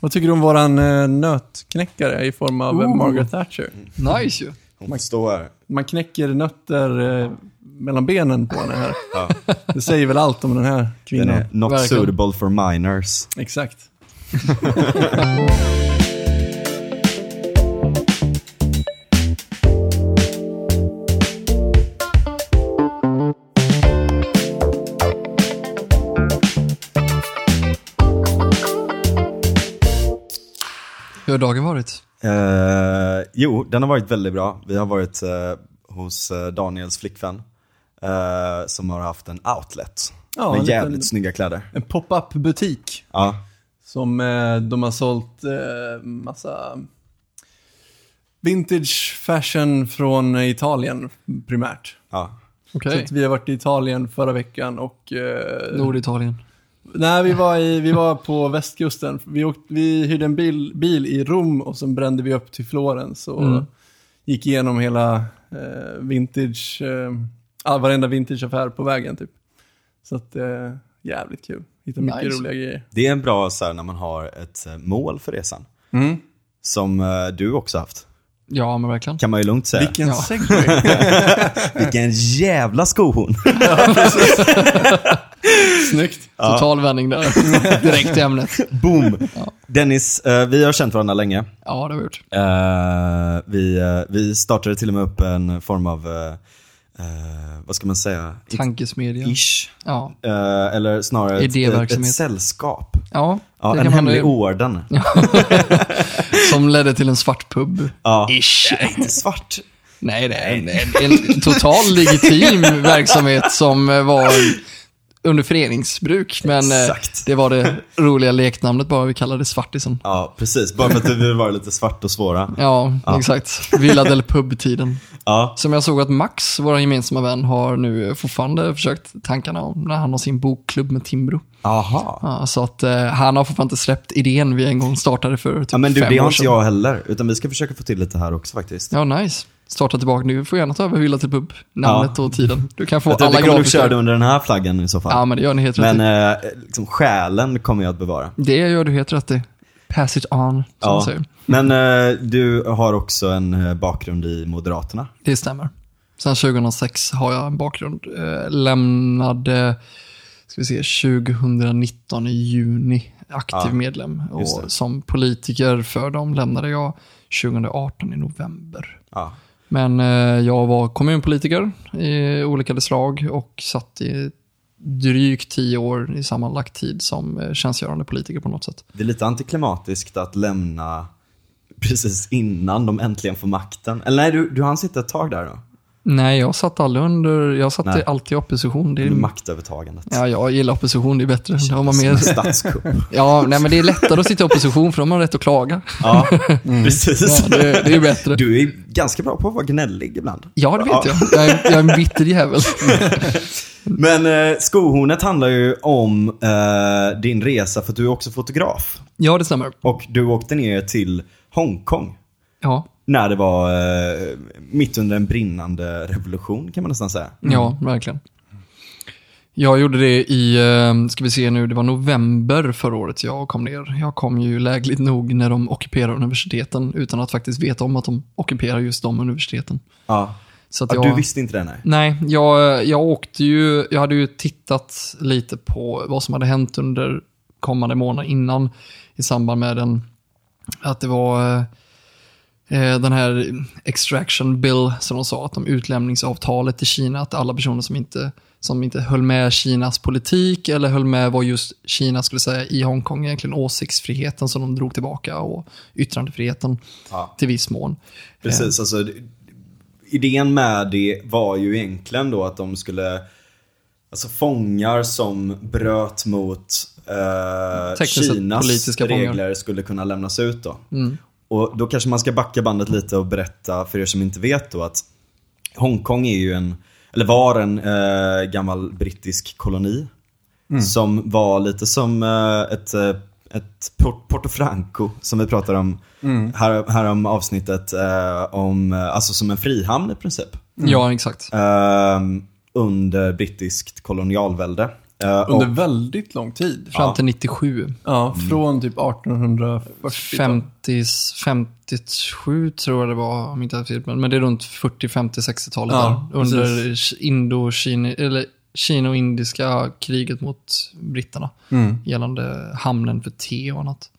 Vad tycker du om våran eh, nötknäckare i form av eh, Ooh. Margaret Thatcher? Nice ju. Hon får stå här. Man knäcker nötter eh, mellan benen på henne här. Ja. Det säger väl allt om den här Den kvinnan. är not Verkligen. suitable for minors. Exakt. har dagen varit? Eh, jo, den har varit väldigt bra. Vi har varit eh, hos eh, Daniels flickvän. eh, som har haft en outlet. Ja, med en jävligt liten- snygga kläder. En pop-up butik Ja, som eh, de har sålt eh, massa vintage fashion från Italien primärt. ja. Okej. Så att vi har varit i Italien förra veckan och... Eh, Norditalien. Nej, vi var, i, vi var på västkusten. Vi, åkte, vi hyrde en bil, bil i Rom och sen brände vi upp till Florens och Mm. gick igenom hela eh, vintage, eh, ah, varenda vintageaffär på vägen typ. Så att, eh, jävligt kul. Hitta mycket Nice. roliga grejer. Det är en bra så här, när man har ett eh, mål för resan. Mm. Som eh, du också haft. Ja, men verkligen. Kan man ju lugnt säga. Vilken Ja. segway. Vilken jävla skohorn. Snyggt. Total vändning där. Direkt till ämnet. Boom. Ja. Dennis, eh, vi har känt varandra länge. Ja, det har vi gjort. Eh, vi, eh, vi startade till och med upp en form av, eh, vad ska man säga? Tankesmedja. Ish. Ja. Eh, eller snarare ett, ett, ett sällskap. Ja, Ja, det en man hemlig ju- orden. Som ledde till en svart pub. Ja. Ish. Nej, inte svart. Nej, det är en, en, total legitim verksamhet som var under föreningsbruk. Men eh, Exakt. det var det roliga leknamnet bara, vi kallade det Svartisen. Ja, precis. Bara för att vi vill vara lite svart och svåra. Ja, exakt. Villa del Pub-tiden. Ja, Som jag såg att Max, vår gemensamma vän, har nu fortfarande försökt tankarna om när han har sin bokklubb med Timbro. aha. Ja, så att eh, han har fortfarande inte släppt idén vi en gång startade för typ Ja, men du, fem det har inte jag heller. Utan vi ska försöka få till lite här också faktiskt. Ja, nice. Starta tillbaka nu. Du får gärna ta över Villa till Pub, namnet och tiden. Du kan få Jag tror alla nog grafiska. köra det under den här flaggan i så fall. Ja, men det gör ni helt rätt Men eh, liksom, själen kommer jag att bevara. Det gör du helt rätt i. Pass it on, som Ja. säger. Men eh, du har också en eh, bakgrund i Moderaterna. Det stämmer. Sen 2006 har jag en bakgrund. Eh, lämnade, ska vi se, 2019 i juni, aktiv Ja, medlem. Och som politiker för dem lämnade jag 2018 i november. Ja. Men eh, jag var kommunpolitiker i olika slag och satt i drygt tio år i sammanlagt tid som eh, tjänstgörande politiker på något sätt. Det är lite antiklimatiskt att lämna precis innan de äntligen får makten. Eller nej, du, du hann sitta ett tag där då? Nej, jag satt aldrig under, jag satt Nej. alltid i opposition. Det är, maktövertagandet. ja, jag gillar opposition, det är bättre. Då har man mer, statskupp. ja, nej, men det är lättare att sitta i opposition för de har rätt att klaga. ja, precis. Ja, det, det är bättre. Du är ganska bra på att vara gnällig ibland. Ja, det vet jag. Jag är, jag är en bitter jävel. Men eh, skohornet handlar ju om eh, din resa för att du är också fotograf. Ja, det stämmer. Och du åkte ner till Hongkong. Ja, När det var eh, mitt under en brinnande revolution kan man nästan säga. ja, verkligen. Jag gjorde det i, eh, ska vi se nu, det var november förra året jag kom ner. Jag kom ju lägligt nog när de ockuperar universiteten utan att faktiskt veta om att de ockuperar just de universiteten. Ja. Så att Ja, jag, Du visste inte det nej? Nej, jag, jag åkte ju, jag hade ju tittat lite på vad som hade hänt under kommande månader innan i samband med den, att det var eh, den här extraction bill som de sa, att de utlämningsavtalet till Kina, att alla personer som inte, som inte höll med Kinas politik eller höll med vad just Kina skulle säga i Hongkong, egentligen åsiktsfriheten som de drog tillbaka och yttrandefriheten Ja. till viss mån. Precis, alltså d- idén med det var ju egentligen då att de skulle, alltså fångar som bröt mot eh, Kinas politiska fångar. regler skulle kunna lämnas ut då. Mm. Och då kanske man ska backa bandet lite och berätta för er som inte vet då att Hongkong är ju en, eller var en eh, gammal brittisk koloni. Som var lite som eh, ett, eh, ett Port- Porto Franco som vi pratar om här, här om avsnittet. Eh, om, eh, alltså som en frihamn i princip. Ja, exakt. Ehm, under brittiskt kolonialvälde. Under och, väldigt lång tid. Fram Ja. till 97. Ja, från typ 1840 50, 57 tror jag det var, om inte fel. Men men det är runt 40, 50, 60-talet Ja. Under Indo-Kina, eller Kina och indiska kriget mot britterna. Mm, Gällande hamnen för te och annat.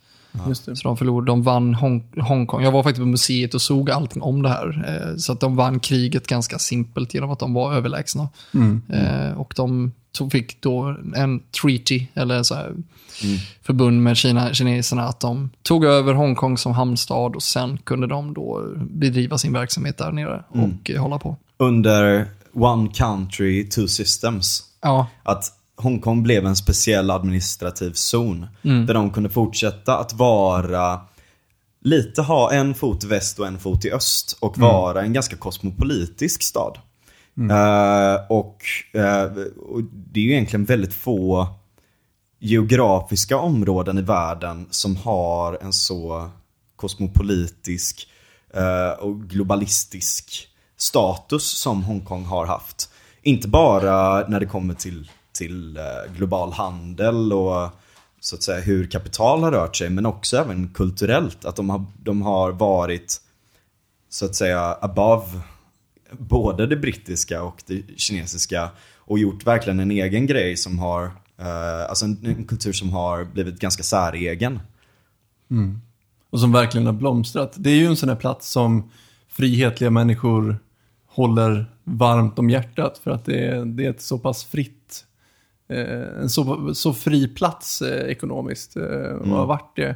just det. Så de förlorade, de vann Hong, Hongkong. Jag var faktiskt på museet och såg allting om det här. Eh, så att de vann kriget ganska simpelt genom att de var överlägsna. Mm. Eh, och de tog, fick då en treaty, eller så här, förbund med Kina, kineserna, att de tog över Hongkong som hamnstad och sen kunde de då bedriva sin verksamhet där nere och eh, hålla på. under One Country, Two Systems. Ja, Att Hongkong blev en speciell administrativ zon. Mm. Där de kunde fortsätta att vara lite ha en fot väst och en fot i öst. Och vara en ganska kosmopolitisk stad. Mm. Eh, och, uh, och det är ju egentligen väldigt få geografiska områden i världen som har en så kosmopolitisk uh, och globalistisk status som Hongkong har haft. Inte bara när det kommer till, till eh, global handel och så att säga hur kapital har rört sig men också även kulturellt. Att de har, de har varit så att säga above både det brittiska och det kinesiska och gjort verkligen en egen grej som har, eh, alltså en, en kultur som har blivit ganska säregen. Och som verkligen har blomstrat. Det är ju en sån här plats som frihetliga människor håller varmt om hjärtat för att det är, det är ett så pass fritt, eh, en så, så fri plats eh, ekonomiskt eh, och har varit det.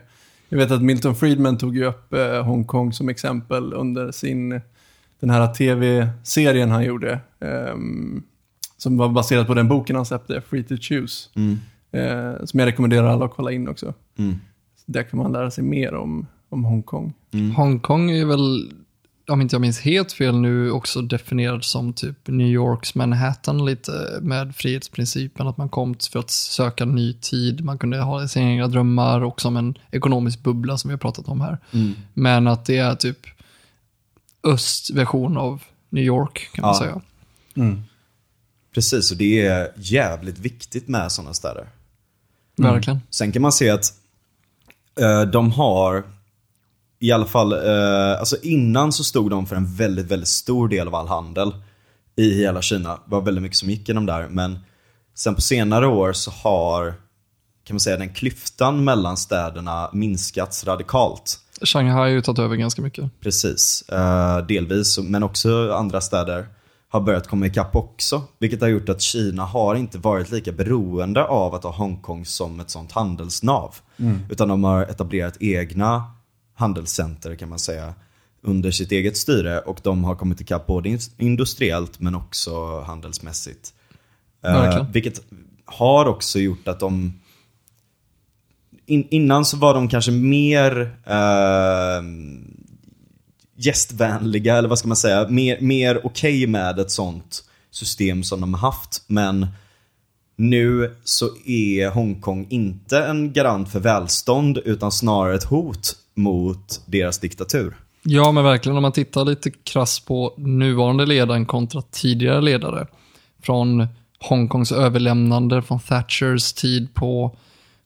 Jag vet att Milton Friedman tog ju upp eh, Hongkong som exempel under sin, den här tv-serien han gjorde. ehm, som var baserad på den boken han släppte, Free to Choose. Eh, som jag rekommenderar alla att kolla in också. Mm. Där kan man lära sig mer om, om Hongkong. Hongkong är väl, om inte jag minns helt fel nu, också definierad som typ New Yorks Manhattan lite med frihetsprincipen. Att man kom för att söka ny tid, man kunde ha sina egna drömmar och som en ekonomisk bubbla som vi har pratat om här. Men att det är typ östversion av New York kan man Ja. säga. Precis, och det är jävligt viktigt med sådana städer. Verkligen. Sen kan man se att eh, de har, i alla fall, eh, alltså innan så stod de för en väldigt, väldigt stor del av all handel i hela Kina. Det var väldigt mycket som gick genom där. Men sen på senare år så har, kan man säga, den klyftan mellan städerna minskats radikalt. Shanghai har ju tagit över ganska mycket. Precis, eh, delvis. Men också andra städer har börjat komma ikapp också. Vilket har gjort att Kina har inte varit lika beroende av att ha Hongkong som ett sånt handelsnav. Utan de har etablerat egna handelscenter kan man säga under sitt eget styre. Och de har kommit ikapp både in- industriellt men också handelsmässigt. Verkligen. vilket har också gjort att de in, innan så var de kanske mer eh, gästvänliga, eller vad ska man säga, mer, mer okej med ett sånt system som de har haft. Men nu så är Hongkong inte en garant för välstånd utan snarare ett hot mot deras diktatur. Ja, men verkligen om man tittar lite krass på nuvarande ledaren kontra tidigare ledare. Från Hongkongs överlämnande från Thatchers tid på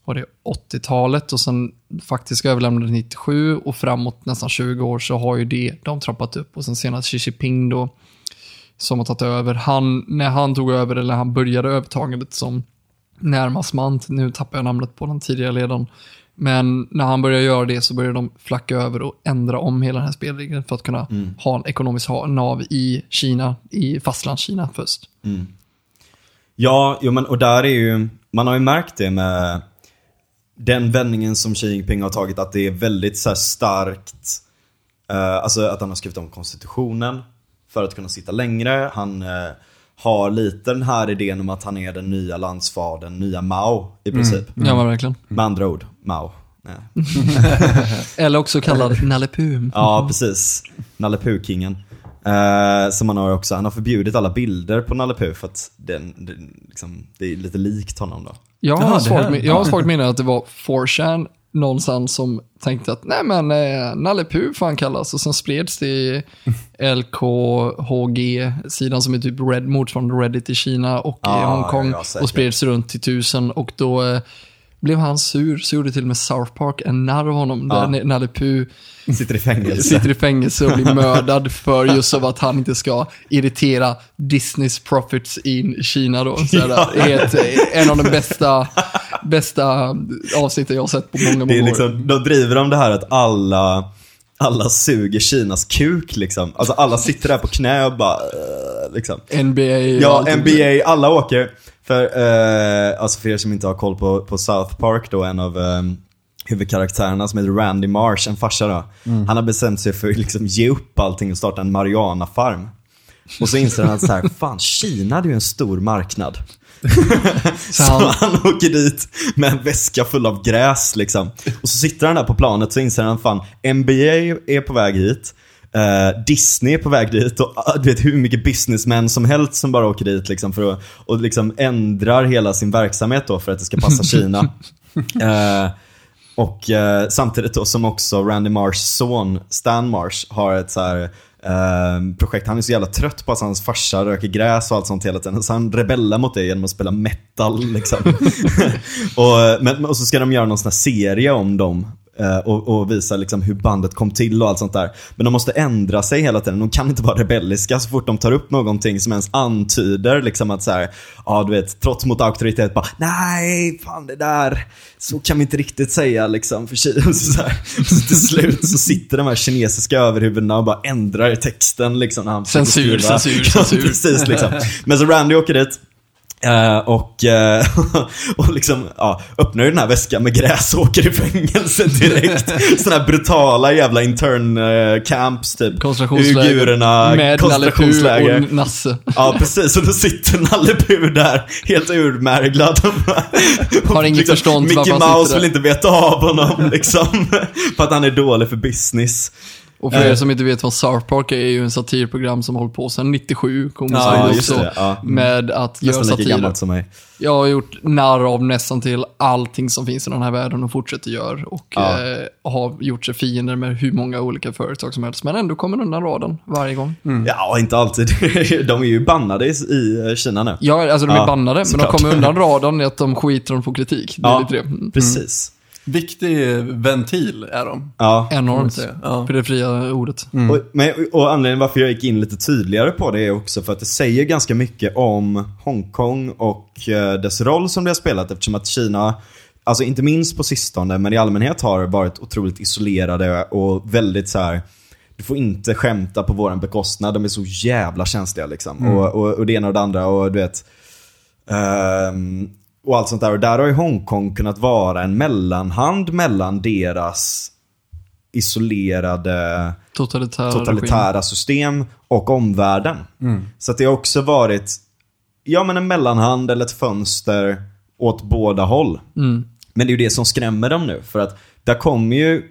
var det 80-talet och sen faktiskt överlämnade 97 och framåt nästan 20 år så har ju det, de trappat upp och sen senast Xi Jinping då som har tagit över. Han, när han tog över, eller han började övertagandet som närmast man, nu tappar jag namnet på den tidigare ledaren, men när han började göra det så började de flacka över och ändra om hela den här spelregeln för att kunna ha en ekonomisk nav i Kina, i fastlandskina först. Ja, jo, men, och där är ju, man har ju märkt det med den vändningen som Xi Jinping har tagit, att det är väldigt så här starkt, eh, alltså att han har skrivit om konstitutionen för att kunna sitta längre. Han eh, har lite den här idén om att han är den nya landsfadern, nya Mao i princip. Ja, men verkligen. Med andra ord, Mao. Nej. Eller också kallad Nalle Puh. Ja, precis. Nalle Puh-kingen. Eh, som han har också, han har förbjudit alla bilder på Nalle Puh för att den, den, liksom, det är lite likt honom då. Jag Ja, har min- jag har svagt minne att det var 4chan någonstans som tänkte att nej men eh, Nalle Puh får han kallas. Och sen spreds det i LKHG-sidan som är typ Red, motsvarande Reddit i Kina och i Ah, Hongkong ja, och spreds runt till tusen. Och då eh, blev han sur, så gjorde till och med South Park en narr av honom. Där Nalle Puh Sitter i fängelse. sitter i fängelse och blir mördad för just av att han inte ska irritera Disneys profits in Kina då. Så det är ett, en av de bästa, bästa avsnitten jag har sett på många, många Det är år. liksom, då driver de det här att alla, alla suger Kinas kuk liksom. Alltså alla sitter där på knä och bara, eh, liksom. NBA. Ja. NBA, alla åker. För, eh, alltså för er som inte har koll på, på South Park då, en av eh, huvudkaraktärerna som heter Randy Marsh, en farsa då. Han har bestämt sig för att liksom ge upp allting och starta en Mariana-farm. Och så inser han att så här, fan Kina det är ju en stor marknad. Så han- han... åker dit med en väska full av gräs liksom. Och så sitter han där på planet så inser han fan, NBA är på väg hit. Eh, Disney är på väg dit och ah, du vet hur mycket businessmän som helst som bara åker dit liksom för att, och liksom ändrar hela sin verksamhet då för att det ska passa Kina. Eh, och eh, samtidigt då som också Randy Marshs son Stan Marsh har ett så här eh, projekt. Han är så jävla trött på att hans farsa röker gräs och allt sånt hela tiden. Så han rebellar mot det genom att spela metal liksom. och, men, och så ska de göra någon sån här serie om dem. Eh, Och, och visa liksom hur bandet kom till och allt sånt där. Men de måste ändra sig hela tiden. De kan inte vara rebelliska så fort de tar upp någonting som ens antyder liksom att så här, ja du vet, trots mot auktoritet bara, nej, fan det där, så kan vi inte riktigt säga liksom. För så, så, här, så till slut så sitter de här kinesiska överhuvudena och bara ändrar texten liksom. När han Censur, censur, censur. Precis liksom. Men så Randy åker dit. Eh, och, eh, och liksom, ja, öppnar ju den här väskan med gräs och åker i fängelse direkt. Sådana här brutala jävla intern eh, camps typ. Koncentrationsläger. Uigurerna, Med Nalle koncentrationsläger. Puh och Nasse. Ja, precis. Och då sitter Nalle Puh där, helt urmärglad. Har inget förstånd Mickey Mouse vill inte veta av honom, liksom. för att han är dålig för business. Och för er Eh. som inte vet vad South Park är, är ju en satirprogram som har hållit på sedan 97, kommer Ja, också. det, ja. Mm. Med att göra Nästan lika satir. gammalt som mig. Jag har gjort narr av nästan till allting som finns i den här världen och fortsätter göra. Och Ja. eh, har gjort sig fiender med hur många olika företag som helst. Men ändå kommer undan raden varje gång. Ja, inte alltid. De är ju bannade i, i Kina nu. Ja, alltså de är bannade, men de såklart. kommer undan raden i att de skiter på kritik. Det är Ja, lite det. Mm. precis. Viktig ventil är de. Ja. Enormt. säga. Ja. För det fria ordet. Och, men, och anledningen varför jag gick in lite tydligare på det är också för att det säger ganska mycket om Hongkong och eh, dess roll som det har spelat eftersom att Kina, alltså inte minst på sistone, men i allmänhet har varit otroligt isolerade och väldigt så här. Du får inte skämta på våran bekostnad, de är så jävla känsliga liksom. Och, och, och det ena och det andra och du vet. ehm, och allt sånt där. Och där har ju Hongkong kunnat vara en mellanhand mellan deras isolerade Totalitär totalitära system och omvärlden. Så att det har också varit ja, men en mellanhand eller ett fönster åt båda håll. Mm. Men det är ju det som skrämmer dem nu. För att där kommer ju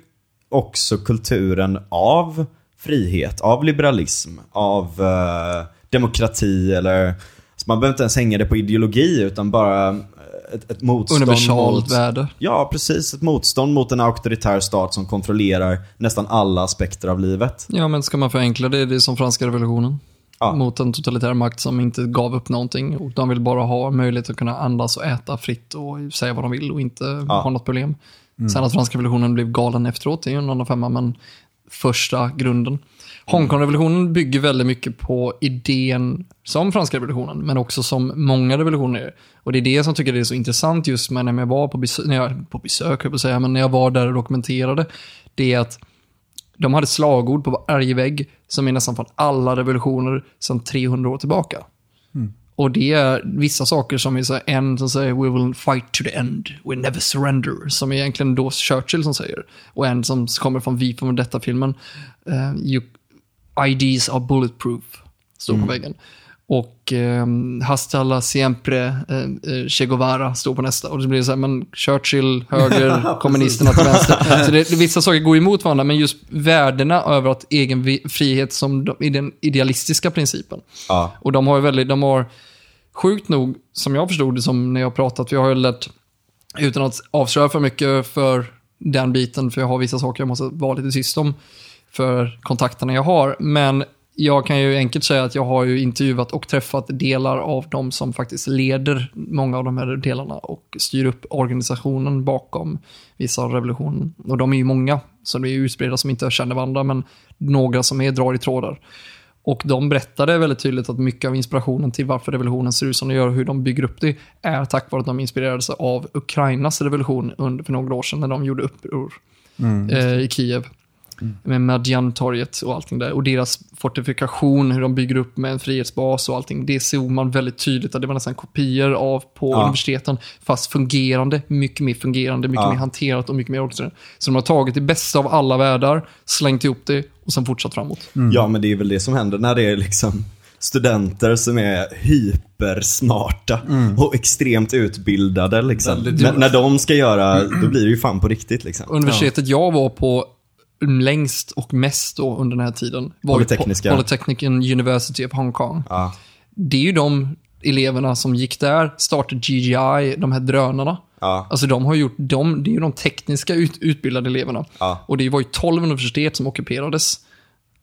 också kulturen av frihet, av liberalism, av eh, demokrati eller så man behöver inte ens hänga det på ideologi utan bara ett, ett motstånd Universalt mot... värde. Ja, precis. Ett motstånd mot en auktoritär stat som kontrollerar nästan alla aspekter av livet. Ja, men ska man förenkla det, det är som franska revolutionen. Ja. Mot en totalitär makt som inte gav upp någonting. Och de vill bara ha möjlighet att kunna andas och äta fritt och säga vad de vill och inte ha något problem. Sen att franska revolutionen blev galen efteråt, det är ju en annan femma, men första grunden. Hongkong-revolutionen bygger väldigt mycket på idén som franska revolutionen, men också som många revolutioner. Och det är det som tycker det är så intressant just med när jag var på besök, när jag, på besök, jag på säga, men när jag var där och dokumenterade, det är att de hade slagord på varje vägg som är nästan från alla revolutioner sedan 300 år tillbaka. Och det är vissa saker som är så här, en som säger “We will fight to the end, we never surrender”, som är egentligen då Churchill som säger. Och en som kommer från Vi från detta-filmen, uh, you, “IDs are bulletproof”, står på väggen. Och um, “Hasta la siempre, uh, Che Guevara” står på nästa. Och det blir så här, men Churchill höger, kommunisterna till vänster. Så det, vissa saker går emot varandra, men just värdena över att egen frihet som de, i den idealistiska principen. Ja. Och de har ju väldigt, de har sjukt nog, som jag förstod det som när jag pratat, vi har ju lärt, utan att avslöja för mycket för den biten, för jag har vissa saker jag måste vara lite tyst om för kontakterna jag har. Men jag kan ju enkelt säga att jag har ju intervjuat och träffat delar av de som faktiskt leder många av de här delarna och styr upp organisationen bakom vissa av revolutionen. Och de är ju många, så det är ju utspridda som inte känner varandra, men några som är drar i trådar. Och de berättade väldigt tydligt att mycket av inspirationen till varför revolutionen ser ut som den gör och hur de bygger upp det är tack vare att de inspirerades av Ukrainas revolution under, för några år sedan när de gjorde uppror eh, i Kiev. Med Madjan-torget och allting där. Och deras fortifikation, hur de bygger upp med en frihetsbas och allting. Det såg man väldigt tydligt att det var nästan kopior av på Ja. universiteten. Fast fungerande, mycket mer fungerande, mycket Ja. mer hanterat och mycket mer organiserat. Så de har tagit det bästa av alla världar, slängt ihop det och sen fortsatt framåt. Ja, men det är väl det som händer när det är liksom studenter som är hypersmarta och extremt utbildade. Liksom. Väldigt När, de ska göra, då blir det ju fan på riktigt. Liksom. Universitetet jag var på längst och mest då under den här tiden var Polytekniska. Po- Polytechnic University of Hong Kong. Ja, Det är ju de eleverna som gick där, startade GGI, de här drönarna. ja, Alltså de har gjort, de, det är ju de tekniska ut, utbildade eleverna. Ja. Och det var ju 12 universitet som ockuperades.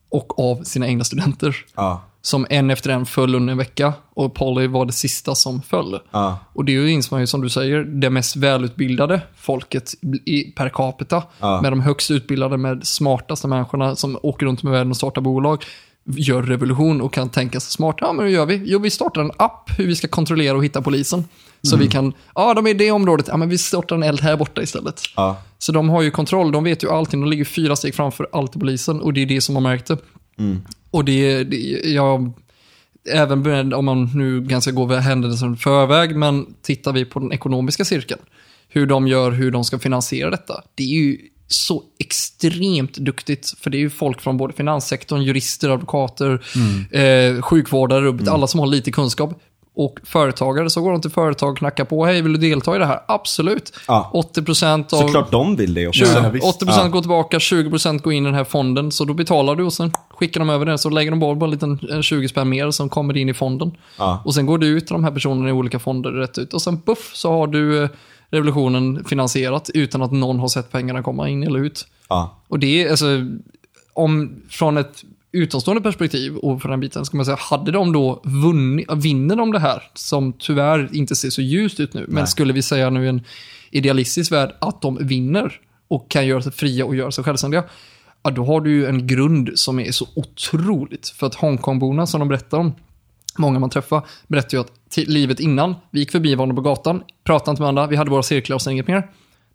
Och av sina egna studenter. ja, Som en efter en föll under en vecka. Och Poly var det sista som föll. ja, Och det är ju inser man ju, som du säger, det mest välutbildade folket i, per capita. Ja. Med de högst utbildade, med smartaste människorna som åker runt med världen och startar bolag. Gör revolution och kan tänka sig smart. Ja, men hur gör vi? Jo, vi startar en app hur vi ska kontrollera och hitta polisen. Så vi kan, ja, de är i det området. Ja, men vi startar en eld här borta istället. ja, Så de har ju kontroll, de vet ju allting. De ligger fyra steg framför allt i polisen och det är det som man märkte. Och det, det jag, även med- om man nu ganska går händelsen förväg, men tittar vi på den ekonomiska cirkeln, hur de gör, hur de ska finansiera detta. Det är ju så extremt duktigt, för det är ju folk från både finanssektorn, jurister, advokater, eh, sjukvårdare, rubbet, alla som har lite kunskap. Och företagare, så går de till företag och knackar på, hej vill du delta i det här? Absolut. Ja. 80% av... Såklart de vill det också. 20, Ja, visst. 80% Ja. går tillbaka, 20% går in i den här fonden. Så då betalar du och sen skickar de över det. Så lägger de bara bara en liten eh, 20 spänn mer som kommer in i fonden. Ja. Och sen går det ut till de här personerna i olika fonder rätt ut. Och sen puff så har du eh, revolutionen finansierat utan att någon har sett pengarna komma in eller ut. Ja, Och det är alltså, om från ett utomstående perspektiv och för den biten ska man säga, hade de då vunnit, vinner de det här, som tyvärr inte ser så ljust ut nu, men Nej. skulle vi säga nu i en idealistisk värld att de vinner och kan göra sig fria och göra sig självständiga, ja, då har du ju en grund som är så otroligt. För att Hongkongborna som de berättar om, många man träffar, berättar ju att livet innan, vi gick förbi varandra på gatan, pratade inte med varandra, vi hade våra cirklar och sen inget mer.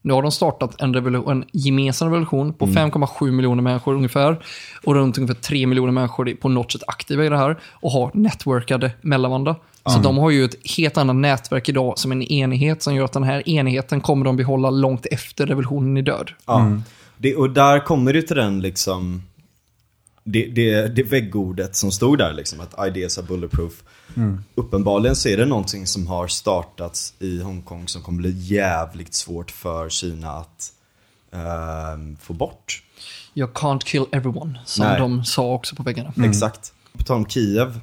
Nu har de startat en, revolu- en gemensam revolution på 5,7 miljoner människor ungefär. Och runt ungefär 3 miljoner människor är på något sätt aktiva i det här och har networkade mellan varandra. Så de har ju ett helt annat nätverk idag som en enhet som gör att den här enheten kommer de behålla långt efter revolutionen är död. ja. Det, och där kommer du till den liksom det, det, det väggordet som stod där liksom, att ideas are bulletproof. Uppenbarligen så är det någonting som har startats i Hongkong som kommer bli jävligt svårt för Kina att ehm, få bort. You can't kill everyone, som Nej. de sa också på väggarna. Exakt. På tal om Kiev.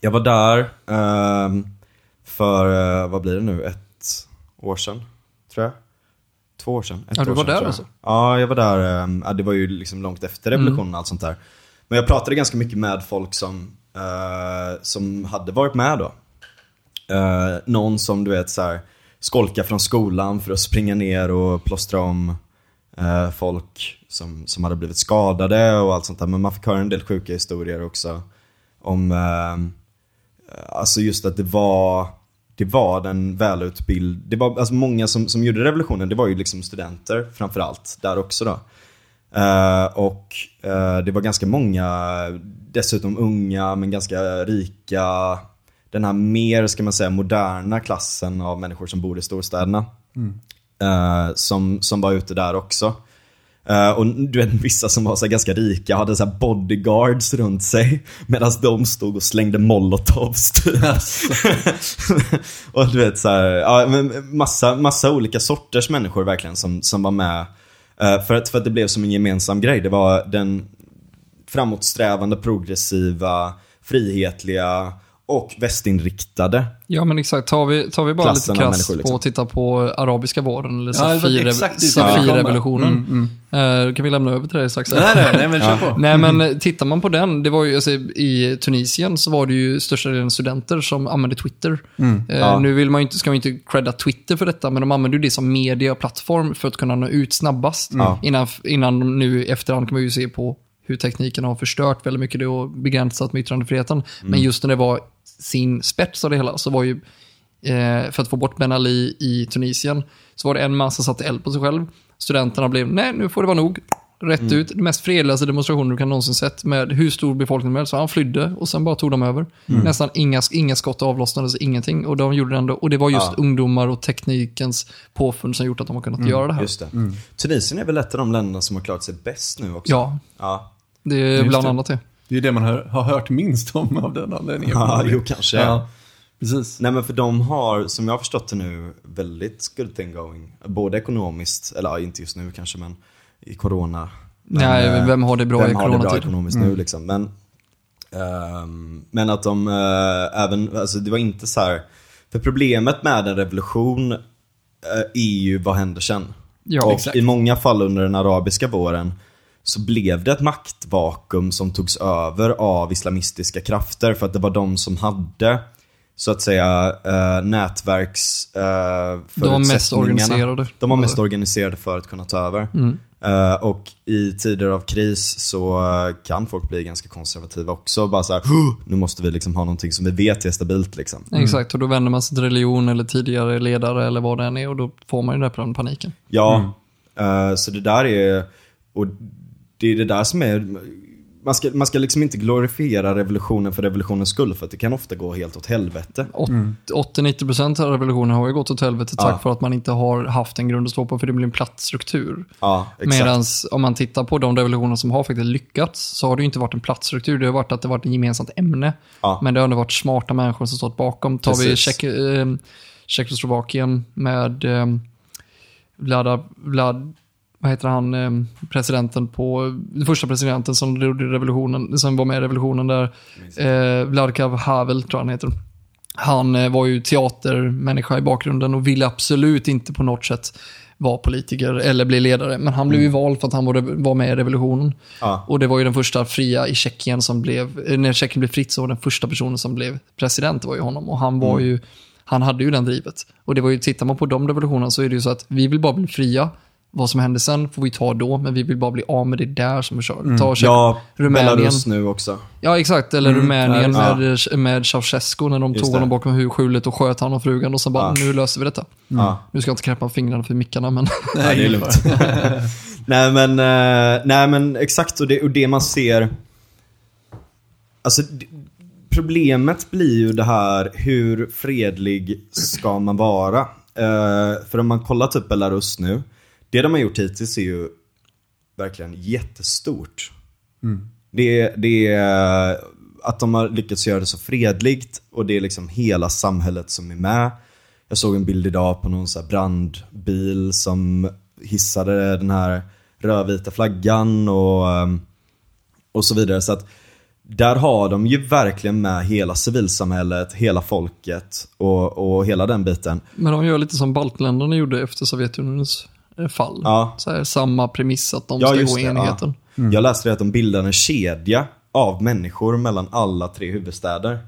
Jag var där ehm, för, eh, vad blir det nu, ett år sedan, tror jag. Två år sedan. Ja, du var sedan, där alltså? Ja, jag var där. ehm, det var ju liksom långt efter revolutionen och allt sånt där. Men jag pratade ganska mycket med folk som, Eh, som hade varit med då. Uh, någon som du vet så här skolka från skolan för att springa ner och plåstra om uh, folk som, som hade blivit skadade och allt sånt där. Men man fick höra en del sjuka historier också. Om, alltså just att det var, det var den välutbildade, det var alltså många som, som gjorde revolutionen, det var ju liksom studenter framförallt där också då. Eh, och eh, det var ganska många, dessutom unga men ganska rika, den här mer, ska man säga, moderna klassen av människor som bor i storstäderna. Eh, som, som var ute där också. Och du vet vissa som var så ganska rika hade så bodyguards runt sig medan de stod och slängde molotovs typ. och du vet så här, ja, massa, massa olika sorters människor verkligen som, som var med. Eh, för, att, för att det blev som en gemensam grej. Det var den framåtsträvande, progressiva, frihetliga och västinriktade. Ja, men exakt. Tar vi, tar vi bara lite krasst liksom. på att titta på arabiska våren eller Ja. Safirrevolutionen. Mm, mm. Eh, kan vi lämna över till dig strax? Nej, nej, nej, men kör på. Nej, men tittar man på den, det var ju, alltså, i Tunisien så var det ju största delen studenter som använde Twitter. Mm. Eh, Ja. Nu vill man ju inte, ska man ju inte credda Twitter för detta, men de använder ju det som media och plattform för att kunna nå ut snabbast. Ja. Innan, innan de nu i efterhand kan man ju se på hur tekniken har förstört väldigt mycket det och begränsat med yttrandefriheten. Men just när det var sin spets av det hela så var ju, eh, för att få bort Ben Ali i Tunisien, så var det en man som satte eld på sig själv. Studenterna blev, nej nu får det vara nog. Rätt ut, den mest fredligaste demonstrationen du kan någonsin sett med hur stor befolkning som helst. Så han flydde och sen bara tog de över. Nästan inga, inga skott avlossnades, ingenting. Och de gjorde det ändå. Och det var just Ja. ungdomar och teknikens påfund som gjort att de har kunnat göra det här. Just det. Tunisien är väl ett av de länderna som har klarat sig bäst nu också? Ja, Ja, det är Just bland det. annat det. Det är ju det man hör, har hört minst om av den anledningen. ja jo kanske. Ja, precis. Nej men för de har, som jag har förstått det nu, väldigt good thing going. Både ekonomiskt, eller inte just nu kanske men i corona. Men, Nej, eh, vem har det bra vem i har det bra coronatid? ekonomiskt nu liksom. Men, ehm, men att de eh, även, alltså det var inte så här. För problemet med en revolution eh, är ju vad händer sen? Ja, och exakt. i många fall under den arabiska våren så blev det ett maktvakuum som togs över av islamistiska krafter för att det var de som hade så att säga eh, nätverks eh, De var mest organiserade. De var mest organiserade för att kunna ta över. Mm. Eh, och i tider av kris så eh, kan folk bli ganska konservativa också. Bara så här, nu måste vi liksom ha någonting som vi vet är stabilt liksom. Exakt, och då vänder man sig till religion eller tidigare ledare eller vad det än är och då får man ju den här paniken. Ja, eh, så det där är, och det är det där som är, man ska, man ska liksom inte glorifiera revolutionen för revolutionens skull för att det kan ofta gå helt åt helvete. Åt- 80-90% av revolutionen har ju gått åt helvete tack Ja. för att man inte har haft en grund att stå på för det blir en platt struktur. Ja. Medan om man tittar på de revolutioner som har faktiskt lyckats så har det ju inte varit en platt struktur. Det har varit att det har varit ett gemensamt ämne. Ja. Men det har ändå varit smarta människor som stått bakom. Tar vi Precis. Tjeck, eh, Tjeckoslovakien med eh, Vlada, Vlad, vad heter han, eh, presidenten på, den första presidenten som gjorde revolutionen, som var med i revolutionen där, eh, Vladikav Havel tror jag han heter. Han eh, var ju teatermänniska i bakgrunden och ville absolut inte på något sätt vara politiker eller bli ledare. Men han blev ju vald för att han var, med i revolutionen. Ja. Och det var ju den första fria i Tjeckien som blev, eh, när Tjeckien blev fritt så var den första personen som blev president var ju honom. Och han var ju, han hade ju den drivet. Och det var ju, tittar man på de revolutionerna så är det ju så att vi vill bara bli fria. Vad som händer sen får vi ta då, men vi vill bara bli av med det där som vi kör. Ta Tjeck- Ja, Rumänien. Belarus nu också. Ja, exakt. Eller Rumänien ja. med, med Ceausescu när de Just tog det. honom bakom huvudskjulet och sköt han och frugan och så bara, Ja. nu löser vi detta. Ja. Nu ska jag inte knäppa fingrarna för mickarna, men Ja, det är lugnt. nej, men, eh, nej men exakt och det, och det man ser. Alltså problemet blir ju det här hur fredlig ska man vara? Eh, för om man kollar typ Belarus nu. Det de har gjort hittills är ju verkligen jättestort. Det, är- det är att de har lyckats göra det så fredligt och det är liksom hela samhället som är med. Jag såg en bild idag på någon så här brandbil som hissade den här rödvita flaggan och, ehm, och så vidare. Så att där har de ju verkligen med hela civilsamhället, hela folket och, och hela den biten. Men de gör lite som baltländerna gjorde efter Sovjetunionens fall. Ja. Så här, samma premiss att de Ja, ska gå i det, enigheten. Ja. Jag läste det att de bildar en kedja av människor mellan alla tre huvudstäder.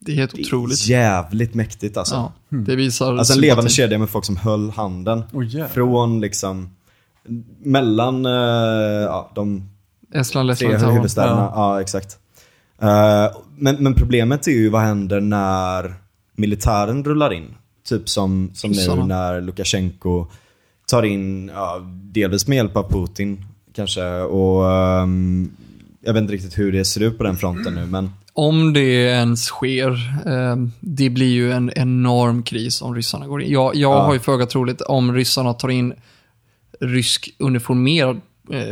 Det är helt Det är otroligt. jävligt mäktigt alltså. Ja, det visar Alltså en sympati. levande kedja med folk som höll handen. Jävlar. från liksom mellan ja, de Estland, tre Lettland, Litauen. huvudstäderna. Ja, exakt. Eh, men, men problemet är ju vad händer när militären rullar in. Typ som, som nu när Lukasjenko tar in, ja, delvis med hjälp av Putin kanske. Och ehm, jag vet inte riktigt hur det ser ut på den fronten nu men Om det ens sker, eh, det blir ju en enorm kris om ryssarna går in. Jag, jag Ja. har ju föga troligt om ryssarna tar in rysk uniformerad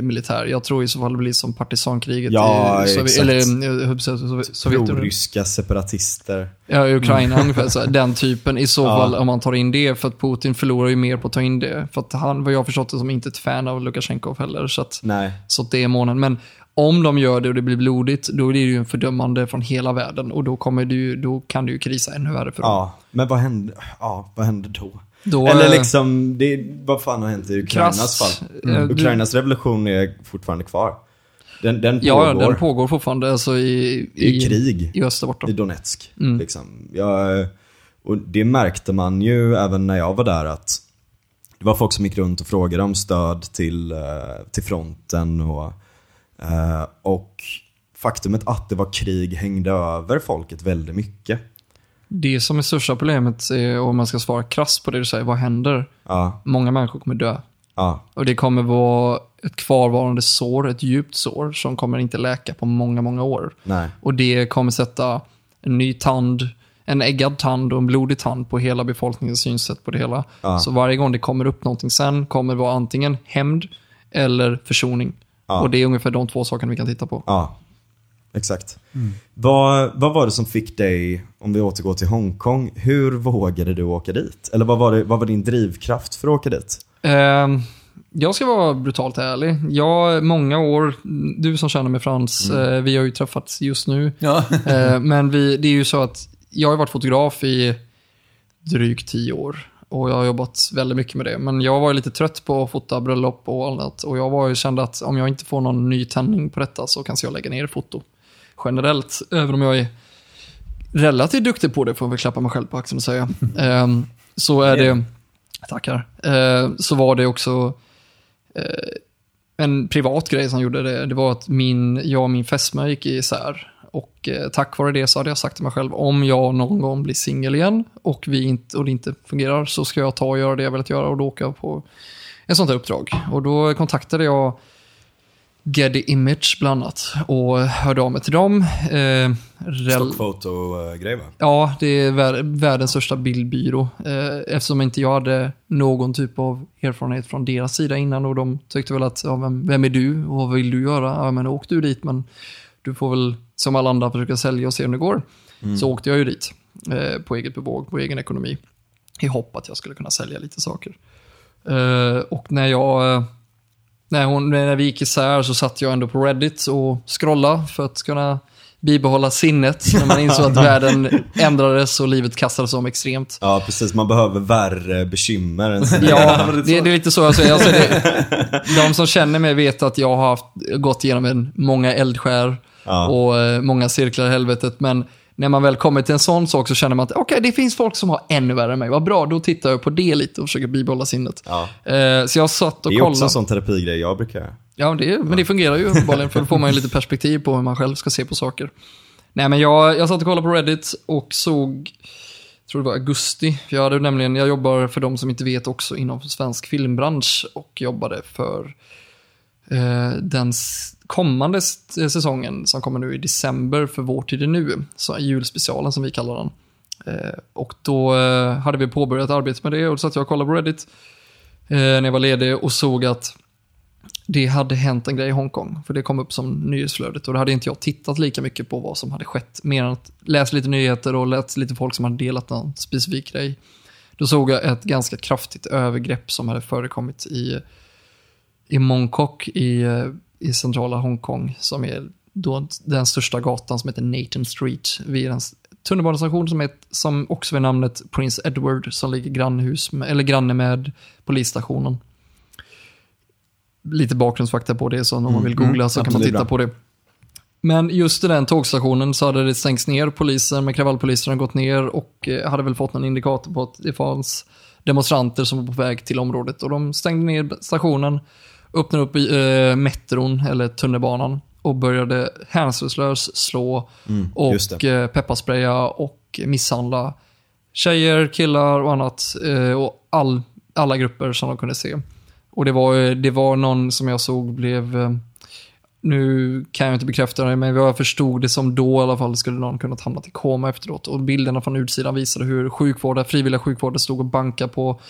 militär. Jag tror i så fall det blir som partisankriget Ja, i exakt. eller, eh, Sov- Sov- Sovjetunionen. Proryska separatister. Ja, i Ukraina ungefär. Så här, den typen. I så Ja. fall om man tar in det. För att Putin förlorar ju mer på att ta in det. För att han, vad jag har förstått det som, inte ett fan av Lukasjenko heller. Så att, Nej. så att det är månen. Men om de gör det och det blir blodigt, då är det ju en fördömande från hela världen. Och då, kommer det ju, då kan det ju krisa ännu värre för dem. Ja, men vad hände, ja, vad hände då? Då, Eller eh, liksom, det, vad fan har hänt i Ukrainas Krass, fall? eh, Mm. Ukrainas revolution är fortfarande kvar. Den, den pågår. Ja, den pågår fortfarande alltså i, Det är krig i öster borta. i Donetsk. Mm. Liksom. Jag, och det märkte man ju även när jag var där att det var folk som gick runt och frågade om stöd till, eh, till fronten. Och, eh, och faktumet att det var krig hängde över folket väldigt mycket. Det som är största problemet, är, om man ska svara krasst på det du säger, vad händer? Ja, Många människor kommer dö. ja, Och det kommer vara ett kvarvarande sår, ett djupt sår, som kommer inte läka på många, många år. nej. Och det kommer sätta en ny tand, en äggad tand och en blodig tand på hela befolkningens synsätt på det hela. Ja. Så varje gång det kommer upp någonting sen kommer det vara antingen hämnd eller försoning. Ja. Och det är ungefär de två sakerna vi kan titta på. Ja, exakt. Vad, vad var det som fick dig, om vi återgår till Hongkong, hur vågade du åka dit? Eller vad var, det, vad var din drivkraft för att åka dit? Ehm, jag ska vara brutalt ärlig. Jag, många år, du som känner mig Frans, eh, vi har ju träffats just nu. Ja. Eh, men vi, det är ju så att jag har varit fotograf i drygt tio år. Och jag har jobbat väldigt mycket med det. Men jag var ju lite trött på att fota bröllop och annat. Och jag var ju kände att om jag inte får någon ny tändning på detta så kanske jag lägga ner foto. Generellt, även om jag är relativt duktig på det, får jag väl klappa mig själv på axeln och säga. Ehm, så är det, tackar, Eh, så var det också eh, en privat grej som gjorde det. Det var att min, jag och min fästmö gick isär. Och eh, tack vare det så hade jag sagt till mig själv, om jag någon gång blir singel igen och, vi inte, och det inte fungerar så ska jag ta och göra det jag velat göra och då åka på ett sånt här uppdrag. Och då kontaktade jag Getty Image bland annat och hörde av mig till dem. Eh, Stockfoto-grej va? Ja, det är vär- världens största bildbyrå. Eh, eftersom inte jag hade någon typ av erfarenhet från deras sida innan och de tyckte väl att, ja, vem, vem är du och vad vill du göra? Ja, men åk du dit, men du får väl som alla andra försöka sälja och se om det går. Så åkte jag ju dit eh, på eget bevåg, på egen ekonomi. I hopp att jag skulle kunna sälja lite saker. Eh, och när jag... När, hon, när vi gick isär så satt jag ändå på Reddit och scrolla för att kunna bibehålla sinnet. När man insåg att världen ändrades och livet kastades om extremt. Ja, precis. Man behöver värre bekymmer än sin Ja, det, det är lite så jag säger. Alltså det, de som känner mig vet att jag har haft, gått igenom en, många eldskär Ja. och eh, många cirklar i helvetet. Men när man väl kommer till en sån sak så känner man att okej, det finns folk som har ännu värre än mig. Vad bra, då tittar jag på det lite och försöker bibehålla sinnet. Ja. Eh, så jag satt och Det är också kollade. en sån terapigrej jag brukar göra. Ja, det, men det fungerar ju uppenbarligen, för då får man ju lite perspektiv på hur man själv ska se på saker. Nej, men jag, jag satt och kollade på Reddit och såg, jag tror det var augusti, jag hade nämligen, jag jobbar för de som inte vet också inom svensk filmbransch och jobbade för eh, den kommande säsongen som kommer nu i december för Vår tid är nu, så julspecialen som vi kallar den. Eh, och då eh, hade vi påbörjat arbetet med det och då satt jag och kollade på Reddit eh, när jag var ledig och såg att det hade hänt en grej i Hongkong. För det kom upp som nyhetsflödet och då hade inte jag tittat lika mycket på vad som hade skett. Mer än att läsa lite nyheter och läst lite folk som hade delat någon specifik grej. Då såg jag ett ganska kraftigt övergrepp som hade förekommit i, i Mongkok i, eh, i centrala Hongkong. Som är då den största gatan som heter Nathan Street. Vid en tunnelbanestation som, som också är namnet Prince Edward som ligger grannhus med, eller granne med polisstationen lite bakgrundsfakta på det, så om man vill googla så kan man titta bra. på det. Men just i den tågstationen så hade det stängts ner, polisen med kravallpoliser hade gått ner och eh, hade väl fått någon indikator på att det fanns demonstranter som var på väg till området. Och de stängde ner stationen, öppnade upp eh, metron, eller tunnelbanan, och började hänsynslöst slå just och eh, pepparspraya och misshandla tjejer, killar och annat. Eh, och all, alla grupper som de kunde se. Och det var, eh, det var någon som jag såg blev, eh, nu kan jag inte bekräfta det, men jag förstod det som då i alla fall skulle någon kunnat hamna i koma efteråt. Och bilderna från utsidan visade hur sjukvårdare, frivilliga sjukvårdare stod och bankade på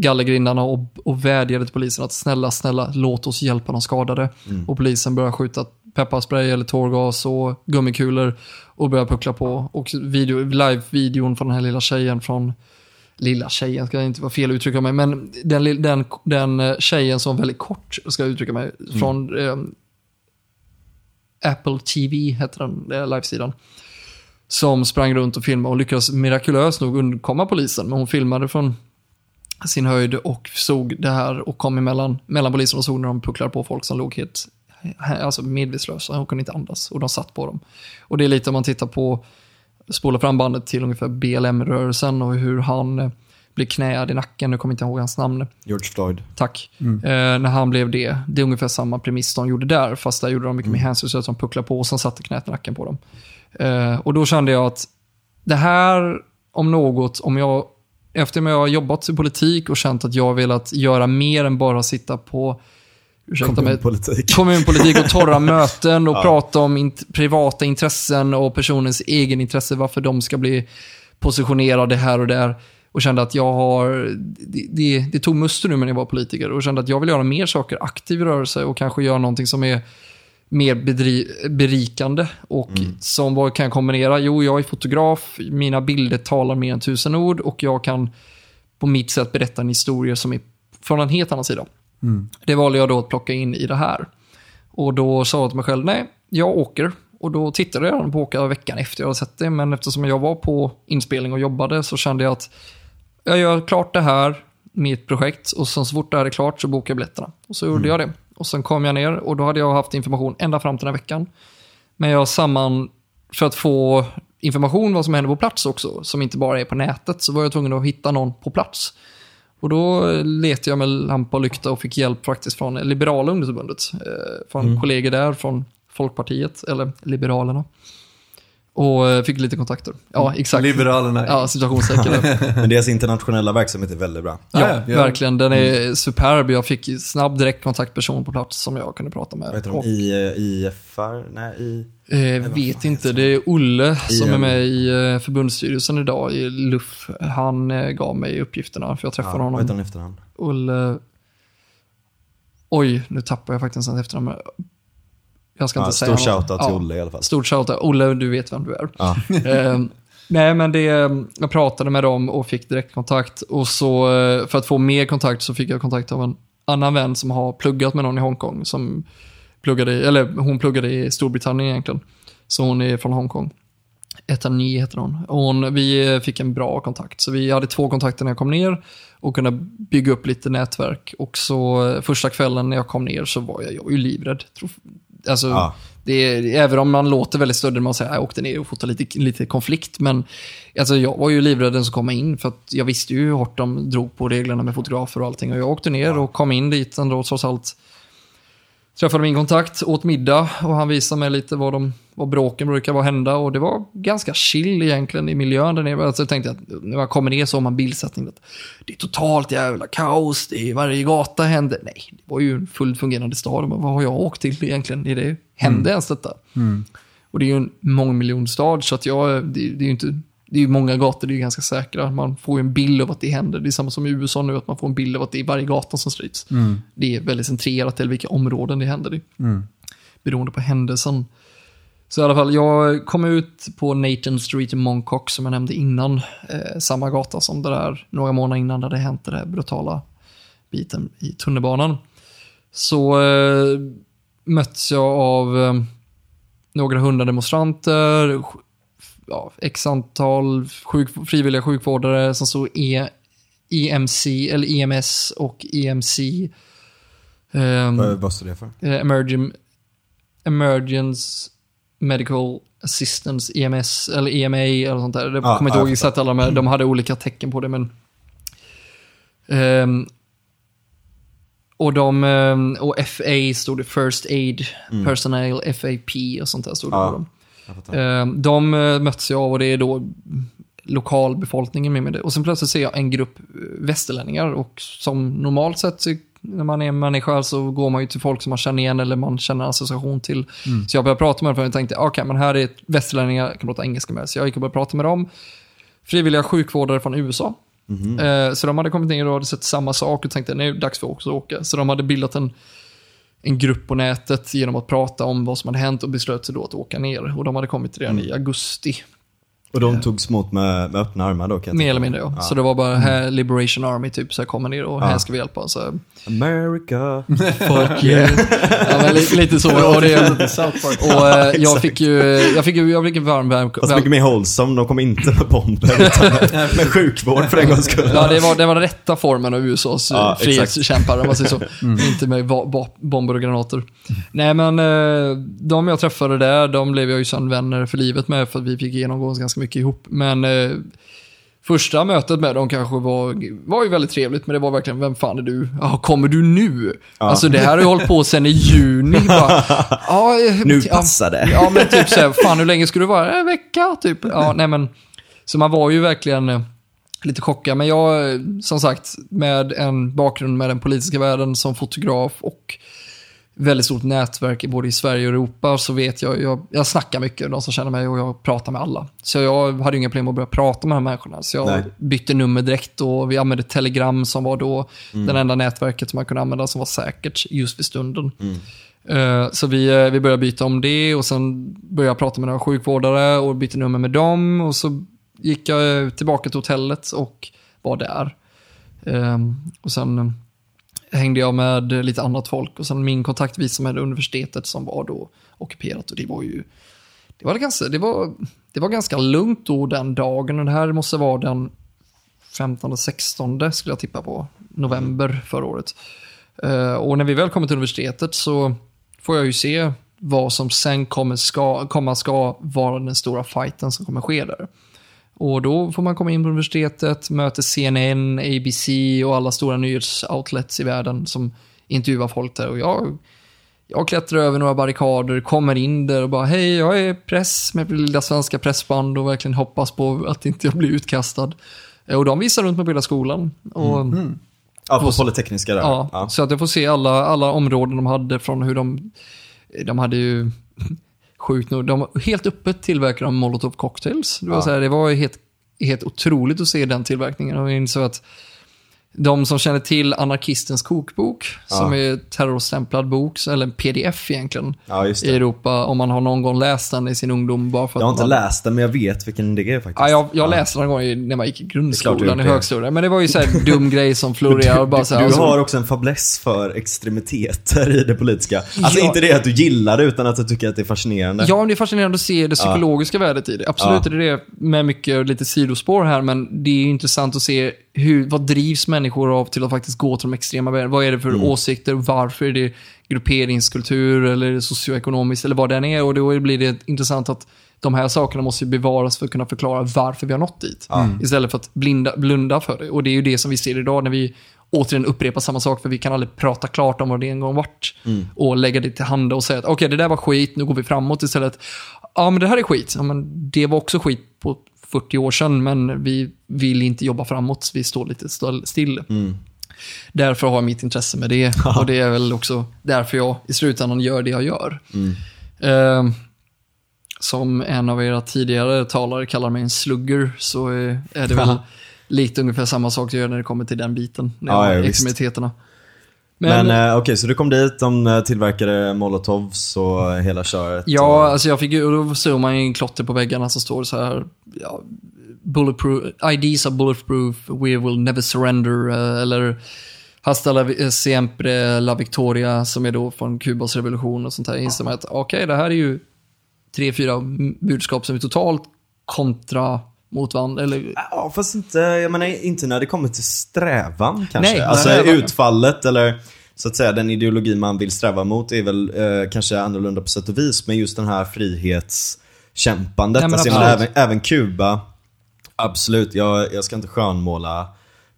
gallergrindarna och, och vädjade till polisen att snälla, snälla, låt oss hjälpa de skadade. Och polisen började skjuta pepparspray eller tårgas och gummikulor och började puckla på. Och video, live-videon från den här lilla tjejen från lilla tjejen, ska jag inte vara fel uttrycka mig, men den, den, den eh, tjejen som väldigt kort, ska jag uttrycka mig, från eh, Apple TV heter den, eh, livesidan. Som sprang runt och filmade och lyckades mirakulöst nog undkomma polisen. Men hon filmade från sin höjd och såg det här och kom emellan mellan polisen och såg när de pucklade på folk som låg helt alltså medvetslösa. Hon kunde inte andas och de satt på dem. Och det är lite om man tittar på, spolar fram bandet till ungefär BLM-rörelsen och hur han eh, blir knäad i nacken. Nu kommer jag inte ihåg hans namn. George Floyd. Tack. Eh, när han blev det. Det är ungefär samma premiss de gjorde där, fast där gjorde de mycket mer hänsynslöst. De pucklade på och sen satte knät i nacken på dem. Eh, och då kände jag att det här, om något, om jag, efter att jag har jobbat i politik och känt att jag har velat göra mer än bara sitta på ursäkta mig, Kommunpolitik. kommunpolitik och torra möten och prata om int- privata intressen och personens egen intresse, varför de ska bli positionerade här och där. Och kände att jag har, det, det, det tog muster nu när jag var politiker och kände att jag vill göra mer saker, aktiv rörelse och kanske göra någonting som är mer bedri, berikande. Och som vad kan jag kombinera? Jo, jag är fotograf, mina bilder talar mer än tusen ord och jag kan på mitt sätt berätta en historia som är från en helt annan sida. Det valde jag då att plocka in i det här. Och då sa jag till mig själv, nej, jag åker. Och då tittade jag på åka veckan efter jag hade sett det. Men eftersom jag var på inspelning och jobbade så kände jag att jag gör klart det här, mitt projekt. Och sen så fort det här är klart så bokar jag biljetterna. Och så gjorde jag det. Och sen kom jag ner och då hade jag haft information ända fram till den här veckan. Men jag samman, för att få information vad som händer på plats också, som inte bara är på nätet, så var jag tvungen att hitta någon på plats. Och då letade jag med lampa och lykta och fick hjälp faktiskt från Liberala ungdomsförbundet. Eh, från kollegor där, från Folkpartiet, eller Liberalerna. Och eh, fick lite kontakter. Ja, exakt. Liberalerna. Ja, situationstecken. Men deras internationella verksamhet är väldigt bra. Ja, Ja, ja. verkligen. Den är superb. Jag fick snabb direktkontaktperson på plats som jag kunde prata med. Vad heter Och, de? I, eh, IFR? Nej, i... eh, vad vet inte. Det är Olle som är med i eh, förbundsstyrelsen idag, i LUF. Han gav mig uppgifterna, för jag Ja, träffade vad honom. heter han efternamn? Olle... Oj, nu tappar jag faktiskt hans efternamn. Jag ska Ja, inte säga stor shoutout till Olle i alla fall. Stort shoutout. Olle, du vet vem du är. Ja. Eh, nej, men det, jag pratade med dem och fick direktkontakt. Och så, eh, för att få mer kontakt så fick jag kontakt av en annan vän som har pluggat med någon i Hongkong. Som pluggade, eller hon pluggade i Storbritannien egentligen. Så hon är från Hongkong. Etany heter hon. Och hon. Vi eh, fick en bra kontakt. Så vi hade två kontakter när jag kom ner och kunde bygga upp lite nätverk. Och så eh, första kvällen när jag kom ner så var jag, jag var ju livrädd. Alltså, Ja. är, även om man låter väldigt stöddig när man säger att jag åkte ner och fotade lite, lite konflikt. Men alltså, jag var ju livrädd den som kom in för att jag visste ju hur hårt de drog på reglerna med fotografer och allting. Och jag åkte ner och kom in dit ändå trots allt. Träffade min kontakt, åt middag och han visade mig lite vad, de, vad bråken brukar vara hända. Och det var ganska chill egentligen i miljön där nere. Alltså, jag tänkte att när man kommer ner så har man bildsättning. Att det är totalt jävla kaos, det är varje gata händer. Nej, det var ju en fullt fungerande stad. Men vad har jag åkt till egentligen? Är det, hände ens detta? Och det är ju en mångmiljonstad så att jag, det, det är ju inte, det är ju många gator, det är ju ganska säkra. Man får ju en bild av att det händer. Det är samma som i USA nu, att man får en bild av att det är varje gata som stryps. Det är väldigt centrerat till vilka områden det händer i. Beroende på händelsen. Så i alla fall, jag kom ut på Nathan Street i Montauk som jag nämnde innan. Eh, samma gata som det där några månader innan det hänt det där brutala biten i tunnelbanan. Så eh, möts jag av eh, några hundra demonstranter, ja, x antal sjuk, frivilliga sjukvårdare som stod e, EMC, eller EMS och EMC. ehm, Vad, vad står det för? eh, emerging, Emergence Medical Assistance, EMS, eller EMA eller sånt där. Jag Ja, kommer inte ja, ihåg exakt alla, men de hade olika tecken på det. Men, Ehm, och de, ehm, och FA stod det First Aid Personnel, FAP och sånt där stod det Ja. på dem. Ehm, De eh, möts jag av och det är då lokalbefolkningen med mig. Och sen plötsligt ser jag en grupp eh, västerlänningar och som normalt sett när man är människa så går man ju till folk som man känner igen eller man känner association till. Så jag började prata med dem för jag tänkte, okej men här är västerlänningar, jag kan prata engelska med. Så jag gick och började prata med dem. Frivilliga sjukvårdare från USA Eh, så de hade kommit ner och hade sett samma sak och tänkte nu är det dags för oss att åka. Så de hade bildat en, en grupp på nätet genom att prata om vad som hade hänt och beslöt sig då att åka ner. Och de hade kommit redan i augusti. Och de togs emot med, med öppna armar då kan jag Mer eller mindre ja. Så det var bara här Liberation Army typ, så här kommer ner och här ska vi hjälpa. Så, America. fuck yeah. ja, men li, lite så. Och, det, och eh, jag fick ju, jag fick ju, jag fick en varm väl, Fast mycket mer wholesome, de kom inte med bomber utan med, med sjukvård för en gångs skull. Ja, det var, det var den rätta formen av USAs Ja, ja, exakt. frihetskämpar, om man säger så. Inte med bomber och granater. Nej, men eh, de jag träffade där, de blev jag ju sen vänner för livet med, för att vi fick genomgå ganska mycket ihop. Men eh, första mötet med dem kanske var, var ju väldigt trevligt, men det var verkligen, vem fan är du? Ja, kommer du nu? Alltså det här har ju hållit på sedan i juni. Bara, ja, eh, Nu ja, passar det. Ja, men typ såhär, fan hur länge ska du vara? En vecka, typ. Ja, nej men. Så man var ju verkligen eh, lite chockad. Men jag, eh, som sagt, med en bakgrund med den politiska världen som fotograf och väldigt stort nätverk både i Sverige och Europa så vet jag, jag, jag snackar mycket, de som känner mig, och jag pratar med alla. Så jag hade inga problem att börja prata med de här människorna. Så jag Nej. bytte nummer direkt och vi använde Telegram som var då den enda nätverket som man kunde använda som var säkert just för stunden. Eh, Så vi, eh, vi började byta om det och sen började jag prata med några sjukvårdare och bytte nummer med dem och så gick jag eh, tillbaka till hotellet och var där. Ehm, Och sen eh, hängde jag med lite annat folk och sen min kontakt visade med universitetet som var då ockuperat och det var ju det var, ganska, det var, det var ganska lugnt då den dagen och det här måste vara den 15-16 skulle jag tippa på, november förra året. Eh, och när vi väl kommer till universitetet så får jag ju se vad som sen kommer ska, komma ska vara den stora fighten som kommer ske där. Och då får man komma in på universitetet, möter CNN, ABC och alla stora nyhetsoutlets i världen som intervjuar folk där. Och jag, jag klättrar över några barrikader, kommer in där och bara hej, jag är press med lilla svenska pressband och verkligen hoppas på att inte jag blir utkastad. Och de visar runt mig på hela skolan. Och, Ja, på Polytekniska där. Ja, Ja. så att jag får se alla, alla områden de hade från hur de, de hade ju sjukt nog, de helt öppet tillverkade de molotov cocktails. Det var, Ja. så här, det var helt, helt otroligt att se den tillverkningen och insåg att de som känner till Anarkistens kokbok, som är terrorstämplad bok, eller en pdf egentligen, ja, i. Europa, om man har någon gång läst den i sin ungdom. Bara för Jag har inte man, läst den, men jag vet vilken det är faktiskt. Ja, jag, jag läste den en gång när man gick i du grundskolan, i högstadiet. Men det var ju så här dum grej som florerar och bara så här, Du alltså- har också en fäbless för extremiteter i det politiska. Alltså Ja. inte det att du gillar det, utan att du tycker att det är fascinerande. Ja, men det är fascinerande att se det psykologiska värdet i det. Absolut Ja. är det det med mycket lite sidospår här, men det är ju intressant att se hur, vad drivs människor av till att faktiskt gå till de extrema värden? Vad är det för Mm. åsikter? Varför är det grupperingskultur eller socioekonomiskt eller vad det än är? Och då blir det intressant att de här sakerna måste bevaras för att kunna förklara varför vi har nått dit. Istället för att blinda, blunda för det. Och det är ju det som vi ser idag när vi återigen upprepar samma sak, för vi kan aldrig prata klart om vad det en gång vart. Och lägga det till handa och säga att okej, det där var skit, nu går vi framåt istället. Ja, men det här är skit. Ja, men det var också skit på 40 år sedan, men vi vill inte jobba framåt, vi står lite still. Därför har jag mitt intresse med det. Och det är väl också därför jag i slutändan gör det jag gör. Eh, som en av era tidigare talare kallar mig en slugger, så är det väl lite ungefär samma sak jag gör när det kommer till den biten. När Ja, ja, visst. Men, Men, eh, okej, så du kom dit, de eh, tillverkade molotovs och hela köret. ja, och... alltså jag fick ju, och då såg man ju en klotter på väggarna som står så här, ja, bulletproof, IDs are bulletproof, we will never surrender, eh, eller Hasta la, siempre la victoria, som är då från Kubas revolution och sånt där. Inser man att okej, det här är ju tre, fyra budskap som är totalt kontra mot varandra. Eller, Ja, fast inte, jag menar, inte när det kommer till strävan kanske. Nej, alltså strävan. utfallet eller så att säga den ideologi man vill sträva mot är väl eh, kanske annorlunda på sätt och vis. Men just den här frihetskämpandet. Men alltså, menar, även, även Kuba, absolut, jag, jag ska inte skönmåla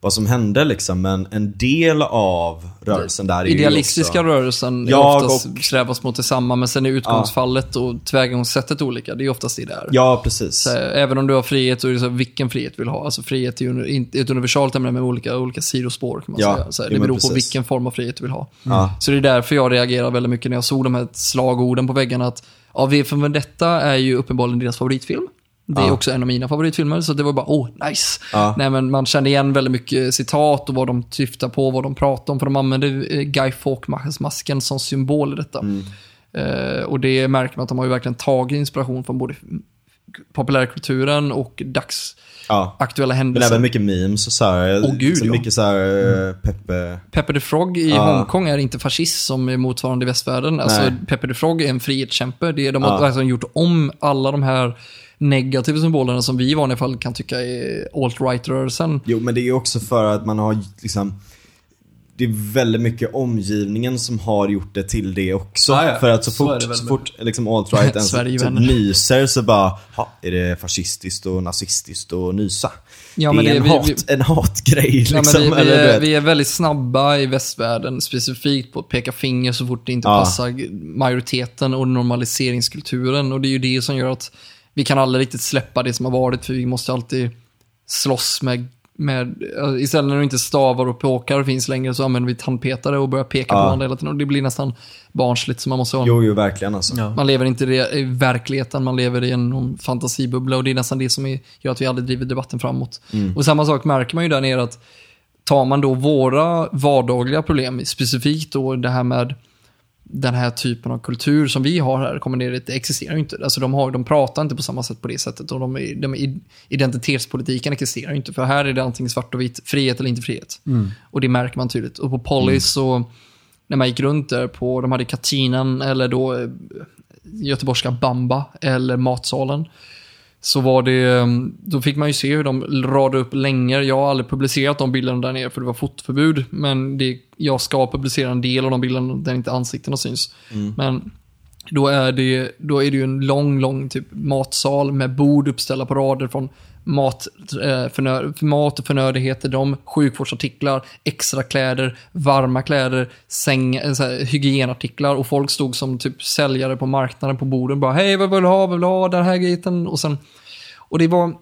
vad som hände liksom. Men en del av rörelsen där är ju idealistiska också... rörelsen är oftast och- strävas mot detsamma, men sen är utgångsfallet och tillvägagångssättet olika. Det är oftast det där. Ja, precis. Så, eh, även om du har frihet så är det så här, vilken frihet vill du ha. Alltså frihet är ju inte- ett universalt ämne med olika, olika sidospår kan man Ja, säga. Så, det beror på precis. vilken form av frihet du vill ha. Ja. Så det är därför jag reagerar väldigt mycket när jag såg de här slagorden på väggarna. Att ja, V för Vendetta är ju uppenbarligen deras favoritfilm. Det är Ja. också en av mina favoritfilmer, så det var bara oh, nice. Ja. Nej, men man kände igen väldigt mycket citat och vad de syftar på, vad de pratar om. För de använde eh, Guy Fawkes-masken som symbol i detta. Mm. Eh, och det märker man att de har ju verkligen tagit inspiration från både populärkulturen och dagsaktuella Ja. Men händelser. även mycket memes och så här. Åh, gud, så ja. mycket så här eh, Peppe. Pepper the Frog i Ja. Hongkong är inte fascist som är motsvarande i västvärlden. Alltså, Nej. Pepper the Frog är en frihetskämpe. Det är, de har Ja. verkligen gjort om alla de här negativa symbolerna som vi i vanliga fall kan tycka är alt-right-rörelsen. Jo, men det är också för att man har liksom det är väldigt mycket omgivningen som har gjort det till det också. Ja, ja. För att så fort, så fort liksom alt-right ens typ nyser så bara, ha, är det fascistiskt och nazistiskt och nysa? Ja, det är det- en, vi- hat, vi- en hatgrej Ja, liksom. men vi, vi, är, vi är väldigt snabba i västvärlden, specifikt på att peka finger så fort det inte Ja. passar majoriteten och normaliseringskulturen. Och det är ju det som gör att vi kan aldrig riktigt släppa det som har varit, för vi måste alltid slåss med, med istället när det inte stavar och påkar finns längre så använder vi tandpetare och börjar peka på Ja. varandra hela tiden. Och det blir nästan barnsligt, så man måste ha Jo, jo, verkligen alltså. Ja. man lever inte i verkligheten, man lever i en någon fantasibubbla och det är nästan det som är, gör att vi aldrig driver debatten framåt. Och samma sak märker man ju där nere att tar man då våra vardagliga problem, specifikt då det här med den här typen av kultur som vi har här, kommer ner, det existerar ju inte. Alltså de, har, de pratar inte på samma sätt på det sättet och de, de, identitetspolitiken existerar ju inte. För här är det antingen svart och vitt, frihet eller inte frihet. Och det märker man tydligt. Och på Polly så, när man gick runt där på, de hade Katinan eller då eh, göteborgska Bamba eller Matsalen. Så var det, eh, då fick man ju se hur de radade upp längor. Jag har aldrig publicerat de bilderna där nere för det var fotoförbud. Men det, jag ska publicera en del av de bilderna där inte ansiktena syns. Men då är, det, då är det ju en lång, lång typ matsal med bord uppställda på rader från mat, eh, för mat och förnödenheter, de sjukvårdsartiklar, extra kläder, varma kläder, säng, eh, så här, hygienartiklar. Och folk stod som typ säljare på marknaden på borden bara hej vad vill du ha, vad vill du ha, den här grejen. Och sen och det var,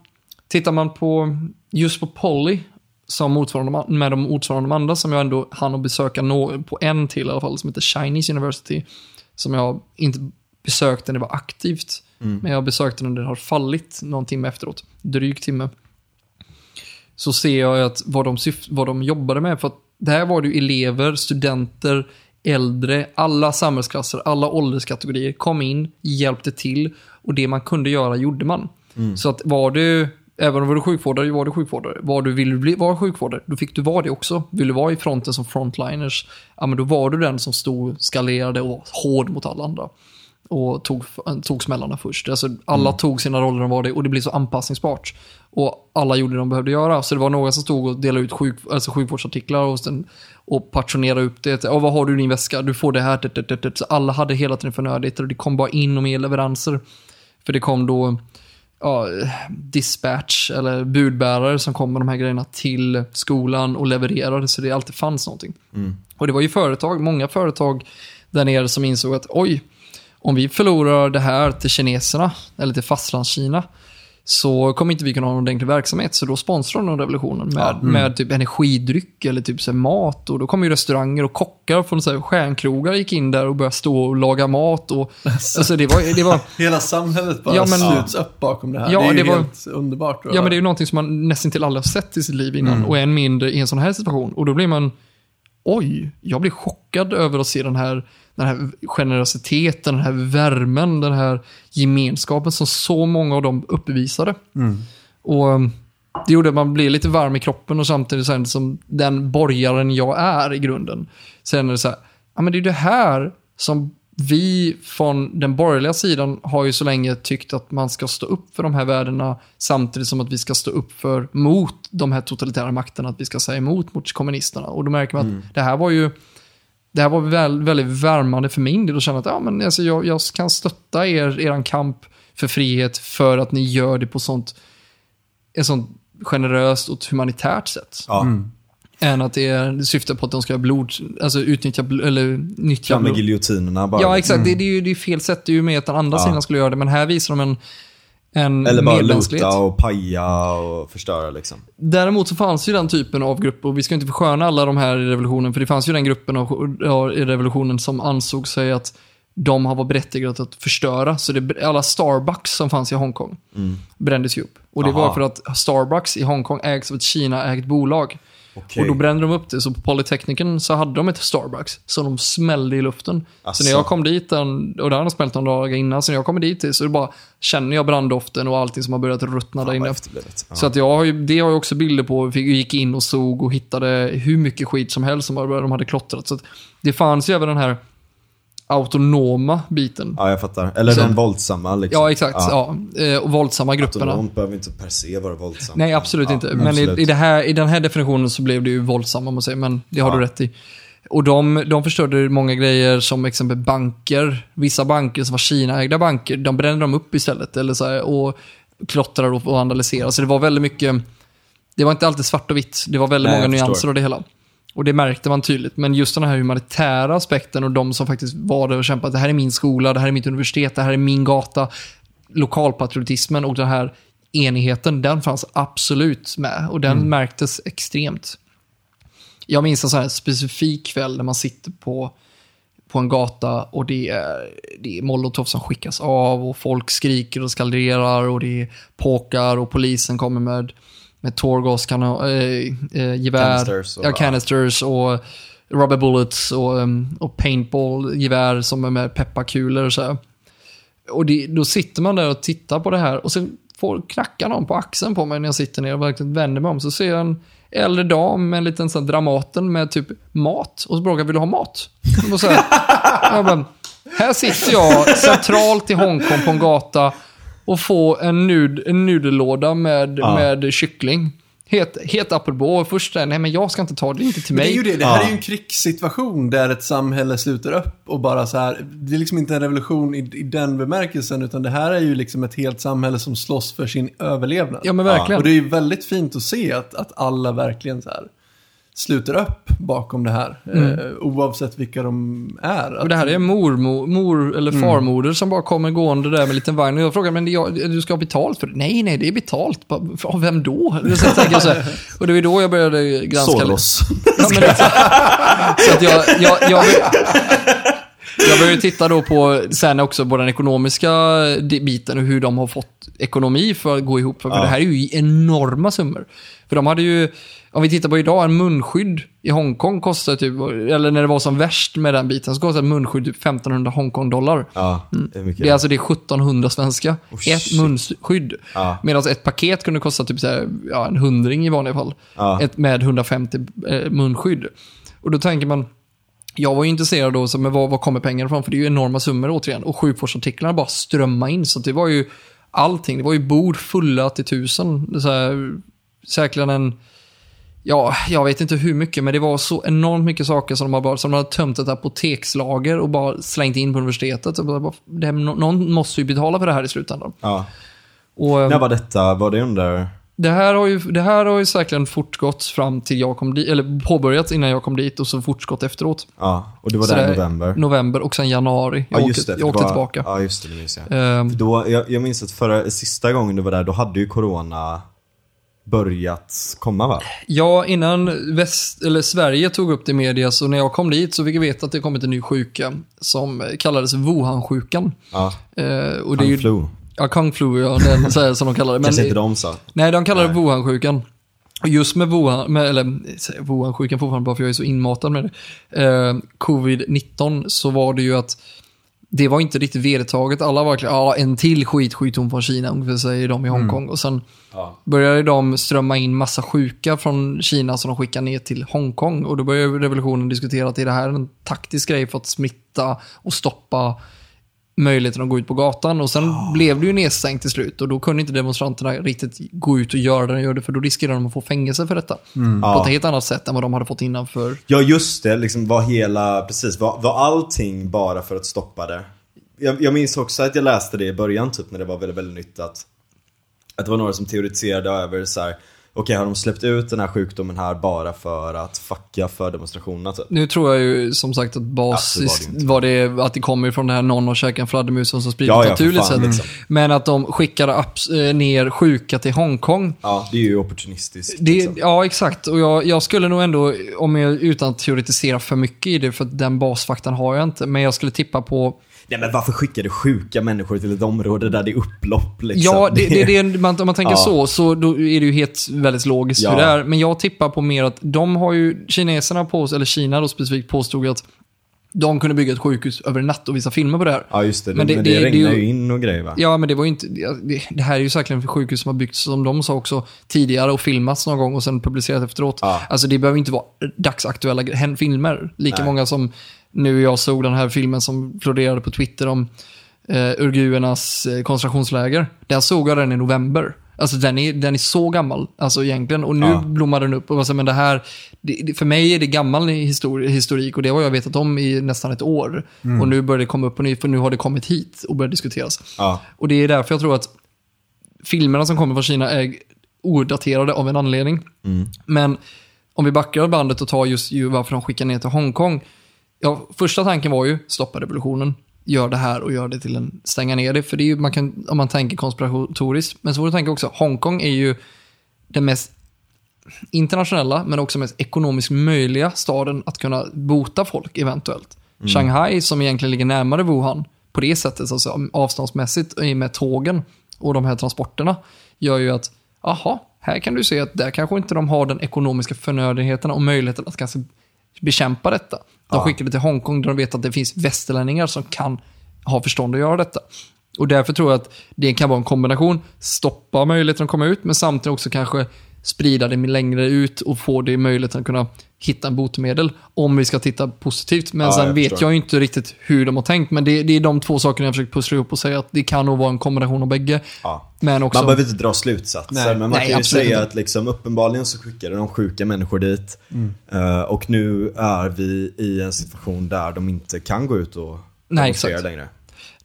tittar man på, just på Polly, som motsvarande, med de motsvarande de andra som jag ändå hann att besöka nå, på en till i alla fall, som heter Chinese University, som jag inte besökte när det var aktivt, men jag besökte när det har fallit någon timme efteråt, dryg timme. Så ser jag att vad de, vad de jobbade med, för att där var det ju elever, studenter, äldre, alla samhällsklasser, alla ålderskategorier kom in, hjälpte till och det man kunde göra gjorde man. Så att var du, även om du var sjukvårdare, var du sjukvårdare. Var du ville bli, vara sjukvårdare, då fick du vara det också. Vill du vara i fronten som frontliners, ja men då var du den som stod, skalerade och var hård mot alla andra. Och tog, tog smällarna först. Alltså, alla tog sina roller och var det och det blev så anpassningsbart. Och alla gjorde det de behövde göra. Så det var några som stod och delade ut sjuk, alltså sjukvårdsartiklar och, sen, och portionerade upp det. Ja, vad har du i din väska? Du får det här. det, det, det. Så alla hade hela tiden förnödenheter och det kom bara in och mer leveranser. För det kom då ja, dispatch eller budbärare som kom med de här grejerna till skolan och levererade så det alltid fanns någonting. Och det var ju företag, många företag där nere som insåg att oj, om vi förlorar det här till kineserna eller till fastlandskina så kommer inte vi kunna ha någon ordentlig verksamhet. Så då sponsrar de revolutionen med, med typ energidryck eller typ så mat. Och då kom ju restauranger och kockar från så här stjärnkrogar gick in där och började stå och laga mat. Och, alltså det var, det var, Hela samhället bara Ja, men- sluts upp bakom det här. Ja, det är ju det var- helt underbart. Ja, men det är ju någonting som man nästan till aldrig har sett i sitt liv innan. Och än mindre i en sån här situation. Och då blir man, oj, jag blir chockad över att se den här, den här generositeten, den här värmen, den här gemenskapen som så många av dem uppvisade. Och um, det gjorde att man blev lite varm i kroppen och samtidigt sen som den borgaren jag är i grunden. Sen är det så här, ja men det är det här som vi från den borgerliga sidan har ju så länge tyckt att man ska stå upp för de här värdena samtidigt som att vi ska stå upp för mot de här totalitära makterna, att vi ska säga emot mot kommunisterna. Och då märker man att det här var ju det här var väl, väldigt värmande för min del att känna att ja, men alltså, jag, jag kan stötta er, er kamp för frihet för att ni gör det på sånt, ett sånt generöst och humanitärt sätt. Ja, Än att det, är, det syftar på att de ska blod, alltså utnyttja, bl- eller nyttja fram med blod. giljotinerna bara. Ja, exakt. Det, det, är ju det är fel sätt. Det är ju med att den andra Ja. sidan skulle göra det, men här visar de en, en Eller bara luta och paja och förstöra liksom. Däremot så fanns ju den typen av grupper, och vi ska inte försköna alla de här i revolutionen, för det fanns ju den gruppen av, i revolutionen som ansåg sig att de har varit berättigade att förstöra. Så det, alla Starbucks som fanns i Hongkong brändes ju upp. Och det var Aha. för att Starbucks i Hongkong ägs av ett Kina-ägt bolag. Okej. Och då brände de upp det. Så på Polytekniken så hade de ett Starbucks som de smällde i luften. Asså. Så när jag kom dit, den, och det hade de smält några dagar innan, så när jag kommer dit så bara känner jag branddoften och allting som har börjat ruttna där inne. Ja. Så att jag har ju, det har jag också bilder på. Vi gick in och såg och hittade hur mycket skit som helst som de hade klottrat. Så det fanns ju även den här autonoma biten. ja, jag fattar. Eller Så- den våldsamma liksom. Ja, exakt. Ja. eh, Och våldsamma grupperna. Autonom behöver inte per se vara våldsam. Nej, absolut Ja, inte. Men absolut. I, i, det här, i den här definitionen så blev det ju våldsamma, jag säga. Men det har Ja. du rätt i. Och de, de förstörde många grejer som exempel banker. Vissa banker som var Kina-ägda banker, de brände de upp istället. Eller så här, och klottrade och vandaliserade. Så det var väldigt mycket, det var inte alltid svart och vitt. Det var väldigt Nej, många nyanser av det hela. Och det märkte man tydligt. Men just den här humanitära aspekten och de som faktiskt var där och kämpade. Det här är min skola, det här är mitt universitet, det här är min gata. Lokalpatriotismen och den här enigheten, den fanns absolut med. Och den märktes extremt. Jag minns en sån här specifik kväll när man sitter på, på en gata och det är, det är molotov som skickas av och folk skriker och skalderar och det är påkar och polisen kommer med, med tårgaskanon, äh, äh, gevär, Canisters och- ja, canisters och rubber bullets och, um, och paintball-gevär som är med pepparkulor och så här. Och det, då sitter man där och tittar på det här och sen får knacka någon på axeln på mig när jag sitter ner och verkligen vänder mig om. Så ser jag en äldre dam med en liten sån Dramaten med typ mat. Och så frågar jag, vill du ha mat? Och så här, jag bara, här sitter jag centralt i Hongkong på en gata och får en, nud, en nudellåda med, Ja. med kyckling. Helt, helt apropå. Först där, nej men jag ska inte ta det, inte till Men det mig. är ju det. Det här Ja. är ju en krigssituation där ett samhälle slutar upp och bara så här. Det är liksom inte en revolution i, i den bemärkelsen, utan det här är ju liksom ett helt samhälle som slåss för sin överlevnad. Ja men verkligen. Och det är ju väldigt fint att se att, att alla verkligen så här sluter upp bakom det här. Eh, oavsett vilka de är. Mm. Och det här är mormor, mor eller Mm. farmoder som bara kommer gående där med en liten vagn. Och jag frågar, men jag, du ska ha betalt för det? Nej, nej, det är betalt. Av vem då? Så så och det var då jag började granska. Soros. Ja, det, så att jag, jag, jag, jag började titta då på sen också på den ekonomiska biten och hur de har fått ekonomi för att gå ihop. För Ja. det här är ju enorma summor. För de hade ju, om vi tittar på idag, en munskydd i Hongkong kostar typ, eller när det var som värst med den biten, så kostar ett munskydd typ 1500 Hongkong-dollar. Ja, det är mycket. Det är alltså det är 1700 svenska. Oh, ett shit. munskydd. Ja. Medan ett paket kunde kosta typ så här, ja, en hundring i vanliga fall. Ett, med 150 eh, munskydd. Och då tänker man, jag var ju intresserad då, så, men var, var kommer pengarna ifrån? För det är ju enorma summor återigen. Och sjukvårdsartiklarna bara strömmar in. Så det var ju allting. Det var ju bord fulla till tusen. Så här, säkerligen en... Ja, jag vet inte hur mycket, men det var så enormt mycket saker som de har bara, som de hade tömt ett apotekslager och bara slängt in på universitetet. Bara, det, någon måste ju betala för det här i slutändan. Ja. Och, ehm, När var detta? Var det under? Det här, har ju, det här har ju säkerligen fortgått fram till jag kom dit, eller påbörjats innan jag kom dit och så fortgått efteråt. Ja, och det var Så där i november. November och sen januari. Jag ja, åkte, just det. jag åkte var, tillbaka. Ja, just det. Det minns jag. För Då, jag, jag minns att förra, sista gången du var där, då hade ju corona börjat komma va? Ja, innan väst, eller Sverige tog upp det i media, så när jag kom dit så fick jag veta att det kommit en ny sjuka som kallades Wuhan-sjukan. Ja, Eh, och det är ju. Ja, Kung flu, ja, den, så här, som de kallar det. Men, Kanske inte de sa. Nej, de kallar det. Wuhan-sjukan. Och just med Wuhan, med, eller Wuhan-sjukan fortfarande bara för jag är så inmatad med det. Eh, Covid-19 så var det ju att det var inte riktigt vedertaget. Alla var verkligen, ja en till skitsjukdom från Kina, ungefär säger de i Hongkong. Och sen Ja. började de strömma in massa sjuka från Kina som de skickar ner till Hongkong. Och då började revolutionen diskutera att är det här en taktisk grej för att smitta och stoppa möjligheten att gå ut på gatan. Och sen blev det ju nedstängt till slut och då kunde inte demonstranterna riktigt gå ut och göra det de gjorde för då riskerade de att få fängelse för detta. På Ja. ett helt annat sätt än vad de hade fått innan för. Ja just det, liksom var hela, precis, var, var allting bara för att stoppa det? Jag, jag minns också att jag läste det i början typ när det var väldigt, väldigt nytt att Att det var några som teoretiserade över så här. Okej, har de släppt ut den här sjukdomen här bara för att fucka för demonstrationerna typ? Nu tror jag ju som sagt att basis Ja, det var, var det att det kommer från det här någon och käkar en fladdermus som sprider Ja, ja, naturligt sätt. liksom. Men att de skickade apps- eh, ner sjuka till Hongkong. Ja, det är ju opportunistiskt. Det, liksom. Ja, exakt. Och jag, jag skulle nog ändå, om jag, utan att teoretisera för mycket i det, för den basfaktan har jag inte, men jag skulle tippa på Nej men varför skickar du sjuka människor till ett område där det är upplopp liksom? Ja, det, det, det, man, om man tänker Ja. så, så då är det ju helt väldigt logiskt Ja. hur det är. Men jag tippar på mer att de har ju, kineserna på, eller Kina då specifikt påstod att de kunde bygga ett sjukhus över en natt och visa filmer på det här. Ja just det, Men det- men det, det är regnar ju- in och grejer va? Ja, men det var ju inte, det, det här är ju säkert ett sjukhus som har byggts, som de sa också, tidigare och filmats någon gång och sen publicerat efteråt. Ja. Alltså det behöver inte vara dagsaktuella filmer. Lika Nej. många som nu jag såg den här filmen som florerade på Twitter om eh, urguernas eh, koncentrationsläger. Den såg jag den i november. Alltså den är, den är så gammal, alltså egentligen. Och nu Ja. blommar den upp. Och säger, men det här, det, för mig är det gammal histori- historik och det har jag vetat om i nästan ett år. Och nu börjar det komma upp på nytt, för nu har det kommit hit och börjat diskuteras. Ja. Och det är därför jag tror att filmerna som kommer från Kina är odaterade av en anledning. Men om vi backar bandet och tar just ju varför de skickar ner till Hongkong. Ja, första tanken var ju stoppa revolutionen, gör det här och gör det till en, stänga ner det. För det är ju, man kan, om man tänker konspiratoriskt. Men så får du tänka också, Hongkong är ju den mest internationella, men också mest ekonomiskt möjliga staden att kunna bota folk eventuellt. Shanghai, som egentligen ligger närmare Wuhan, på det sättet, alltså avståndsmässigt, med tågen och de här transporterna, gör ju att, aha, här kan du se att där kanske inte de har den ekonomiska förnödenheten och möjligheten att kanske bekämpa detta. De skickar det till Hongkong där de vet att det finns västerlänningar som kan ha förstånd att göra detta. Och därför tror jag att det kan vara en kombination. Stoppa möjligheten att komma ut, men samtidigt också kanske sprida det längre ut och få det möjligheten att kunna hitta en botemedel. Om vi ska titta positivt. Men Ja, sen jag vet förstår. jag ju inte riktigt hur de har tänkt. Men det, det är de två sakerna jag försöker pussla ihop och säga att det kan nog vara en kombination av bägge. Ja. Men också... Man behöver inte dra slutsatser, Nej. men man Nej, kan ju säga inte. att liksom, uppenbarligen så skickade de sjuka människor dit. Mm. Eh, och nu är vi i en situation där de inte kan gå ut och Nej, exakt. längre.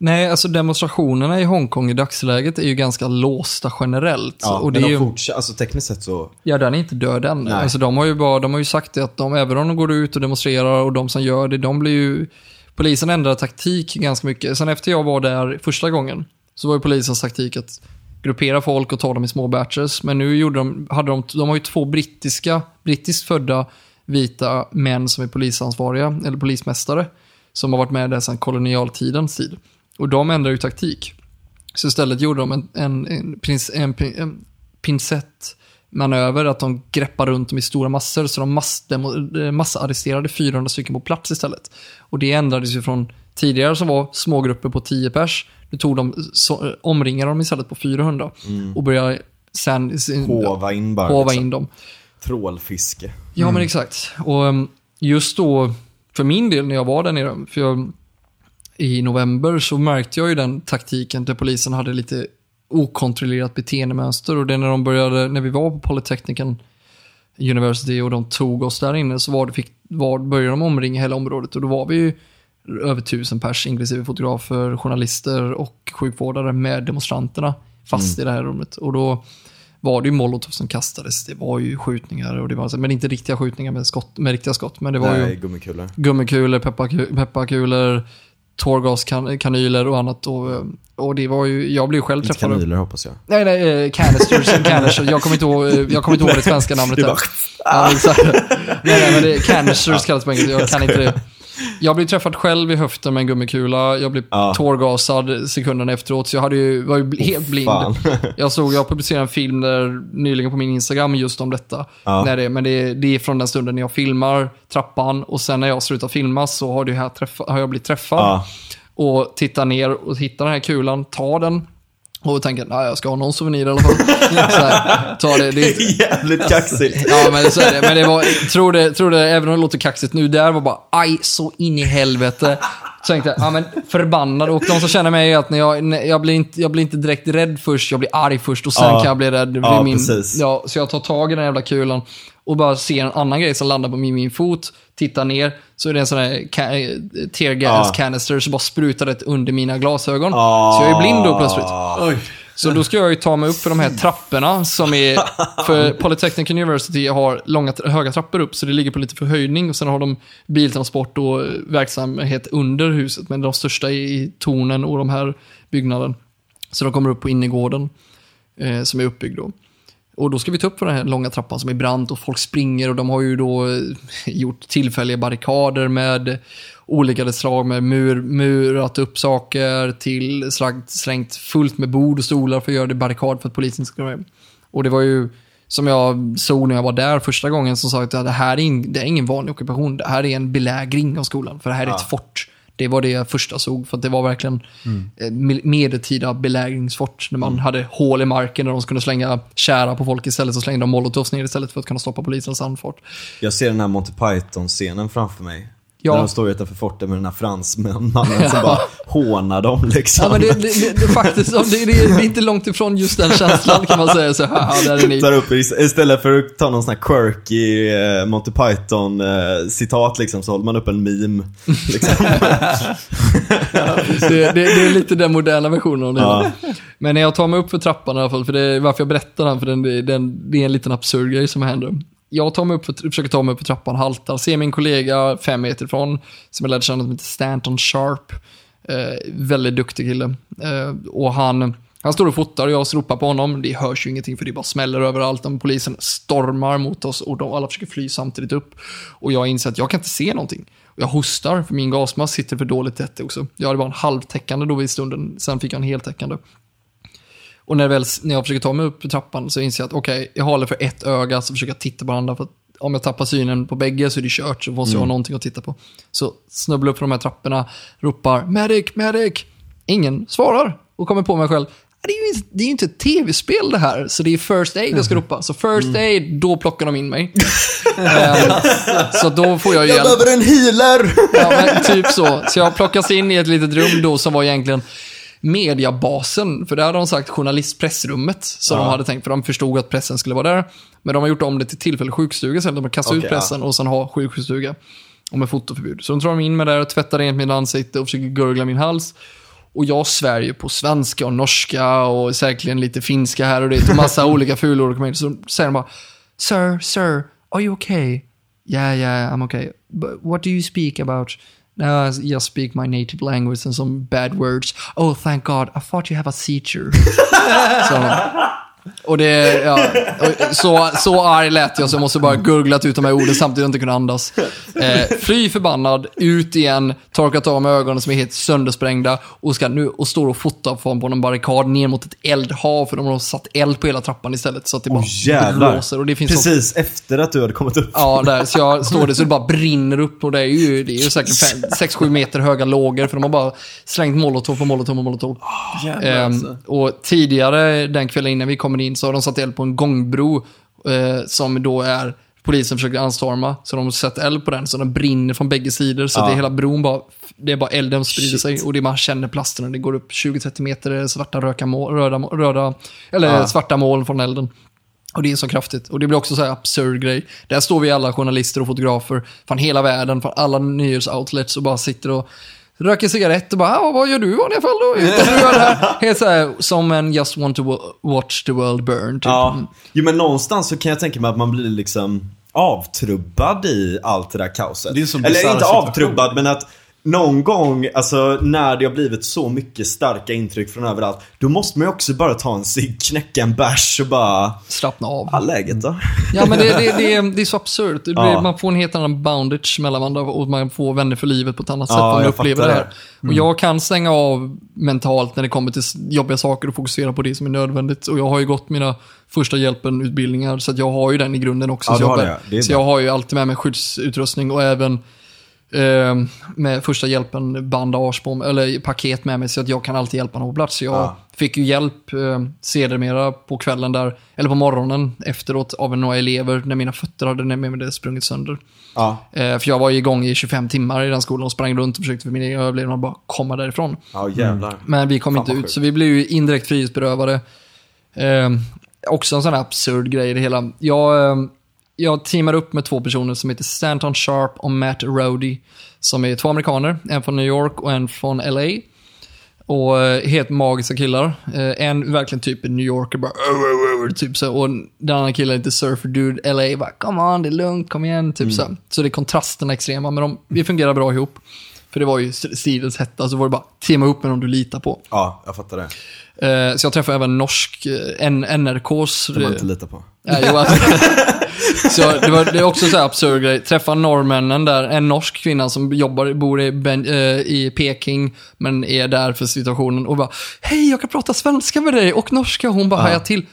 Nej, alltså demonstrationerna i Hongkong i dagsläget är ju ganska låsta generellt. Ja, och det men är de ju... fortsätter, alltså tekniskt sett så, Ja, den är inte död än. Nej. Alltså, de, har ju bara, de har ju sagt det att de, även om de går ut och demonstrerar och de som gör det, de blir ju... Polisen ändrar taktik ganska mycket. Sen efter jag var där första gången så var ju polisens taktik att gruppera folk och ta dem i små batches. Men nu gjorde de, hade de, de har ju två brittiska, brittiskt födda vita män som är polisansvariga, eller polismästare, som har varit med där sedan kolonialtidens tid. Och de ändrar ju taktik. Så istället gjorde de en, en, en, prins, en, en pincettmanöver, att de greppar runt dem i stora massor, så de massdemo, eh, massarresterade 400 stycken på plats istället. Och det ändrades ju från tidigare som var små grupper på 10 pers, nu tog de, så, eh, omringade dem istället på 400 och började sen hova in bara. hova liksom. in dem. Trålfiske. Ja, men exakt. Och um, just då, för min del när jag var där nere, för jag, i november så märkte jag ju den taktiken där polisen hade lite okontrollerat beteendemönster och det när de började, när vi var på Polytechnican University och de tog oss där inne så var det, fick, var, började de omringa hela området och då var vi ju över tusen pers, inklusive fotografer, journalister och sjukvårdare med demonstranterna fast i det här rummet. Och då var det ju molotov som kastades, det var ju skjutningar, och det var, men inte riktiga skjutningar med, skott, med riktiga skott, men det var Nej, ju gummikulor. gummikulor, pepparku- pepparkulor, tårgaskanyler och annat. Och, och det var ju, jag blev själv Inte träffad. kanyler hoppas jag. Nej, nej, eh, canisters, canisters. Jag kommer inte ihåg, eh, jag kommer inte ihåg det svenska namnet. Det bara- Ja, nej, nej, men det, canisters kallas på engelska. Jag kan inte det. Jag blev träffad själv i höften med en gummikula. Jag blev Ja. tårgasad sekunden efteråt, så jag hade ju, var ju helt blind. Fan. Jag såg, jag publicerade en film där, nyligen på min Instagram just om detta. Ja. När det, men det, det är från den stunden när jag filmar trappan och sen när jag slutar filma så har, det här träffa, har jag blivit träffad. Ja. Och tittar ner och hittar den här kulan, tar den och tänker att jag ska ha någon souvenir i alla fall. så här, tar det, det, Jävligt kaxigt. Ja, men så är det. Men det var, tror det, tror det, även om det låter kaxigt nu, där var bara aj så in i helvete. Så tänkte jag, ja men förbannad. Och de som känner mig är att när jag, när jag, blir inte, jag blir inte direkt rädd först, jag blir arg först och sen Ja. kan jag bli rädd. Ja, min, precis. ja, så jag tar tag i den jävla kulan och bara ser en annan grej som landar på min, min fot, tittar ner, så är det en sån här ca- eh, tear gas Ja. canister som bara sprutar det under mina glasögon. Ah. Så jag är blind då plötsligt. Oj. Så då ska jag ju ta mig upp för de här trapporna som är... För Polytechnic University har långa, höga trappor upp, så det ligger på lite förhöjning. Och sen har de biltransport och eh, verksamhet under huset, men de största är i tornen och de här byggnaden. Så de kommer upp på innergården, eh, som är uppbyggd då. Och då ska vi ta upp för den här långa trappan som är brant och folk springer och de har ju då eh, gjort tillfälliga barrikader med olika slag med mur, murat upp saker till slängt, slängt fullt med bord och stolar för att göra det barrikad för att polisen ska komma Och det var ju som jag såg när jag var där första gången som sa att det här är, in, det är ingen vanlig ockupation. Det här är en belägring av skolan. För det här är Ja. ett fort. Det var det jag första såg. För att det var verkligen mm. medeltida belägringsfort. När man hade hål i marken där de kunde slänga kära på folk istället. Så slängde de molotovs ner istället för att kunna stoppa polisens anfart. Jag ser den här Monty Python-scenen framför mig. Ja. När de står utanför fortet med den här fransmannen som bara hånar dem liksom. Ja, men det, det, det, faktiskt, det, det, är inte långt ifrån just den känslan kan man säga. Så här, där är ni. Tar upp, istället för att ta någon sån här quirky eh, Monty Python eh, citat liksom, så håller man upp en meme. Liksom. Det, det, det är lite den moderna versionen av det. Ja. Men när jag tar mig upp för trappan i alla fall, för det är varför jag berättar den, för den, den, det är en liten absurd grej som händer. Jag tar mig upp försöker ta mig upp för trappan, haltar, ser min kollega fem meter ifrån, som jag lärde känna som heter Stanton Sharp. Eh, väldigt duktig kille. Eh, och han, han står och fotar och jag ropar på honom. Det hörs ju ingenting för det bara smäller överallt. Och polisen stormar mot oss och de alla försöker fly samtidigt upp. Och jag inser att jag kan inte se någonting. Jag hostar för min gasmask sitter för dåligt tätt också. Jag hade bara en halvtäckande då vid stunden, sen fick jag en heltäckande. Och när, väl, när jag försöker ta mig upp för trappan så inser jag att okej, jag håller för ett öga så försöker jag titta på det andra. För om jag tappar synen på bägge så är det kört, så måste jag ha någonting att titta på. Så snubblar upp för de här trapporna, ropar medic, medic. Ingen svarar och kommer på mig själv. "Ah, Det är, ju, inte- det är ju inte ett tv-spel det här, så det är first aid jag ska ropa. Så first aid, då plockar de in mig. Ehm, så då får jag hjälp. behöver en healer! Ja, men typ så. Så jag plockas in i ett litet rum då som var egentligen mediabasen. För där hade de sagt journalistpressrummet. Som de hade tänkt, för de förstod att pressen skulle vara där. Men de har gjort om det till tillfällig sjukstuga sen. De har kastat ut Okej, pressen och sen ha sjukhusstuga. Och med fotoförbud. Så de tar de in mig där och tvättar rent mitt ansikte och försöker gurgla min hals. Och jag svär ju på svenska och norska och säkerligen lite finska här och det och massa olika fulord. Så säger de bara Sir, sir, are you okay? Yeah, yeah, I'm okay. But what do you speak about? No, I just speak my native language and some bad words. Oh, thank God. I thought you have a seizure. så, och det, ja, och så, så arg lät jag så jag måste bara gurglat ut de här orden samtidigt som jag inte kunde andas. Eh, fly förbannad, ut igen, torkat av mig ögonen som är helt söndersprängda och, ska nu, och står och fotar från på en barrikad ner mot ett eldhav för de har satt eld på hela trappan istället så att det bara jävlar. blåser. Och det finns Precis efter att du hade kommit upp. Ja, där. Så jag står där så det bara brinner upp och det är ju, det är ju säkert 6-7 meter höga lågor för de har bara slängt molotov på molotov på molotov. Jävlar Ehm, alltså. och tidigare den kvällen innan vi kommer in så har de satt eld på en gångbro eh, som då är polisen försöker anstorma. Så de har satt eld på den så den brinner från bägge sidor. Så Ja. det hela bron bara, det är bara elden sprider Shit. sig och det man känner plasten och det går upp 20-30 meter är svarta röka mål, röda, röda, eller Ja. svarta moln från elden. Och det är så kraftigt. Och det blir också så här absurd grej. Där står vi alla journalister och fotografer från hela världen, från alla nyhetsoutlets och bara sitter och röker cigarett och bara ah, vad gör du i vanliga fall då? Utan du gör det här. Helt så här, som en just want to wa- watch the world burn. Typ. Ja. Jo men någonstans så kan jag tänka mig att man blir liksom avtrubbad i allt det där kaoset. Det är Eller inte situation. avtrubbad men att någon gång, alltså när det har blivit så mycket starka intryck från överallt, då måste man ju också bara ta en cigg, knäcka en bärs och bara, Slappna av. ja läget då? Ja, men det, det, det, är, det är så absurt. Ja. Man får en helt annan boundage mellan varandra och man får vänner för livet på ett annat Ja, sätt om man upplever det här. Mm. Och jag kan stänga av mentalt när det kommer till jobbiga saker och fokusera på det som är nödvändigt. Och jag har ju gått mina första hjälpen-utbildningar så att jag har ju den i grunden också. Ja, så jag, det, ja. Det så jag har ju alltid med mig skyddsutrustning och även med första hjälpen bandage på eller paket med mig så att jag kan alltid hjälpa någon på plats. Så jag Ja. fick ju hjälp eh, sedermera på kvällen där, eller på morgonen efteråt av några elever när mina fötter hade mig det sprungit sönder. Ja, Eh, för jag var ju igång i 25 timmar i den skolan och sprang runt och försökte för min egen överlevnad bara komma därifrån. ja jävlar. Men vi kom Fan, inte ut, så vi blev ju indirekt frihetsberövade. Eh, också en sån här absurd grej i det hela. Jag, eh, jag teamar upp med två personer som heter Stanton Sharp och Matt Rowdy. Som är två amerikaner, en från New York och en från LA. Och eh, helt magiska killar. Eh, en verkligen typ New Yorker bara "Arr, arr, arr", typ så. Och den andra killen lite surfer dude, LA bara come on, det är lugnt, kom igen, typ så. Så det är kontrasterna extrema, men de, vi fungerar bra ihop. För det var ju stridens hetta, så var det bara teama upp med någon du litar på. Ja, jag fattar det. Eh, så jag träffade även norsk, eh, N- NRKs... Det man inte litar på. Nej, jo, alltså. så det, var, det är också så här absurd grej. Träffa norrmännen där, en norsk kvinna som jobbar, bor i, ben, eh, i Peking, men är där för situationen och bara Hej, jag kan prata svenska med dig och norska. Hon bara hajar till.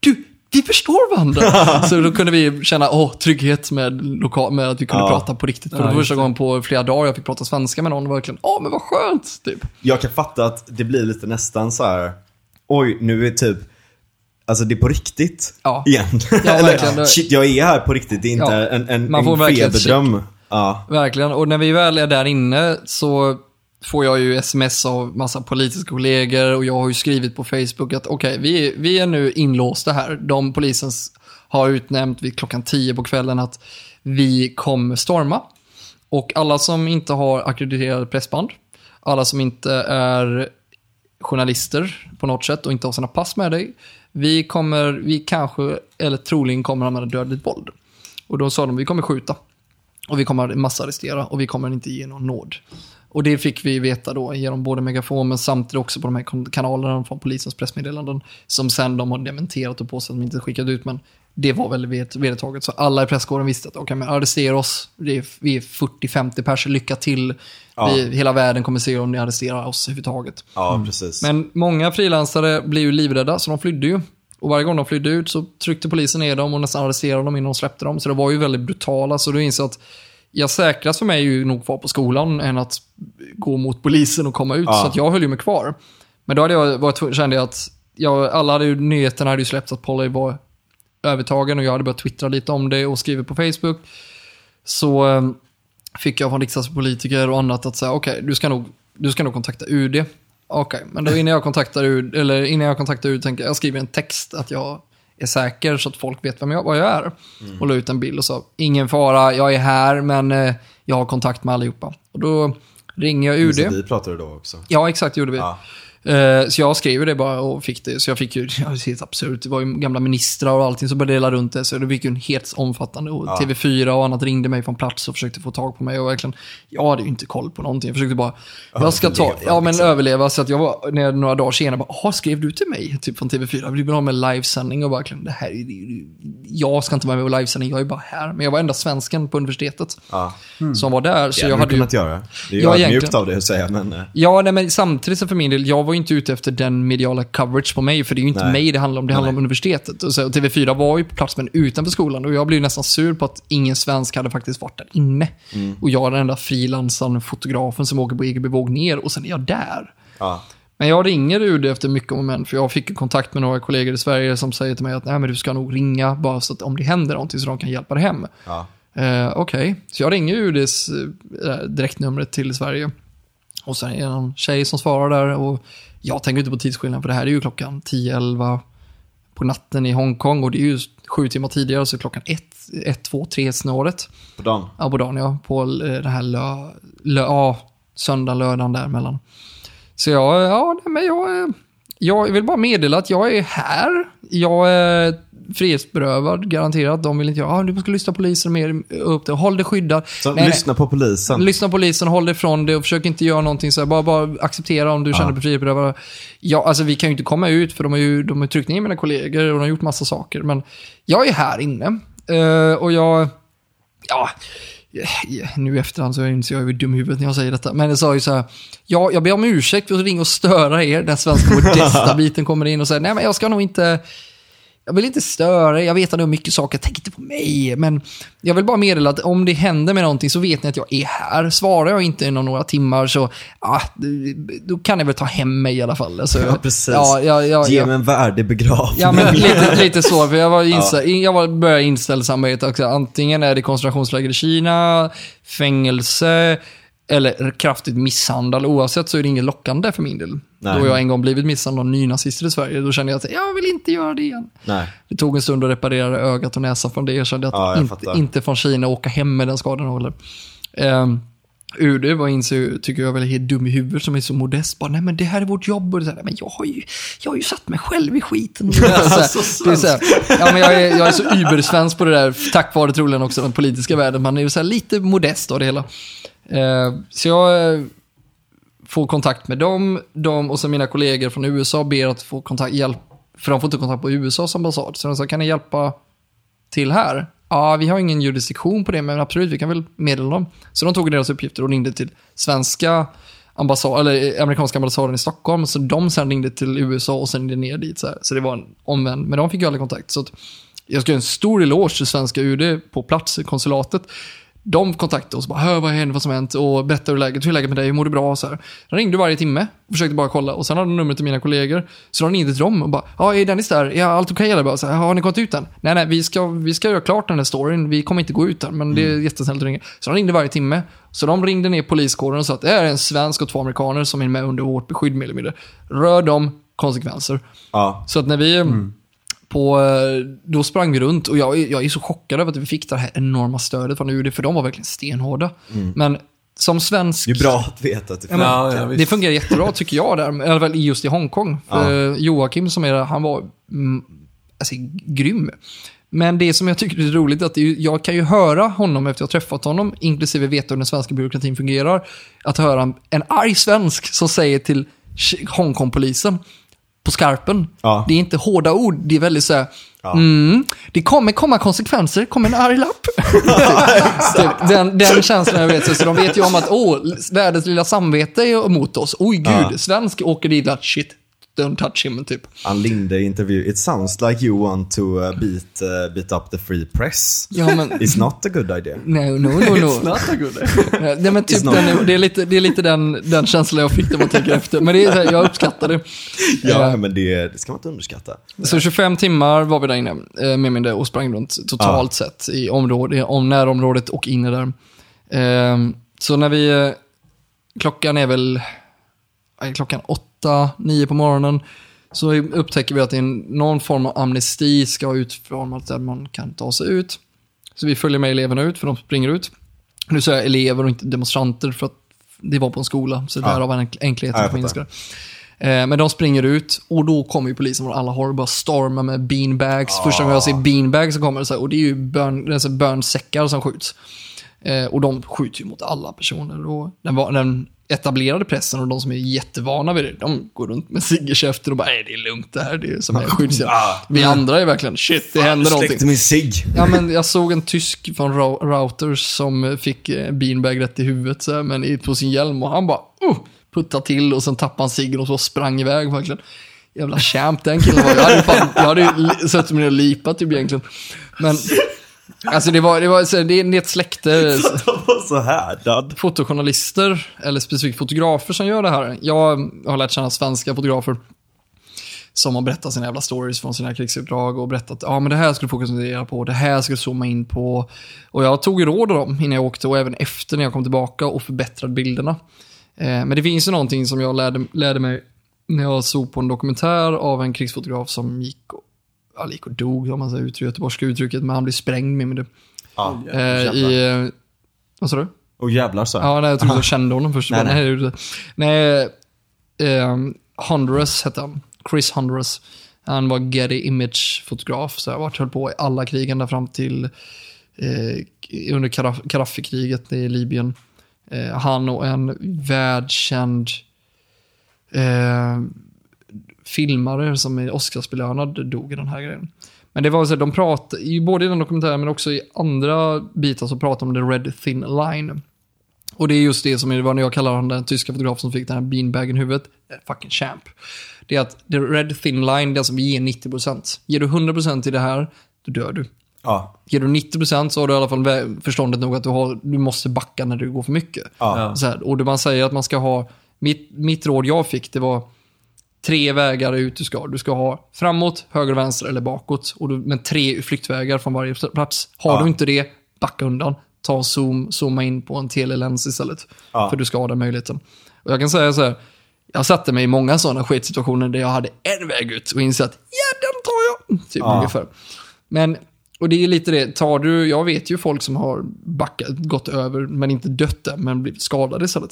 Du, vi förstår varandra. så då kunde vi känna åh, trygghet med, loka- med att vi kunde Ja. prata på riktigt. För det Ja, var just första det. gången på flera dagar jag fick prata svenska med någon. Och verkligen, åh, men vad skönt, typ. Jag kan fatta att det blir lite nästan så här. oj, nu är typ, alltså det är på riktigt Ja. igen. Ja, Eller, shit, jag är här på riktigt, det är inte en, en, Man får en feberdröm. Ja. Verkligen, och när vi väl är där inne så får jag ju sms av massa politiska kollegor och jag har ju skrivit på Facebook att okej, vi, vi är nu inlåsta här. De polisen har utnämnt vid klockan 10 på kvällen att vi kommer storma. Och alla som inte har akkrediterade pressband, alla som inte är journalister på något sätt och inte har sina pass med dig, vi kommer, vi kanske, eller troligen kommer använda dödligt våld. Och då sa de, vi kommer skjuta. Och vi kommer massarrestera och vi kommer inte ge någon nåd. Och det fick vi veta då genom både megafon men samtidigt också på de här kanalerna från polisens pressmeddelanden. Som sen de har dementerat och påstått att de inte skickat ut. Men det var väl vedertaget. Så alla i presskåren visste att okej, men arrestera oss. Det är, vi är 40-50 personer, lycka till. Ja. Vi, hela världen kommer se om ni arresterar oss överhuvudtaget. Ja, precis. Men många frilansare blev ju livrädda, så de flydde ju. Och varje gång de flydde ut så tryckte polisen ner dem och nästan arresterade dem innan de släppte dem. Så det var ju väldigt brutala. Så du inser att jag säkrast för mig är ju nog kvar på skolan än att gå mot polisen och komma ut. Ja. Så att jag höll ju mig kvar. Men då hade jag, var, tv- kände jag att jag, alla hade ju, nyheterna hade ju släppts att Polly var övertagen och jag hade börjat twittra lite om det och skrivit på Facebook. Så eh, fick jag från riksdagspolitiker och annat att säga, okej, du, ska nog, du ska nog kontakta UD. Okej, men då innan jag kontaktar UD, eller innan jag kontaktar UD tänker jag, jag skriver en text att jag är säker så att folk vet vem jag, vad jag är. Och la ut en bild och sa, ingen fara, jag är här, men eh, jag har kontakt med allihopa. Och då ringer jag UD. Så vi pratade då också. Ja, exakt gjorde vi. Ja. Eh, Så jag skrev det bara och fick det. Så jag fick ju, ja, det är helt absurt, det var ju gamla ministrar och allting som började dela runt det. Så det fick ju en helt omfattande. Och Ja. TV4 och annat ringde mig från plats och försökte få tag på mig. Och verkligen, jag hade ju inte koll på någonting. Jag försökte bara, jag ska ta, Överleva, ja men liksom. överleva. Så att jag var, när jag, några dagar senare bara, skrev du till mig? Typ från TV4. Vi vill ha med livesändning och verkligen, det här jag ska inte vara med på livesändning, jag är bara här. Men jag var enda svensken på universitetet Ja. som var där. Så Det jag hade du ju kunnat göra. Det är ju Ja, ödmjukt egentligen. av dig att säga, men... eh, Ja, nej, men samtidigt så för min del, jag var ju inte ute efter den mediala coverage på mig, för det är ju inte Nej. mig det handlar om, det handlar Nej. om universitetet. Och, så, och TV4 var ju på plats, men utanför skolan. Och jag blev nästan sur på att ingen svensk hade faktiskt varit där inne. Mm. Och jag är den enda frilansaren, fotografen som åker på EGB Våg ner, och sen är jag där. Ja. Men jag ringer UD efter mycket om men, för jag fick kontakt med några kollegor i Sverige som säger till mig att Nej, men du ska nog ringa bara så att om det händer någonting så de kan hjälpa dig hem. Ja. Eh, Okej, så jag ringer UDs eh, direktnumret till Sverige. Och sen är det en tjej som svarar där och jag tänker inte på tidsskillnaden för det här är ju klockan 10-11 på natten i Hongkong och det är ju sju timmar tidigare så klockan 1, 1 2, 3 snåret. På dagen. Ja, på dagen ja. På eh, det här lö, lö, ja, söndag, lördagen däremellan. Så jag, ja, men jag, eh, jag vill bara meddela att jag är här. Jag är frihetsberövad, garanterat. De vill inte göra, ah, du ska lyssna på polisen mer, upp det. Håll dig skyddad. Så Nej, nej. lyssna på polisen. Lyssna på polisen, håll dig ifrån det och försök inte göra någonting så här. Bara, bara acceptera om du känner dig frihetsberövad. Ja, alltså vi kan ju inte komma ut för de har ju de har tryckt ner mina kollegor och de har gjort massa saker. Men jag är här inne Eh, och jag, ja, nu i efterhand så inser jag hur dum huvudet när jag säger detta. Men jag sa ju så här, ja, jag ber om ursäkt för att ringa och störa er. Den svenska modesta biten kommer in och säger, nej men jag ska nog inte, jag vill inte störa jag vet att det är mycket saker, tänk inte på mig. Men jag vill bara meddela att om det händer med någonting så vet ni att jag är här. Svarar jag inte inom några timmar så, ja, då kan ni väl ta hem mig i alla fall. Alltså, Ja, precis. Ja, ja, ja, Ge ja. mig en värdig begravning. Ja, men lite, lite så. För jag, var inställ, jag var, började inställsamhet också. Antingen är det koncentrationsläger i Kina, fängelse eller kraftigt misshandel. Oavsett så är det inget lockande för min del. Nej. Då jag en gång blivit misshandlad av nynazister i Sverige, då kände jag att jag vill inte göra det igen. Nej. Det tog en stund att reparera ögat och näsan från det. Jag kände att Ja, jag inte, inte från Kina åka hem med den skadan håller. Um, UD var inser, tycker jag, väl helt dum i huvudet som är så modest. Bara, nej men det här är vårt jobb. Och så här, men jag har, ju, jag har ju satt mig själv i skiten. Det är så här, det är så här, ja, men jag, är, jag är så übersvensk på det där, tack vare troligen också den politiska världen. Man är ju så lite modest av det hela. Eh, så jag eh, får kontakt med dem, dem och sen mina kollegor från USA ber att få kontakt, hjälp, för de får inte kontakt på USAs ambassad. Så de sa, kan ni hjälpa till här? Ja, vi har ingen jurisdiktion på det, men absolut, vi kan väl meddela dem. Så de tog deras uppgifter och ringde till svenska ambassad, eller eh, amerikanska ambassaden i Stockholm, så de sen ringde till USA och sen ringde ner dit. Så, här. så det var en omvänd, men de fick ju aldrig kontakt. Så att jag ska göra en stor eloge till svenska UD på plats, i konsulatet. De kontaktade oss och bara, hör vad händer, vad som hänt och berättar hur läget, hur är läget med dig, hur mår du bra? Så här. De ringde varje timme och försökte bara kolla och sen hade de numret till mina kollegor. Så de ringde till dem och bara, ja är Dennis där? Ja, allt okej okay, eller? Bara, så här, har ni gått ut än? Nej, nej, vi ska, vi ska göra klart den här storyn, vi kommer inte gå ut än, men det är jättesnällt att ringa. Så de ringde varje timme. Så de ringde ner poliskåren och sa att det är en svensk och två amerikaner som är med under vårt beskydd mer eller mindre. Rör dem, konsekvenser. Ja. Så att när vi på, eh, då sprang vi runt och jag, jag är så chockad över att vi fick det här enorma stödet från UD, för de var verkligen stenhårda. Men som svensk... Det är bra att veta att det Ja, men, Ja, ja, det fungerar jättebra tycker jag där, eller väl just i Hongkong. För Joakim som är där, han var mm, alltså, grym. Men det som jag tycker är roligt är att jag kan ju höra honom efter jag har träffat honom, inklusive veta hur den svenska byråkratin fungerar, att höra en, arg svensk som säger till Hongkong-polisen på skarpen. Ja. Det är inte hårda ord, det är väldigt så här, mm, det kommer komma konsekvenser, kommer en arg lapp. typ, den, den känslan jag vet, så de vet ju om att åh, världens lilla samvete är emot oss. Oj gud, Ja. svensk åker dit, shit, don't touch him, typ. Ann Linde intervju. It sounds like you want to uh, beat, uh, beat up the free press. Ja, men, It's not a good idea. no, no, no, It's no. not a good day. Nej, men typ It's den, det, är lite, det är lite den, den känslan jag fick när man tänker efter. Men det är, här, jag uppskattar det. Ja, Eh, men det, det ska man inte underskatta. Så 25 timmar var vi där inne eh, med min och sprang runt totalt sett i området, om närområdet och inne där. Ehm, Så när vi, eh, klockan är väl, eh, klockan åtta, nio på morgonen, så upptäcker vi att det är en, någon form av amnesti ska vara utformat där man kan ta sig ut. Så vi följer med eleverna ut, för de springer ut. Nu säger jag elever och inte demonstranter, för att det var på en skola, så Ja. därav enk- enkelheten Ja, engelska. Eh, Men de springer ut och då kommer ju polisen från alla håll och bara stormar med beanbags. Första gången jag ser beanbags så kommer det så här, och det är ju bön, bönsäckar som skjuts. Eh, och de skjuter ju mot alla personer. Och den, var- den etablerade pressen och de som är jättevana vid det, de går runt med cigg i käften och bara, nej det är lugnt det här, det är som är skyddsjakt. Vi andra är verkligen, shit det händer någonting. Släckte min cigg. Ja, men jag såg en tysk från Rou- Routers som fick eh, beanbag rätt i huvudet så här, men på sin hjälm och han bara uh, puttade till och sen tappade han ciggen och så sprang iväg verkligen. Jävla champ den killen var. Jag hade, ju fan, jag hade suttit med och lipat typ egentligen. Men, alltså det var, det var, så det är det är ett släkte De var så härdad. fotojournalister, eller specifikt fotografer som gör det här. Jag har lärt känna svenska fotografer som har berättat sina jävla stories från sina krigsuppdrag och berättat ja men det här du fokusera på, det här ska du zooma in på. Och jag tog ju råd av dem innan jag åkte och även efter när jag kom tillbaka och förbättrade bilderna. Eh, men det finns ju någonting som jag lärde, lärde mig när jag såg på en dokumentär av en krigsfotograf som gick ja, gick och dog, om man säger ut- göteborgska uttrycket, men han blev sprängd med det. Ja, Eh, i, eh, vad sa du? Och jävlar så. Ja, nej, jag trodde jag kände honom först. Nej, Nej, nej. nej ehm, Honduras hette han. Chris Honduras. Han var Getty Image-fotograf, så jag har varit höll på i alla krig ända fram till eh, under Gaddafi-kriget i Libyen. Eh, han och en världskänd eh, filmare som är Oscarsbelönad dog i den här grejen. Men det var så här, de pratade, både i den dokumentären men också i andra bitar så pratade de om the red thin line. Och det är just det som är, vad jag kallar den tyska fotografen som fick den här beanbagen i huvudet, fucking champ. Det är att the red thin line, det är alltså vi ger 90%. Ger du 100% i det här, då dör du. Ja. Ger du 90% så har du i alla fall förståndet nog att du, har, du måste backa när du går för mycket. Ja. Så här, och det man säger att man ska ha, mitt, mitt råd jag fick det var tre vägar ut du ska. Du ska ha framåt, höger, vänster eller bakåt. Och du, men tre flyktvägar från varje plats. Har Ja. du inte det, backa undan. Ta zoom, zooma in på en telelens istället. Ja. För du ska ha den möjligheten. Och jag kan säga så här, jag satte mig i många sådana skitsituationer där jag hade en väg ut och insåg att ja, den tar jag. Typ Ja. ungefär. Men, och det är lite det, tar du, jag vet ju folk som har backat, gått över, men inte dött där, men blivit skadade istället.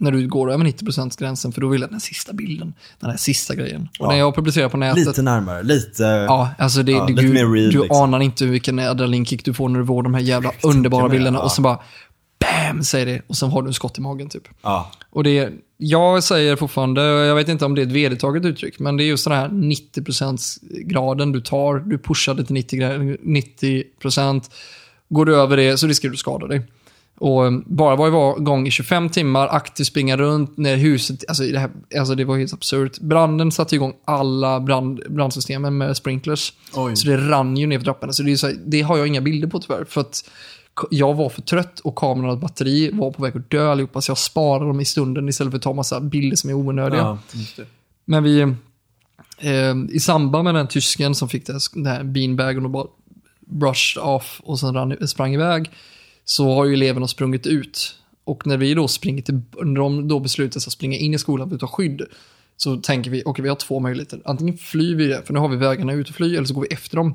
När du går över 90% gränsen, för då vill jag den sista bilden, den här sista grejen. Och Ja. när jag publicerar på nätet, Lite närmare, lite... Ja, alltså det, Ja, det, du, mer real, du liksom. anar inte vilken adrenalinkick du får när du får de här jävla underbara och bilderna. ja. Och så bara, BAM! säger det och sen har du en skott i magen typ. Ja. Och det, jag säger fortfarande, jag vet inte om det är ett vedertaget uttryck, men det är just den här 90% graden du tar, du pushar det till 90, gra- 90%, går du över det så riskerar du att skada dig. Och eh, bara vara igång i 25 timmar, aktivt springa runt, när huset, alltså det, här, alltså det var helt absurt. Branden satte igång alla brand, brandsystemen med sprinklers. Oj. Så det rann ju ner för trapporna. Så det, är så här, det har jag inga bilder på tyvärr. För att jag var för trött och kameran och batteri var på väg att dö allihopa. Så jag sparade dem i stunden istället för att ta massa bilder som är onödiga. Ja. Men vi, eh, i samband med den tysken som fick det här, den här beanbagen och bara brushed off och sen rann, sprang iväg, så har ju eleverna sprungit ut. Och när vi då springer till, när de då beslutar sig att springa in i skolan för att ta skydd, så tänker vi, okej vi har två möjligheter. Antingen flyr vi för nu har vi vägarna ut och fly, eller så går vi efter dem.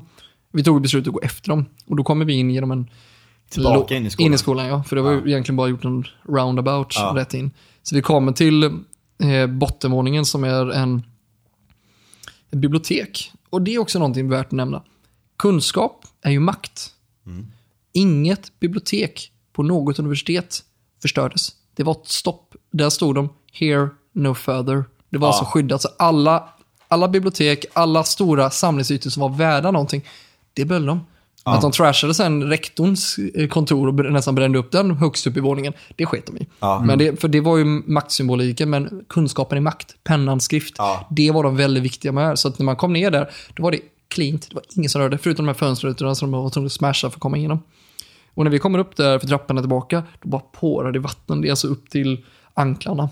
Vi tog beslutet att gå efter dem. Och då kommer vi in genom en... Tillbaka in i skolan. In i skolan, ja. För det var Ja. egentligen bara gjort en roundabout Ja. rätt in. Så vi kommer till eh, bottenvåningen som är en ett bibliotek. Och det är också någonting värt att nämna. Kunskap är ju makt. Inget bibliotek på något universitet förstördes. Det var ett stopp. Där stod de, here, no further. Det var Ja. alltså skyddat. Så alla, alla bibliotek, alla stora samlingsytor som var värda någonting, det behöll de. Att de trashade sen rektorns eh, kontor och nästan brände upp den högst upp i våningen, det sket de i. Ja. Men det, för det var ju maktsymboliken, men kunskapen är makt, pennan, skrift, Ja. det var de väldigt viktiga med. Så att när man kom ner där, då var det cleant, det var ingen som rörde, förutom de här fönsterrutorna som de var tvungna att smasha för att komma igenom. Och när vi kommer upp där för trapporna tillbaka, då bara pårar det vatten. Det är alltså upp till anklarna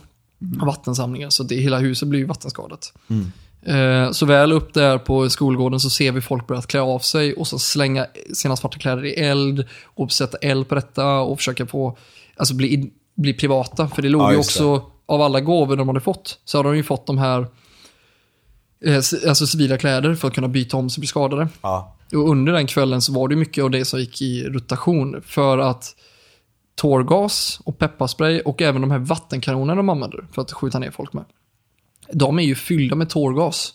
av vattensamlingar. Så det, hela huset blir ju vattenskadat. Eh, så väl upp där på skolgården så ser vi folk börja klä av sig och så slänga sina svarta kläder i eld och sätta eld på detta och försöka få, alltså bli, bli privata. För det låg Ja, ju också, av alla gåvor de hade fått, så hade de ju fått de här eh, alltså civila kläder för att kunna byta om sig och bli skadade. Ja. Och under den kvällen så var det mycket av det som gick i rotation för att tårgas och pepparspray och även de här vattenkanonerna de använder för att skjuta ner folk med. De är ju fyllda med tårgas.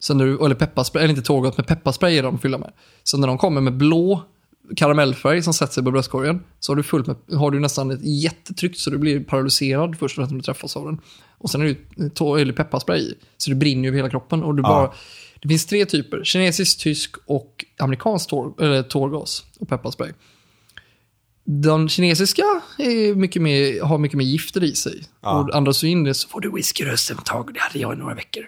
Sen när du, eller pepparspray, eller inte tårgas, men pepparspray är de fyllda med. Så när de kommer med blå karamellfärg som sätter sig på bröstkorgen så har du fullt med, har du nästan ett jättetryck så du blir paralyserad först när du träffas av den. Och sen är det ju eller pepparspray i, så det brinner ju över hela kroppen. Och du Ja. bara, det finns tre typer, kinesisk, tysk och amerikansk tår, eller tårgas och pepparspray. Den kinesiska mycket mer, har mycket mer gifter i sig. Ja. Och andas du in det så får du whiskyröstemtag. Det hade jag i några veckor.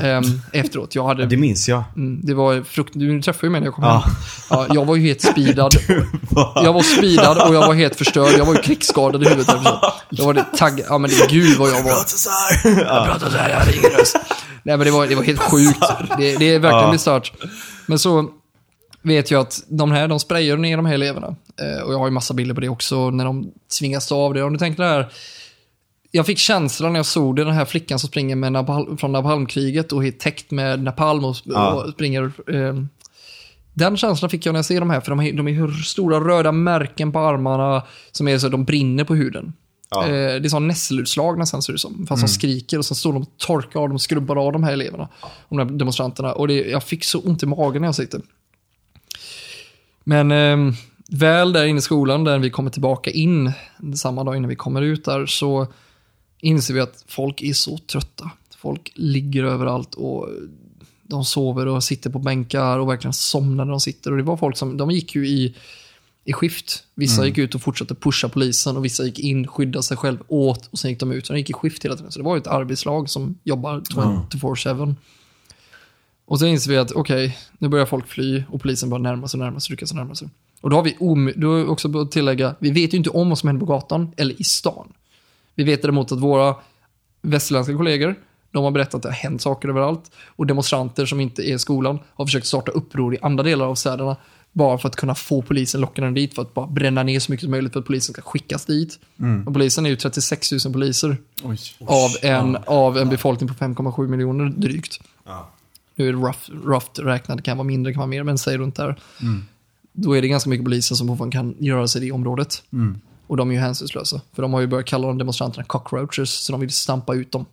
Ehm, efteråt. Jag hade Det minns jag. Mm, det var frukt... Du träffade ju mig när jag kom Ja. hem. Ja, jag var ju helt speedad. Jag var speedad och jag var helt förstörd. Jag var ju krigsskadad i huvudet. så. Jag var det tagg... Ja men det, gud vad jag var. Jag pratade så här, jag hade ingen röst. Nej men det var, det var helt sjukt. Det, det är verkligen Ja. bisarrt. Men så vet jag att de här, de sprayar ner de här eleverna. Eh, och jag har ju massa bilder på det också när de tvingas av det. Om du tänker det här. Jag fick känslan när jag såg det, den här flickan som springer med napal från napalmkriget och är täckt med napalm och, Ja. och springer. Eh, den känslan fick jag när jag ser de här, för de är, de är stora röda märken på armarna som är så de brinner på huden. Ja. Eh, det är som nässelutslag nästan ser det som. Fast de skriker och sen står de och torkar av och skrubbar av de här eleverna. De här demonstranterna. Och det, jag fick så ont i magen när jag sitter. Men eh, väl där inne i skolan, där vi kommer tillbaka in samma dag innan vi kommer ut där, så inser vi att folk är så trötta. Folk ligger överallt och de sover och sitter på bänkar och verkligen somnar när de sitter. Och det var folk som, de gick ju i, i skift. Vissa gick ut och fortsatte pusha polisen och vissa gick in, skyddade sig själv, åt och sen gick de ut. Så de gick i skift hela tiden. Så det var ju ett arbetslag som jobbar 24-7. Och så inser vi att okej, nu börjar folk fly och polisen bara närma sig och närma sig, rycka sig närma sig. Och då har vi om, då också börjat tillägga, vi vet ju inte om vad som händer på gatan eller i stan. Vi vet däremot att våra västerländska kollegor, de har berättat att det har hänt saker överallt. Och demonstranter som inte är i skolan har försökt starta uppror i andra delar av städerna. Bara för att kunna få polisen lockande dit, för att bara bränna ner så mycket som möjligt för att polisen ska skickas dit. Och polisen är ju 36 000 poliser Oj. av en, av en befolkning på 5,7 miljoner drygt. Ja. Nu är det rough, rough räknat, det kan vara mindre, det kan vara mer, men säg runt där. Då är det ganska mycket poliser som fortfarande kan göra sig i det området. Och de är ju hänsynslösa. För de har ju börjat kalla de demonstranterna cockroaches, så de vill stampa ut dem.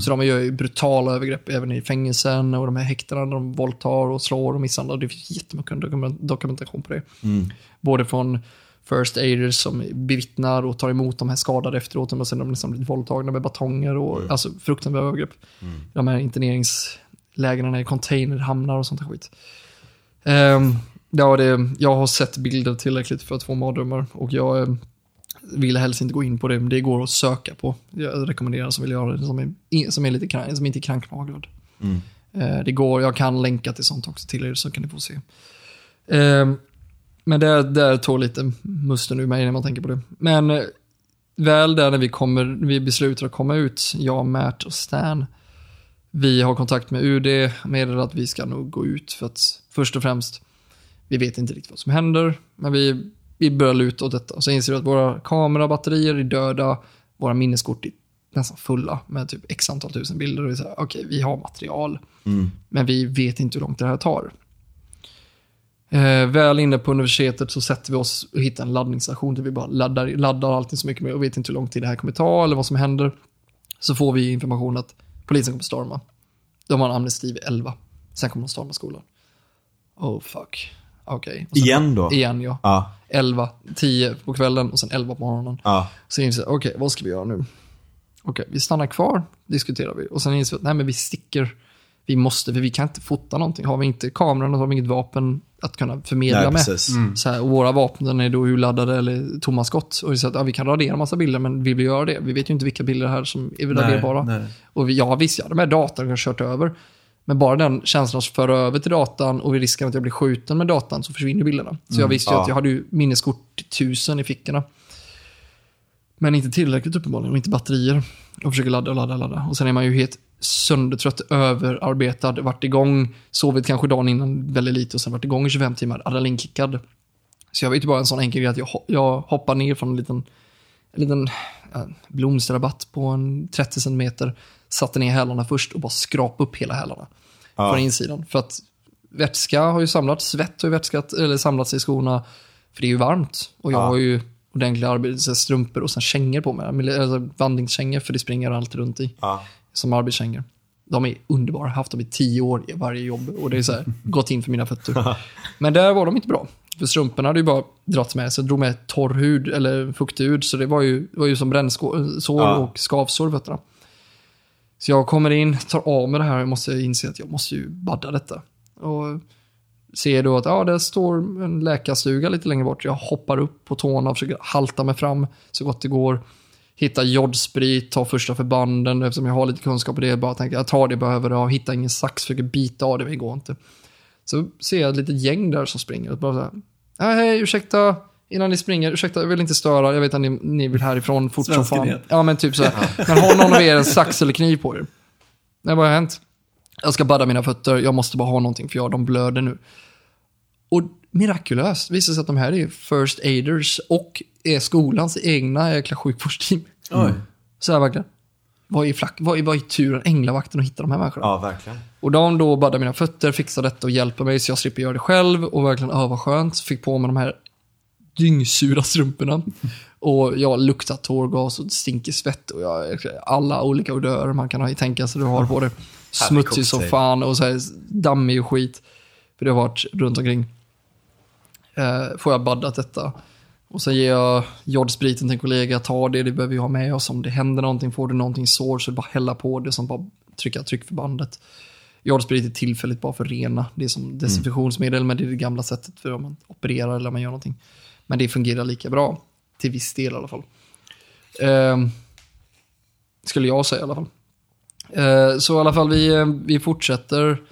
Så de gör ju brutala övergrepp även i fängelsen och de här häktena där de våldtar och slår och misshandlar. Det finns jättemycket dokument- dokumentation på det. Både från first aiders som bevittnar och tar emot de här skadade efteråt. Och sen de liksom blivit våldtagna med batonger och alltså fruktansvärda övergrepp. De här interneringslägren i containerhamnar och sånt här skit. Ehm, ja, det, jag har sett bilder tillräckligt för att få mardrömmar och jag eh, vill helst inte gå in på det, men det går att söka på. Jag rekommenderar som vill göra det, som är, som är lite som inte är kranknaglad. Mm. Eh, det går, jag kan länka till sånt också till er så kan ni få se. Eh, men det där tog lite musten ur mig när man tänker på det. Men väl där när vi, kommer, vi beslutar att komma ut, jag, Matt och Stan, vi har kontakt med UD, meddelar att vi ska nog gå ut för att först och främst, vi vet inte riktigt vad som händer, men vi, vi börjar luta åt detta. Och så inser vi att våra kamerabatterier är döda, våra minneskort är nästan fulla med typ x antal tusen bilder. Och vi säger, okej, vi har material, Mm. men vi vet inte hur långt det här tar. Eh, väl inne på universitetet så sätter vi oss och hittar en laddningsstation där vi bara laddar, laddar allting så mycket mer och vet inte hur lång tid det här kommer ta eller vad som händer. Så får vi information att polisen kommer storma. De har en amnesti vid 11. Sen kommer de storma skolan. Oh fuck. Okej. Sen- Igen då? Igen ja. Ja. 11, 10 på kvällen och sen 11 på morgonen. Ja. Så inser jag, okej, vad ska vi göra nu? Okej, vi stannar kvar, diskuterar vi. Och sen inser vi att nej, men vi sticker. Vi måste, för vi kan inte fota någonting. Har vi inte kameran och har vi inget vapen att kunna förmedla Nej, med. precis. Så här, och våra vapen är då urladdade eller tomma skott. Och vi säger att ja, vi kan radera massa bilder, men vill vi göra det? Vi vet ju inte vilka bilder här som är raderbara. nej. Och vi, ja, visst, ja, de här datorn har kört över. Men bara den känslan att föra över till datan och vid risken att jag blir skjuten med datan så försvinner bilderna. Så jag visste ju ja. att jag hade ju minneskort tusen i fickorna. Men inte tillräckligt uppenbarligen och inte batterier. Och försöker ladda och ladda och ladda. Och sen är man ju helt söndertrött, överarbetad, varit igång, sovit kanske dagen innan väldigt lite och sen varit igång i 25 timmar, adrenalinkickad. Så jag vet ju bara en sån enkel grej att jag, ho- jag hoppar ner från en liten, en liten blomsterrabatt på en 30 cm, satte ner hälarna först och bara skrapa upp hela hälarna Ja. från insidan. För att vätska har ju samlats, svett har ju vätskat, eller samlats i skorna, för det är ju varmt. Och jag Ja. har ju ordentliga strumpor och sen kängor på mig, alltså vandringskängor, för det springer jag alltid runt i Ja. som arbetskängor. De är underbara, haft dem i tio år i varje jobb och det är så här, gått in för mina fötter. Men där var de inte bra. För strumporna hade ju bara dragits med, så jag drog med torr hud, eller fuktig hud, så det var ju, var ju som brännsår Ja. och skavsår i fötterna. Så jag kommer in, tar av mig det här och måste inse att jag måste ju badda detta. Och ser då att ja, det står en läkarstuga lite längre bort. Jag hoppar upp på tårna och försöker halta mig fram så gott det går. Hitta jodsprit, ta första förbanden eftersom jag har lite kunskap på det. Bara tänker jag tar det, behöver och Hittar ingen sax, försöker bita av det, men det går inte. Så ser jag ett litet gäng där som springer och bara så här. Hej, ursäkta. Innan ni springer, ursäkta, jag vill inte störa. Jag vet att ni, ni vill härifrån fort som fan. Ja, men typ så här. Men har någon av er en sax eller kniv på er? Nej, vad har hänt? Jag ska badda mina fötter, jag måste bara ha någonting för jag, de blöder nu. Och mirakulöst visar sig att de här är first aiders och är skolans egna jäkla sjukvårdsteam. Oj. Så här verkligen. Vad är, flack, vad är, vad är turen, änglavakten, att hitta de här människorna? ja, verkligen. Och de då baddar mina fötter, fixar detta och hjälper mig så jag slipper göra det själv. Och verkligen, vad skönt. Fick på mig de här dyngsura strumporna. Och jag luktar tårgas och stinker svett. Och jag, alla olika odörer man kan ha, tänka sig du har på det. Smutsig som fan och så här dammig och skit. För det har varit runt omkring. Eh, får jag baddat detta. Och sen ger jag jodspriten till en kollega, ta det, det behöver vi ha med oss. Om det händer någonting, får du någonting sår så bara hälla på det som bara trycka tryckförbandet. Jodsprit är tillfälligt bara för att rena. Det är som desinfektionsmedel, men det är det gamla sättet för om man opererar eller om man gör någonting. Men det fungerar lika bra, till viss del i alla fall. Eh, skulle jag säga i alla fall. Eh, så i alla fall, vi, vi fortsätter,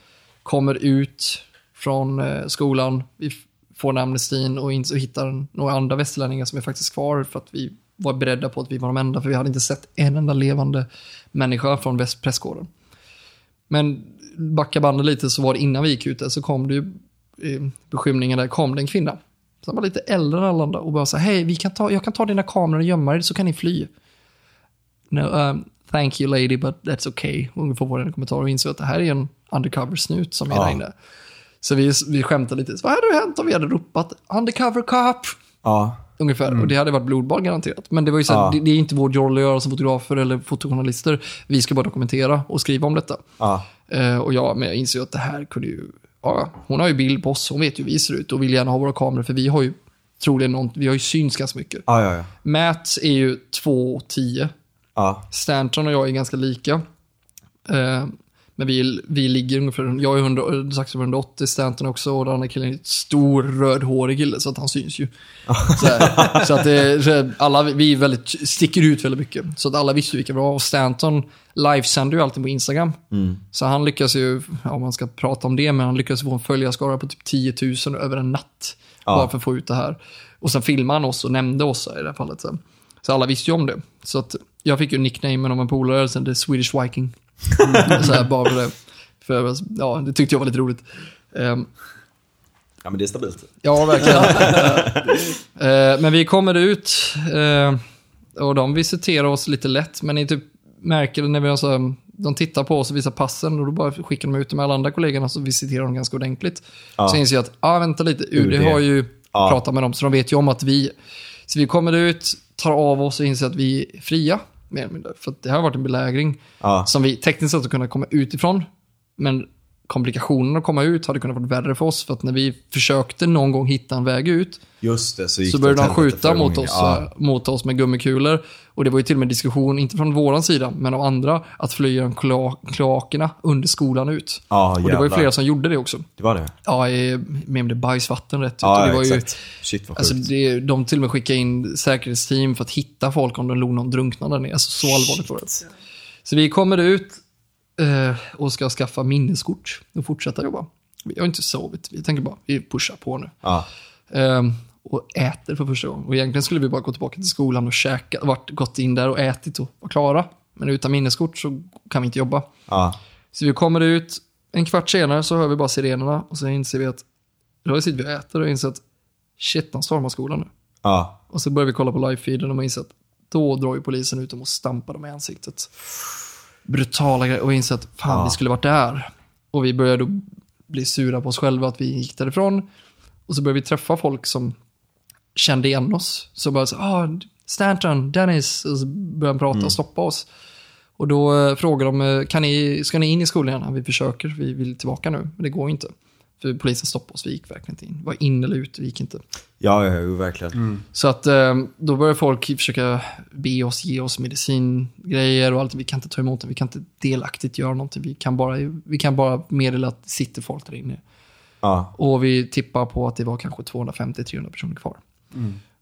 kommer ut från eh, skolan, vi får en amnestin och, in, och hittar några andra västerlänningar som är faktiskt kvar för att vi var beredda på att vi var de enda, för vi hade inte sett en enda levande människa från västpressgården. Men backa bandet lite så var det innan vi gick ut där så kom det ju eh, beskyllningen där kom det en kvinna. Som var lite äldre än alla andra och bara så hej, vi kan ta, jag kan ta dina kameror och gömma er så kan ni fly. No, um, thank you lady, but that's okay. Ungefär var en kommentar och insåg att det här är en undercover-snut som är Ja. där inne. Så vi, vi skämtade lite, vad hade hänt om vi hade ropat undercover cop? Ja. Ungefär, och det hade varit blodbad garanterat. Men det var ju så Ja. det, det är inte vår roll att göra som fotografer eller fotojournalister. Vi ska bara dokumentera och skriva om detta. Eh, och jag, men jag ju att det här kunde ju... Ja, hon har ju bild på oss, hon vet ju hur vi ser ut och vill gärna ha våra kameror för vi har ju troligen någon, vi har ju synts ganska mycket. Ja, ja, ja. Matt är ju 2,10. Ja, Stanton och jag är ganska lika. Eh, men vi, vi ligger ungefär, jag är 100, strax över 180, Stanton också och den andra killen är ett stor rödhårig kille så att han syns ju. så, här, så att det, så alla, vi väldigt, sticker ut väldigt mycket. Så att alla visste vilka vi var och Stanton livesänder ju alltid på Instagram. Så han lyckas ju, ja, om man ska prata om det, men han lyckas få en följarskara på typ 10 000 över en natt. Ja. Bara för att få ut det här. Och sen filmade han oss och nämnde oss i det här fallet. Så, så alla visste ju om det. Så att jag fick ju nicknamen av en polare, sen The Swedish Viking. Så här, bara för det. För, ja, det tyckte jag var lite roligt. Ehm, ja men det är stabilt. ja, verkligen. Eh, men vi kommer ut eh, och de visiterar oss lite lätt, men ni typ märker när vi har så, de tittar på oss och visar passen och då bara skickar de ut de alla andra kollegorna så visiterar de ganska ordentligt. Ja. Så inser jag att, ja ah, vänta lite, UD, UD. har ju Ja. pratat med dem så de vet ju om att vi, så vi kommer ut, tar av oss och inser att vi är fria. Mer eller mindre. För att det här har varit en belägring Ja. som vi tekniskt sett har kunnat komma utifrån. Men komplikationerna att komma ut hade kunnat vara värre för oss. För att när vi försökte någon gång hitta en väg ut Just det, så så började de skjuta mot oss, Ja. eh, mot oss med gummikulor. Och det var ju till och med diskussion, inte från våran sida, men av andra, att fly genom kloa- kloakerna under skolan ut. Ja, och det var ju flera som gjorde det också. Det var det? Ja, i- med om det bajsvatten rätt ut. Ja, och det var ju, exakt. Shit vad Alltså sjukt. det, de till och med skickade in säkerhetsteam för att hitta folk om det låg någon drunknad där nere. Alltså så allvarligt var det. Så vi kommer ut och ska skaffa minneskort och fortsätta jobba. Vi har inte sovit, vi tänker bara, vi pushar på nu. Ja. Ehm, och äter för första gången. Och egentligen skulle vi bara gå tillbaka till skolan och käka, varit, gått in där och ätit och vara klara. Men utan minneskort så kan vi inte jobba. Ja. Så vi kommer ut, en kvart senare så hör vi bara sirenerna och så inser vi att, då sitter vi och äter och inser att shit, de stormar skolan nu. Ja. Och så börjar vi kolla på live-feeden och man inser att då drar ju polisen ut dem och stampar dem i ansiktet. Brutala grejer. Och inser att fan, Ja. vi skulle varit där. Och vi började då bli sura på oss själva att vi gick därifrån. Och så började vi träffa folk som kände igen oss. Så bara så, ah, Stanton, Dennis. Och så började de prata och stoppa oss. Och då eh, frågade de, eh, kan ni, ska ni in i skolan igen? Vi försöker, vi vill tillbaka nu. Men det går inte. För polisen stoppade oss, vi gick verkligen inte in. Var in eller ut, vi gick inte. Ja, ja, jo, verkligen. Så att eh, då börjar folk försöka be oss, ge oss medicingrejer och allt. Vi kan inte ta emot det, vi kan inte delaktigt göra någonting. Vi kan bara, vi kan bara meddela att det sitter folk där inne. Ja. Och vi tippar på att det var kanske 250-300 personer kvar.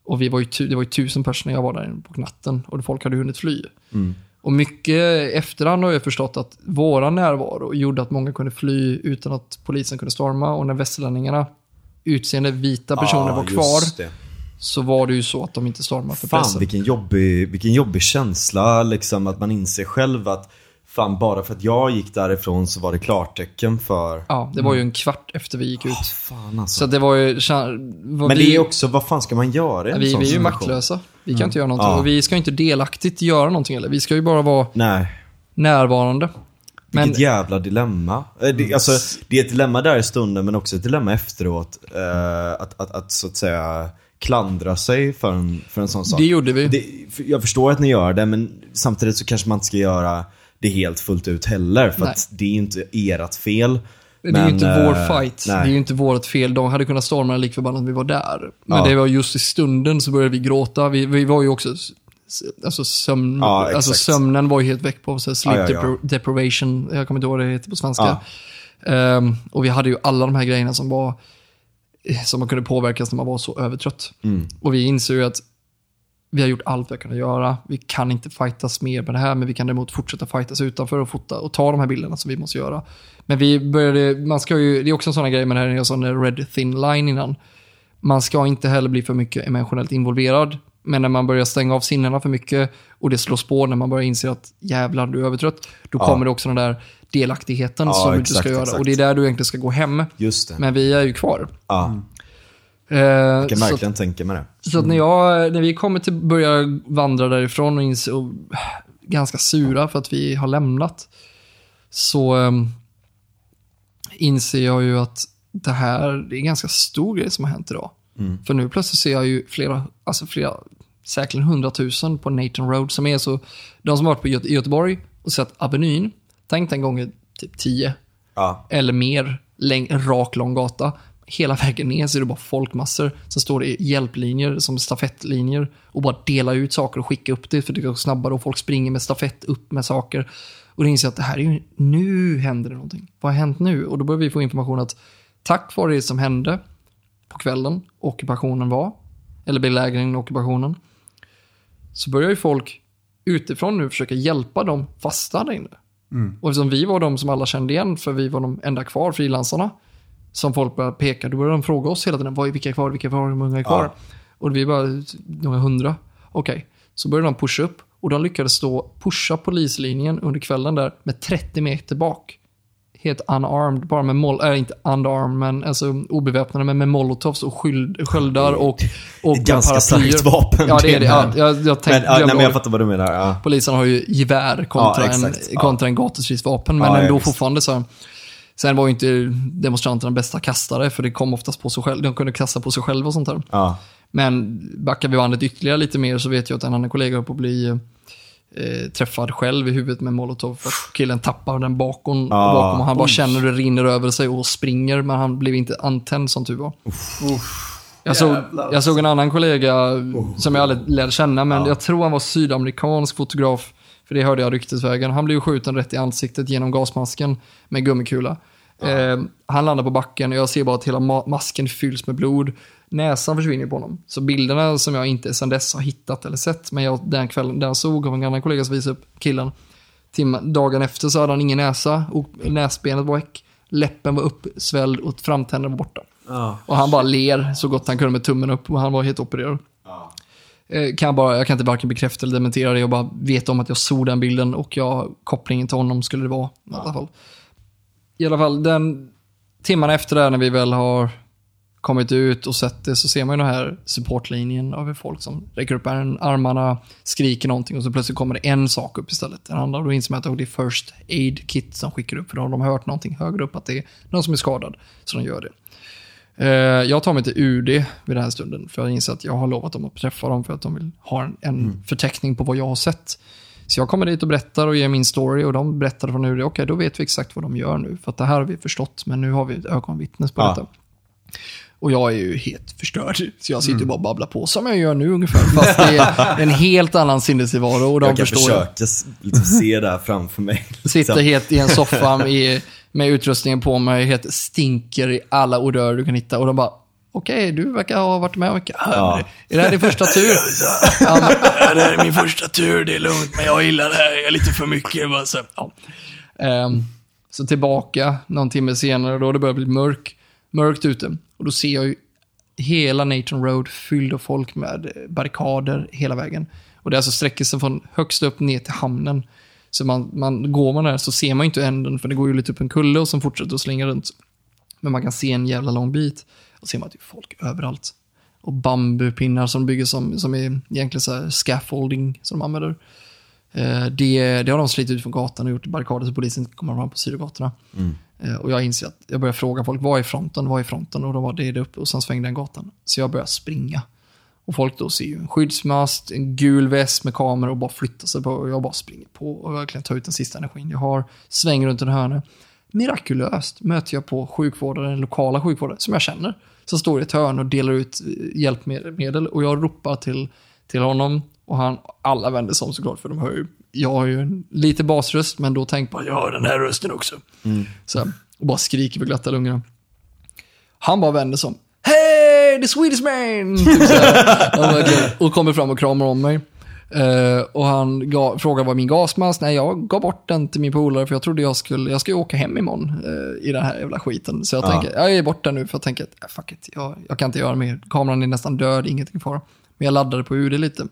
Och vi var ju, det var ju tusen personer jag var där inne på natten och folk hade hunnit fly. Och mycket efterhand har jag förstått att våra närvaro gjorde att många kunde fly utan att polisen kunde storma. Och när västerlänningarna, utseende vita personer, Ja, var kvar så var det ju så att de inte stormade för Fan pressen. vilken jobbig, vilken jobbig känsla liksom att man inser själv att fan bara för att jag gick därifrån så var det klartecken för Ja, det var ju en kvart efter vi gick ut. Fan alltså. Så det var ju... Vad Men det är också, vad fan ska man göra i en vi, sån vi är ju maktlösa. Vi kan inte göra någonting. Ja. Och vi ska inte delaktigt göra någonting heller. Vi ska ju bara vara Nej, närvarande. Men vilket jävla dilemma. Eh, Det, alltså, det är ett dilemma där i stunden men också ett dilemma efteråt. Eh, att, att, att så att säga klandra sig för en, för en sån sak. det gjorde vi. Det, jag förstår att ni gör det, men samtidigt så kanske man inte ska göra det helt fullt ut heller. För Nej. att det är inte ert fel. Det är men, ju inte eh, vår fight. Det är Nej. ju inte vårt fel. De hade kunnat storma lik förbannat vi var där. Men Ja. det var just i stunden så började vi gråta. Vi, vi var ju också... Alltså, sömn, Ja, alltså sömnen var ju helt väck på så här, sleep Ja, depri- deprivation. Jag kommer inte ihåg vad det heter på svenska. Ehm, och vi hade ju alla de här grejerna som var som man kunde påverkas när man var så övertrött. Mm. Och vi insåg ju att vi har gjort allt vi har kunnat göra. Vi kan inte fightas mer med det här, men vi kan däremot fortsätta fightas utanför och fota och ta de här bilderna som vi måste göra. Men vi började, man ska ju, det är också en sån här grej med det här, jag sa en red thin line innan. Man ska inte heller bli för mycket emotionellt involverad. Men när man börjar stänga av sinnena för mycket och det slår spår när man börjar inse att jävlar, du är övertrött. Då Ja. kommer det också den där delaktigheten Ja, som du exakt, ska göra. exakt. Och det är där du egentligen ska gå hem. Men vi är ju kvar. ja, Eh, jag kan verkligen tänka mig det. så att när, jag, när vi kommer till börja vandra därifrån och inser, och, ganska sura för att vi har lämnat, så um, inser jag ju att det här det är en ganska stor grej som har hänt idag. För nu plötsligt ser jag ju flera, alltså flera, säkerligen hundratusen på Nathan Road som är så, de som har varit på Göte- Göteborg och sett Avenyn, tänk den gången typ 10 Ja, eller mer, läng- rak lång gata. Hela vägen ner så är det bara folkmassor. Sen står det hjälplinjer som stafettlinjer och bara dela ut saker och skicka upp det för det går snabbare och folk springer med stafett upp med saker. Och då inser att det här är ju, nu händer det någonting. Vad har hänt nu? Och då börjar vi få information att tack vare det som hände på kvällen, ockupationen var, eller belägringen och ockupationen, så börjar ju folk utifrån nu försöka hjälpa de fasta där inne. Och eftersom vi var de som alla kände igen, för vi var de enda kvar, frilansarna, som folk började peka, då började de fråga oss hela tiden, vad är vilka är kvar, vilka är kvar, hur många är kvar? Ja. Och vi bara, några hundra. Okej, så började de pusha upp och de lyckades stå, pusha polislinjen under kvällen där med 30 meter bak. Helt unarmed, bara med mol, äh, inte unarmed, men alltså obeväpnade, men med molotovs och skyld, sköldar och, och ganska paraplyer. starkt vapen. Ja, det är det. Ja, jag, jag tänkte, men, ja, nej, men jag fattar vad du menar. Ja. Polisen har ju gevär kontra, Ja, en, Ja. en gatustridsvapen, men Ja, ja, ändå visst. fortfarande så. här. Sen var ju inte demonstranterna bästa kastare, för det kom oftast på sig själv. De kunde kasta på sig själva och sånt där. Ja. Men backar vi bandet ytterligare lite mer så vet jag att en annan kollega höll på att bli eh, träffad själv i huvudet med molotov för att killen tappar den bakom, Ah, bakom och han bara oj. känner hur det rinner över sig och springer men han blev inte antänd som tur var. Jag såg, jag såg en annan kollega som jag aldrig lärde känna, men jag tror han var sydamerikansk fotograf. För det hörde jag ryktesvägen. Han blev ju skjuten rätt i ansiktet genom gasmasken med gummikula. Eh, han landar på backen och jag ser bara att hela ma- masken fylls med blod. Näsan försvinner på honom. Så bilderna som jag inte sedan dess har hittat eller sett, men jag, den kvällen där jag såg av en annan kollega som visade upp killen. Timma, dagen efter så hade han ingen näsa och näsbenet var väck. Läppen var uppsvälld och framtänderna var borta. Ja. Och han bara ler så gott han kunde med tummen upp och han var helt opererad. Kan jag, bara, jag kan inte varken bekräfta eller dementera det. Jag bara vet om att jag såg den bilden och jag, kopplingen till honom skulle det vara. I alla fall. I alla fall, den timmarna efter det när vi väl har kommit ut och sett det så ser man ju den här supportlinjen av folk som räcker upp armarna, skriker någonting och så plötsligt kommer det en sak upp istället. Den andra, och då inser man att det är First Aid Kit som skickar upp för då har de hört någonting högre upp att det är någon som är skadad. Så de gör det. Eh, Jag tar mig till UD vid den här stunden för jag inser att jag har lovat dem att träffa dem för att de vill ha en, en förteckning på vad jag har sett. Så jag kommer dit och berättar och ger min story och de berättar från UD, okej då vet vi exakt vad de gör nu. För att det här har vi förstått, men nu har vi ett ögonvittnes på Ja. detta. Och jag är ju helt förstörd, så jag sitter bara och babblar på som jag gör nu ungefär. Fast det är en helt annan sinnestillvaro och de Jag kan förstår det. försöka s- liksom, se det här framför mig. Sitter helt i en soffa med, med utrustningen på mig, helt stinker i alla odörer du kan hitta. Och de bara, okej, du verkar ha varit med om mycket. Ja. Är det här din första tur? ja, men, det här är min första tur, det är lugnt, men jag gillar det här, jag är lite för mycket. Bara så, ja. Ehm, så tillbaka någon timme senare, då det börjat bli mörk, mörkt ute. Och då ser jag ju hela Nathan Road fylld av folk med barrikader hela vägen. Och det alltså sträcker sig från högst upp ner till hamnen. Så man, man, går man där så ser man inte änden, för det går ju lite upp en kulle och sen fortsätter att slinga runt. Men man kan se en jävla lång bit. Och ser man att det är folk överallt. Och bambupinnar som bygger som, som är egentligen så här scaffolding som de använder. Eh, det, det har de slitit ut från gatan och gjort barrikader så polisen inte kommer fram på sidogatorna. Eh, och jag inser att jag börjar fråga folk, vad är fronten, vad är fronten? Och de var det är det uppe och sen svängde den gatan. Så jag börjar springa. Och folk då ser ju en skyddsmast, en gul väst med kamera och bara flyttar sig på. Och jag bara springer på och verkligen tar ut den sista energin jag har. Svänger runt en hörna. Mirakulöst möter jag på sjukvårdaren, den lokala sjukvårdaren som jag känner. Som står i ett hörn och delar ut hjälpmedel. Och jag ropar till, till honom. Och han, alla vänder sig om såklart för de hör ju. Jag har ju en lite basröst men då tänk på jag har den här rösten också. Så, här, och bara skriker med glatta lungorna. Han bara vänder sig om. Hey, the Swedish man! Typ så här. Han verkligen- och kommer fram och kramar om mig. Eh, och han ga, frågar vad min gasmask Nej, jag gav bort den till min polare för jag trodde jag skulle, jag ska ju åka hem imorgon eh, i den här jävla skiten. Så jag Ja. tänker, jag ger bort den nu för jag tänker att, äh, fuck it, jag, jag kan inte göra mer. Kameran är nästan död, ingenting kvar. Men jag laddade på UD lite.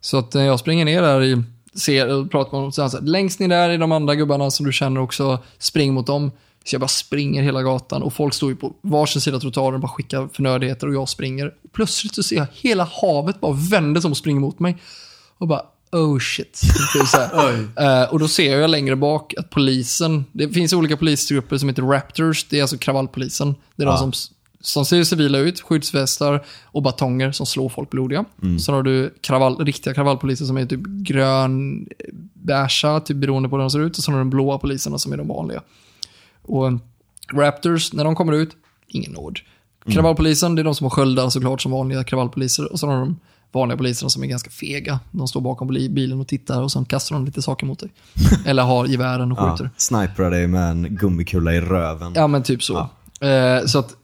Så att när jag springer ner där i, ser och pratar med honom, är så här, längst ner där är de andra gubbarna som du känner också, spring mot dem. Så jag bara springer hela gatan och folk står ju på varsin sida trottoaren och bara skickar förnödenheter och jag springer. Plötsligt så ser jag hela havet bara vänder som och springer mot mig. Och bara, oh shit. Eh, och då ser jag längre bak att polisen, det finns olika polisgrupper som heter Raptors, det är alltså kravallpolisen. Det är Ja. de som, som ser civila ut, skyddsvästar och batonger som slår folk blodiga. Sen har du kravall, riktiga kravallpoliser som är typ grön, beiga, typ beroende på hur de ser ut. Och sen har du de blåa poliserna som är de vanliga. Och Raptors, när de kommer ut, ingen nåd. Kravallpolisen, det är de som har sköldar såklart som vanliga kravallpoliser. Och så har de vanliga poliserna som är ganska fega. De står bakom bilen och tittar och sen kastar de lite saker mot dig. Eller har gevären och Ja, skjuter. sniperar dig med en gummikula i röven. Ja, men typ så. Eh, så att,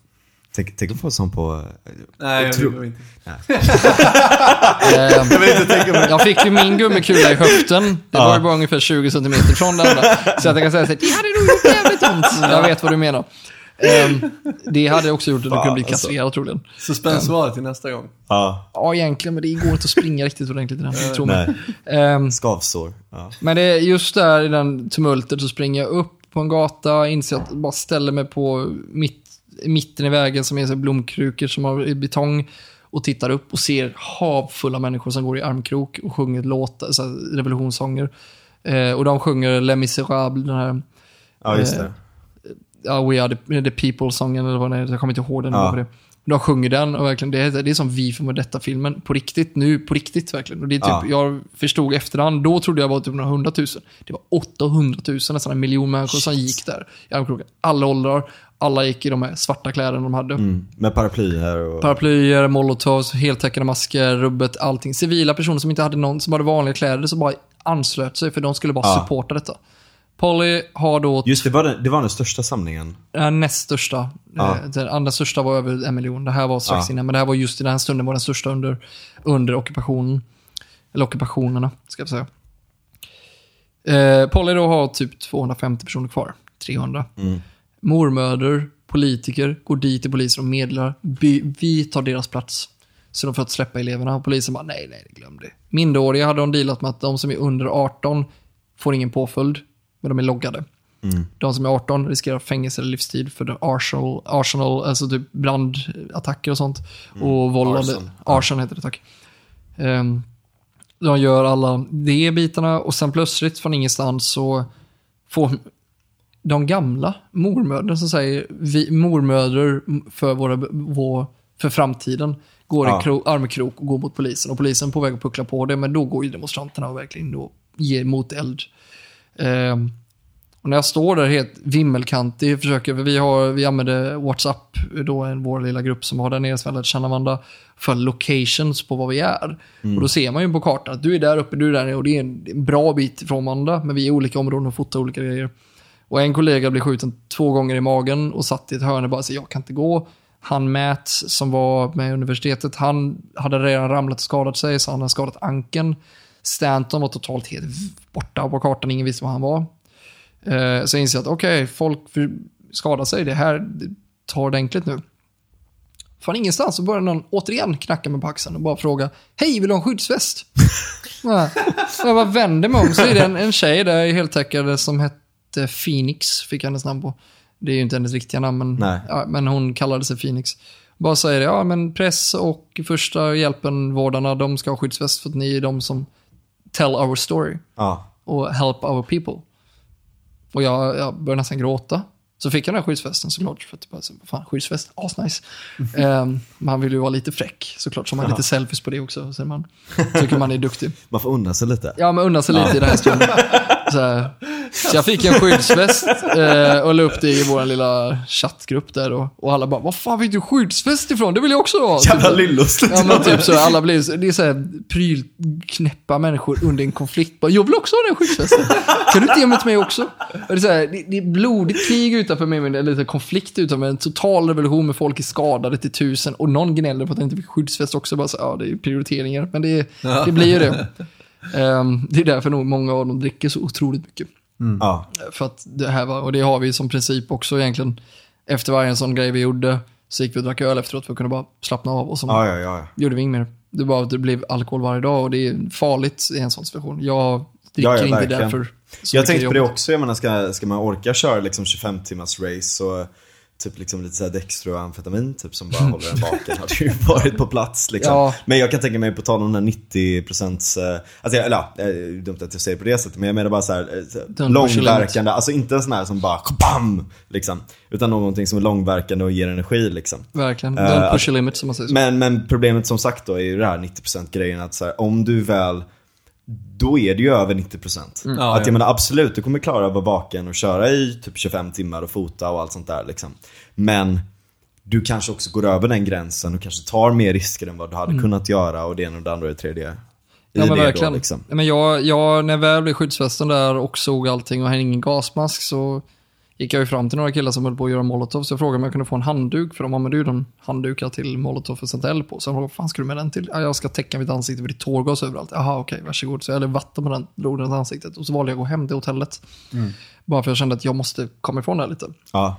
Tänk, tänk att få sån på... Nej, jag tror- tror inte. eh, Jag vill inte tänka mig. jag fick ju min gummikula i höften. Det var ju bara ungefär 20 cm från den andra. Så att jag kan säga att det hade nog gjort jävligt ont. Jag vet vad du menar. Ehm, det hade också gjort att du kunde bli alltså. kastrerad troligen. Suspensvaret till nästa gång. Ja, Ja, egentligen, men det går inte att springa riktigt ordentligt i den. Tro mig. nej. Ehm, Skavsår. Ja. Men det är just där i den tumultet så springer jag upp på en gata, inser att jag bara ställer mig på mitt, mitten i vägen som är så blomkrukor som har betong och tittar upp och ser hav fulla människor som går i armkrok och sjunger låtar, så här revolutionssånger. Eh, och de sjunger Les Misérables, den här ja, just det. ja, We Are The, the People-sången eller vad det är, jag kommer inte ihåg den. Ja. Det. De sjunger den och verkligen, det är, det är som vi för detta filmen på riktigt, nu på riktigt verkligen. Och det är typ, Ja. jag förstod efterhand, då trodde jag var typ några hundratusen. Det var 800 000, nästan en miljon människor som gick där i armkroken. Alla åldrar, alla gick i de här svarta kläderna de hade. Mm. Med paraplyer och... Paraplyer, molotovs, heltäckande masker, rubbet, allting. Civila personer som inte hade någon, som hade vanliga kläder, som bara anslöt sig för de skulle bara Ja. supporta detta. Polly har då Just det, var den, det var den största samlingen. den näst största. Ja. Eh, Den andra största var över en miljon. Det här var strax Ja. innan, men det här var just i den här stunden var den största under, under ockupationen. Eller ockupationerna, ska jag säga. Eh, Polly då har typ 250 personer kvar. 300. Mm. Mormödrar, politiker går dit till polisen och meddelar vi, tar deras plats. Så de får att släppa eleverna och polisen bara nej, nej, glöm det. Minderåriga hade de dealat med att de som är under 18 får ingen påföljd, men de är loggade. Mm. De som är 18 riskerar fängelse eller livstid för arsenal, arsenal alltså typ brandattacker och sånt. Och vållande. Arson. Arson heter det, tack. Ehm, de gör alla de bitarna och sen plötsligt från ingenstans så får de gamla mormödrar som säger vi, mormödrar för, våra, vår, för framtiden går Ja. i kro, armkrok och går mot polisen. Och polisen är på väg att puckla på det, men då går ju demonstranterna och verkligen då ger moteld. Ehm, och när jag står där helt vimmelkantig, försöker, vi, har, vi använder WhatsApp, då en, vår lilla grupp som har där nere som jag lärt känna varandra, för locations på var vi är. Och då ser man ju på kartan att du är där uppe, du är där nere och det är en, en bra bit ifrån varandra, men vi är i olika områden och fotar olika grejer. Och en kollega blev skjuten två gånger i magen och satt i ett hörn och bara så jag kan inte gå. Han Mats som var med i universitetet, han hade redan ramlat och skadat sig, så han hade skadat ankeln. Stanton var totalt helt borta på kartan, ingen visste var han var. Eh, så jag inser att okej, folk skadar sig, det här tar ordentligt nu. Från ingenstans så börjar någon återigen knacka mig på axeln och bara fråga Hej, vill du ha en skyddsväst? Ja. Så jag bara vänder mig om så är det en, en tjej där i heltäckande som hette Phoenix, fick hennes namn på. Det är ju inte hennes riktiga namn, men, ja, men hon kallade sig Phoenix. Bara säger ja men press och första hjälpen-vårdarna, de ska ha skyddsväst för att ni är de som tell our story Ja. och help our people. Och jag, jag började nästan gråta. Så fick jag den här skyddsvästen såklart. För att det bara, så, fan, skyddsväst, asnice. um, man vill ju vara lite fräck såklart, så man har lite selfies på det också. Så man tycker man är duktig. Man får unna sig lite. Ja, men unna sig lite i den här stunden. Så, så jag fick en skyddsväst eh, och la upp det i vår lilla chattgrupp där. Och, och alla bara, vad fan fick du skyddsväst ifrån? Det vill jag också ha. Jävla Typ. lyllos. Ja men typ så, alla blir så, det är så här prylknäppa människor under en konflikt. Bara, jag vill också ha den skyddsvästen. Kan du inte ge mig till mig också? Och det, är så här, det, det är blodigt krig utanför mig, är lite konflikt utanför mig. En total revolution med folk är skadade till tusen och någon gnäller på att han inte fick skyddsväst också. Bara så, ja, det är prioriteringar, men det, det blir ju det. Ehm, det är därför nog många av dem dricker så otroligt mycket. Ja. För att det här var, och det har vi som princip också egentligen. Efter varje sån grej vi gjorde så gick vi och drack öl efteråt för att kunna bara slappna av och så Ja, ja, ja. gjorde vi inget mer. Det var att det blev alkohol varje dag och det är farligt i en sån situation. Jag dricker Ja, ja, inte verkligen. därför. Jag tänkte på det också, jag menar ska, ska man orka köra liksom 25 timmars race så typ liksom lite såhär Dextro och amfetamin typ som bara håller en vaken hade ju varit på plats liksom. Ja. Men jag kan tänka mig på tal om den här 90 procents, eh, alltså eller ja, det är dumt att jag säger på det sättet men jag menar bara såhär eh, långverkande, alltså inte en sån här som bara BAM! Liksom. Utan någonting som är långverkande och ger energi liksom. Verkligen. Eh, Don't att- push limit som man säger. så. Men, men problemet som sagt då är ju det här 90% grejen att så här, om du väl då är det ju över 90%. Mm. Ja, att jag ja. menar absolut, du kommer klara att vara vaken och köra i typ 25 timmar och fota och allt sånt där liksom. Men du kanske också går över den gränsen och kanske tar mer risker än vad du hade kunnat göra och det ena och det andra och det tredje. Mm. Ja men verkligen. Då, liksom. Men jag, jag, när jag väl blev skyddsvästen där och såg allting och hade ingen gasmask så gick jag ju fram till några killar som höll på att göra molotov. Så jag frågade om jag kunde få en handduk, för de använder ju de handdukar till molotov att sätta eld på. Så jag frågade, vad fan ska du med den till? Ja, jag ska täcka mitt ansikte för det är tårgas överallt. Jaha, okej, varsågod. Så jag hällde vatten på den, drog den i ansiktet och så valde jag att gå hem till hotellet. Bara för jag kände att jag måste komma ifrån det här lite. Ja.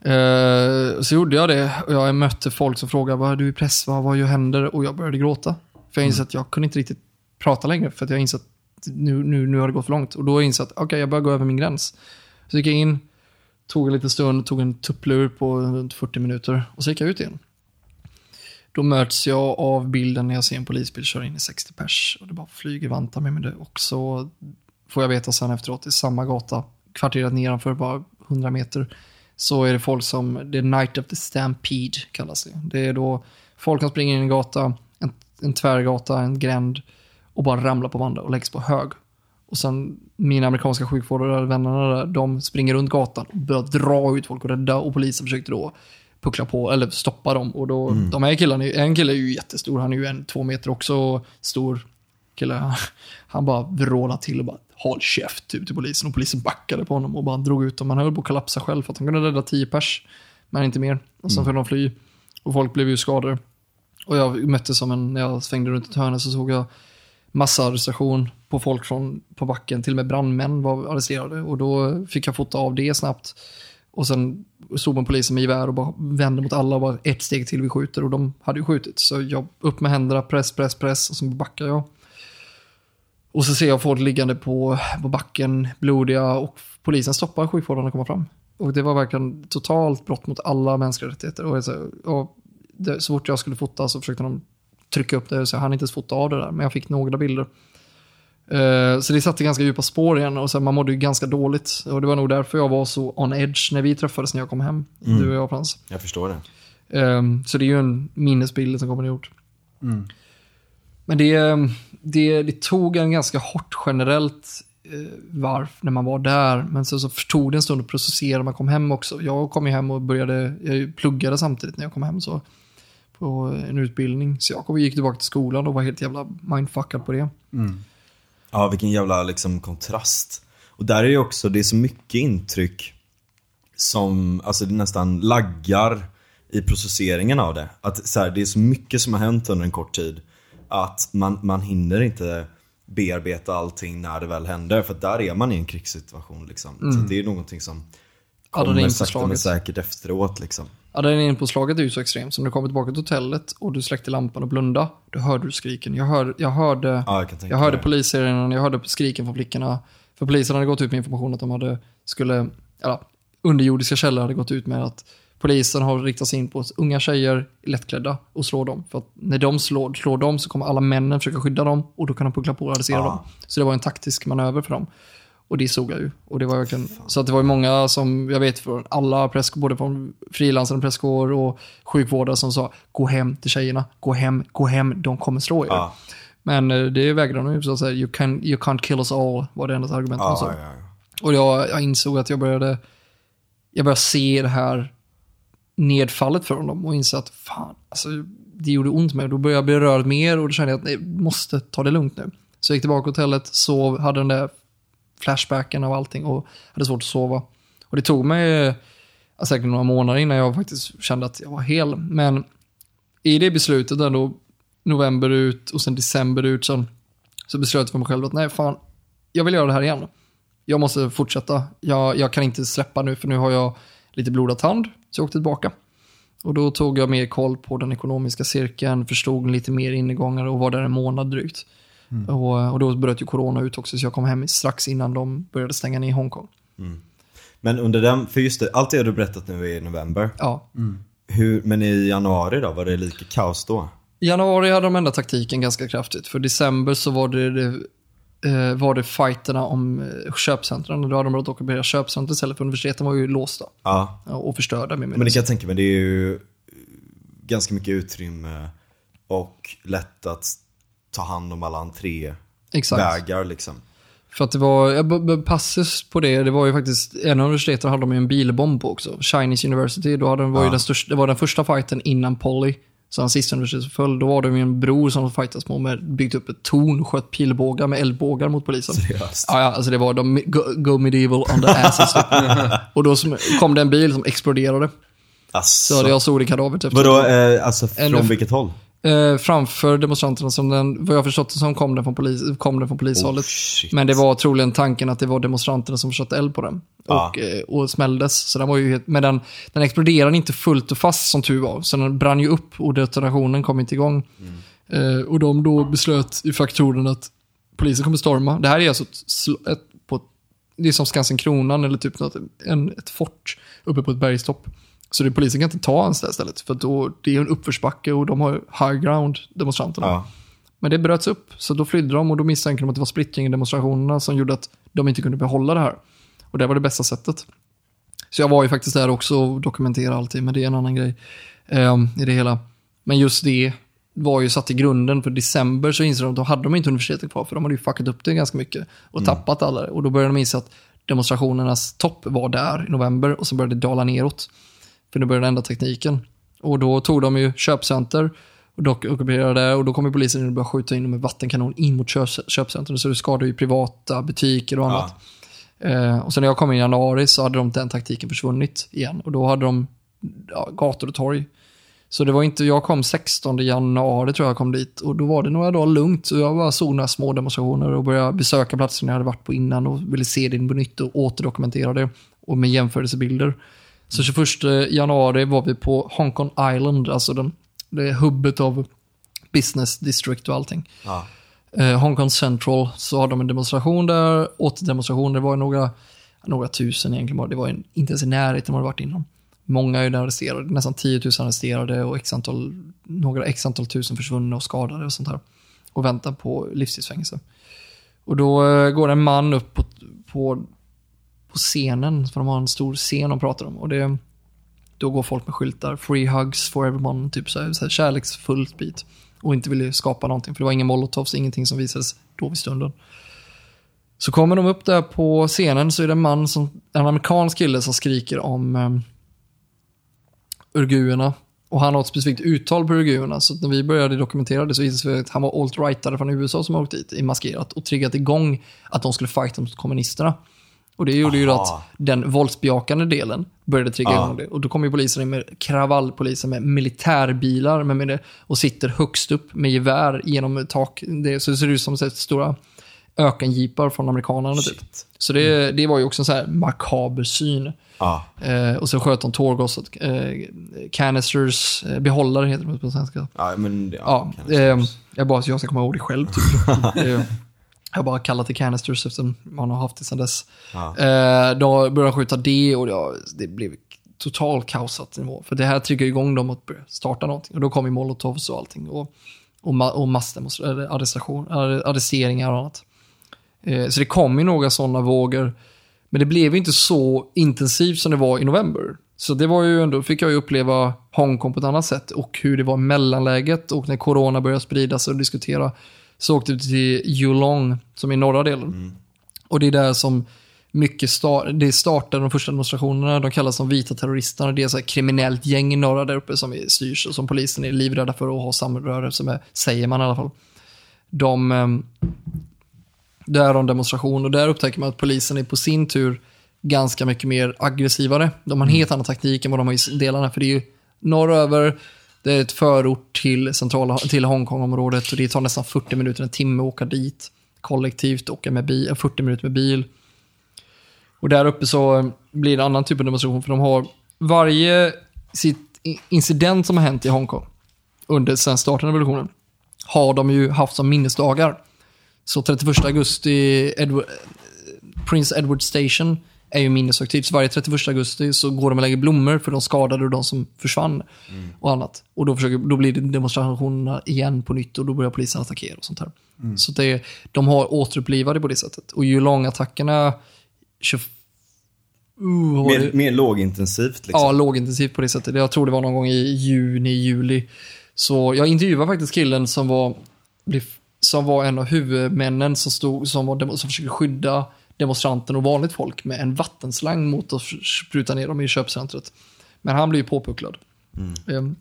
Eh, så gjorde jag det och jag mötte folk som frågade vad är du i press, vad, vad händer? Och jag började gråta. För jag insåg att jag kunde inte riktigt prata längre för att jag insåg att nu, nu, nu har det gått för långt. Och då insåg jag att okej, jag börjar gå över min gräns. Så gick jag in, tog en liten stund, tog en tupplur på runt 40 minuter och så gick jag ut igen. Då möts jag av bilden när jag ser en polisbil köra in i 60 pers och det bara flyger vantar med mig det. Och så får jag veta sen efteråt, i samma gata, kvarteret nedanför, bara 100 meter, så är det folk som, det är Night of the Stampede kallas det. Det är då folk som springer in i en gata, en, en tvärgata, en gränd och bara ramlar på varandra och läggs på hög. Och sen mina amerikanska sjukvårdare, vännerna där, de springer runt gatan och börjar dra ut folk och rädda och polisen försökte då puckla på, eller stoppa dem. Och då, de här killarna, en kille är ju jättestor, han är ju en två meter också stor kille. Han bara vrålade till och bara håll käft typ, till polisen och polisen backade på honom och bara drog ut dem. Han höll på att kollapsa själv för att han kunde rädda tio pers, men inte mer. Och sen mm. de fly. Och folk blev ju skadade. Och jag mötte som en, när jag svängde runt ett hörn så såg jag massarrestation på folk från, på backen. Till och med brandmän var arresterade. Och då fick jag fota av det snabbt. Och sen stod man polisen med gevär och bara vände mot alla och bara ett steg till vi skjuter. Och de hade ju skjutit. Så jag upp med händerna, press, press, press. Och så backar jag. Och så ser jag folk liggande på, på backen, blodiga. Och polisen stoppar sjukvården att komma fram. Och det var verkligen totalt brott mot alla mänskliga rättigheter. Och, så, och det, så fort jag skulle fota så försökte de trycka upp det. Så jag hann inte ens fota av det där. Men jag fick några bilder. Uh, så det satte ganska djupa spår igen och sen man mådde ju ganska dåligt. Och det var nog därför jag var så on edge när vi träffades när jag kom hem. Mm. Du och jag Frans. Jag förstår det. Um, så det är ju en minnesbild som kommer gjort. Mm. Men det, det, det tog en ganska hårt generellt eh, varv när man var där. Men så, så förstod det en stund att processera när man kom hem också. Jag kom ju hem och började, jag pluggade samtidigt när jag kom hem så på en utbildning. Så jag kom och gick tillbaka till skolan och var helt jävla mindfuckad på det. Mm. Ja, vilken jävla liksom kontrast. Och där är ju också, det är så mycket intryck som, alltså det nästan laggar i processeringen av det. Att så här, det är så mycket som har hänt under en kort tid. Att man, man hinner inte bearbeta allting när det väl händer. För där är man i en krigssituation liksom. Så det är någonting som kommer sakta men säkert efteråt liksom. Adrenalinpåslaget är ju så extremt. Så när du kommer tillbaka till hotellet och du släckte lampan och blunda, då hörde du skriken. Jag, hör, jag hörde, ja, jag, jag hörde polissirenerna, jag hörde skriken från flickorna. För polisen hade gått ut med information att de hade, skulle, ja, underjordiska källor hade gått ut med att polisen har riktat sig in på unga tjejer, lättklädda, och slår dem. För att när de slår, slår dem så kommer alla männen försöka skydda dem och då kan de puckla på och adressera Ja. dem. Så det var en taktisk manöver för dem. Och det såg jag ju. Och det var verkligen, så att det var ju många som, jag vet från alla presskår, både från frilansande presskår och sjukvårdare som sa gå hem till tjejerna, gå hem, gå hem, de kommer slå er. Ja, Men eh, det vägrade de ju, så att säga, you, can, you can't kill us all, var det enda argumentet de sa. ja, ja. Och jag, jag insåg att jag började, jag började se det här nedfallet från dem och inse att fan, alltså, det gjorde ont med Då började jag bli rörd mer och då kände jag att jag måste ta det lugnt nu. Så jag gick tillbaka till hotellet, sov, hade den där flashbacken av allting och hade svårt att sova. Och det tog mig alltså, säkert några månader innan jag faktiskt kände att jag var hel. Men i det beslutet ändå november ut och sen december ut, så, så beslöt jag för mig själv att nej fan, jag vill göra det här igen. Jag måste fortsätta. Jag, jag kan inte släppa nu för nu har jag lite blodad tand. Så jag åkte tillbaka. Och då tog jag mer koll på den ekonomiska cirkeln, förstod lite mer ingångar och var där en månad drygt. Och, och då bröt ju corona ut också, så jag kom hem strax innan de började stänga ner Hongkong. Men under den, för just det, allt det du berättat nu är i november. Ja. Hur, men i januari då, var det lika kaos då? I januari hade de ändrat taktiken ganska kraftigt. För december så var det, det eh, var det fighterna om eh, köpcentren. Då hade de börjat ockupera köpcentren istället för universiteten var ju låsta ja, och förstörda. Med men det kan jag tänka mig, det är ju ganska mycket utrymme och lätt att ta hand om alla Exakt. entrévägar liksom. För att det var, ja, b- b- passus på det, det var ju faktiskt, en av universiteten hade de ju en bilbomb på också. Chinese University, då hade, de- var ju Ja. den största, det var den första fighten innan Polly. Så den sista universitetet föll, då var det ju en bror som fightas med, med byggt upp ett torn och sköt pilbågar med eldbågar mot polisen. Seriöst. Ja, ja, alltså det var de go, go medieval on the asses. och då som, kom det en bil som exploderade. Asså. Så jag såg det kadavret efter. Vadå, eh, alltså från En- vilket håll? Eh, framför demonstranterna, som den, vad jag förstått det som kom den från, polis, kom den från polishållet. Oh. Men det var troligen tanken att det var demonstranterna som sköt eld på den. Och, eh, och smälldes. Så den var ju helt, men den, den exploderade inte fullt och fast som tur var. Så den brann ju upp och detonationen kom inte igång. Eh, och de då beslöt i faktorerna att polisen kommer storma. Det här är alltså ett, ett, på det är som Skansen Kronan eller typ något, en, ett fort uppe på ett bergstopp. Så det, polisen kan inte ta här stället. För då, det är en uppförsbacke och de har high ground, demonstranterna. Ja. Men det bröts upp, så då flydde de och då misstänkte de att det var splittring i demonstrationerna som gjorde att de inte kunde behålla det här. Och det var det bästa sättet. Så jag var ju faktiskt där också och dokumenterade allting, men det är en annan grej ehm, i det hela. Men just det var ju satt i grunden, för december så insåg de att då hade de inte universitetet kvar, för de hade ju fuckat upp det ganska mycket och tappat alla. Och då började de inse att demonstrationernas topp var där i november och så började det dala neråt. För nu började de ändra tekniken. Och då tog de ju köpcenter och ockuperade och då kom ju polisen in och började skjuta in med vattenkanon in mot köp, köpcentren. Så det skadade ju privata butiker och annat. Eh, och sen när jag kom in i januari så hade de den taktiken försvunnit igen. Och då hade de ja, gator och torg. Så det var inte, jag kom 16 januari tror jag jag kom dit och då var det några dagar lugnt. Så jag bara såg några små demonstrationer och började besöka platser jag hade varit på innan och ville se det på nytt och återdokumentera det. Och med jämförelsebilder. Så 21 januari var vi på Hong Kong Island, alltså den, det är hubbet av business district och allting. Ja. Eh, Hong Kong Central så har de en demonstration där, återdemonstration, det var några, några tusen egentligen bara, det var en, inte ens i närheten vad det varit innan. Många är arresterade, nästan 10 000 arresterade och x antal, några x antal tusen försvunna och skadade och sånt här. Och väntar på livstidsfängelse. Och då eh, går en man upp på, på scenen, för de har en stor scen de pratar om. Och det, då går folk med skyltar, free hugs for everyone, typ så här, så här kärleksfullt bit. Och inte ville skapa någonting, för det var ingen molotovs, ingenting som visades då vid stunden. Så kommer de upp där på scenen så är det en man, som, en amerikansk kille som skriker om eh, um, urguerna. Och han har ett specifikt uttal på urguerna, så när vi började dokumentera det så visade det sig att han var alt-rightare från USA som har åkt dit i maskerat och triggat igång att de skulle fighta mot kommunisterna. Och det gjorde ju Aha. att den våldsbejakande delen började trigga Ja. igång det. Och då kommer ju polisen in med kravallpoliser med militärbilar med, med det, och sitter högst upp med gevär genom tak. Det, så det ser ut som så stora ökenjeepar från amerikanerna. Typ. Så det, det var ju också en så här makaber syn. Ja. Eh, och så sköt de tårgas, eh, canisters, eh, behållare heter det på svenska. Ja, men Ja, kan- eh, jag bara så jag ska komma ihåg det själv. Typ. eh, jag har bara kallat det canisters eftersom man har haft det sedan dess. Ja. Eh, då började de skjuta det och det, det blev total kaosat nivå. För det här triggar igång dem att börja starta någonting. Och då ju molotovs och allting. Och, och, och massdemonstrationer, arrestation, arresteringar och annat. Eh, så det kom ju några sådana vågor. Men det blev inte så intensivt som det var i november. Så det var ju ändå, fick jag ju uppleva Hongkong på ett annat sätt och hur det var mellanläget och när corona började spridas och diskutera så åkte vi till Yulong som är norra delen. Och det är där som mycket start, det startade de första demonstrationerna. De kallas de vita terroristerna. Det är så här kriminellt gäng i norra där uppe som är styrs och som polisen är livrädda för att ha samröre, med, säger man i alla fall. De, ehm, där har de demonstration och där upptäcker man att polisen är på sin tur ganska mycket mer aggressivare. De har en helt annan taktik än vad de har i delarna, för det är ju norröver, det är ett förort till, centrala, till Hongkong-området och det tar nästan 40 minuter, en timme att åka dit kollektivt, åka med bil, 40 minuter med bil. Och där uppe så blir det en annan typ av demonstration, för de har varje sitt incident som har hänt i Hongkong under sen starten av revolutionen har de ju haft som minnesdagar. Så 31 augusti, Edward, eh, Prince Edward Station är ju minneshögtid. Så varje 31 augusti så går de och lägger blommor för de skadade och de som försvann. Och annat. Och då, försöker, då blir det demonstrationerna igen på nytt och då börjar polisen attackera och sånt här. Så det, de har återupplivat det på det sättet. Och ju långattackerna... 20, uh? Mer, mer lågintensivt liksom. Ja, lågintensivt på det sättet. Jag tror det var någon gång i juni, juli. Så jag intervjuade faktiskt killen som var som var en av huvudmännen som, stod, som, var, som försökte skydda demonstranten och vanligt folk med en vattenslang mot att spruta ner dem i köpcentret. Men han blev ju påpucklad. Ehm,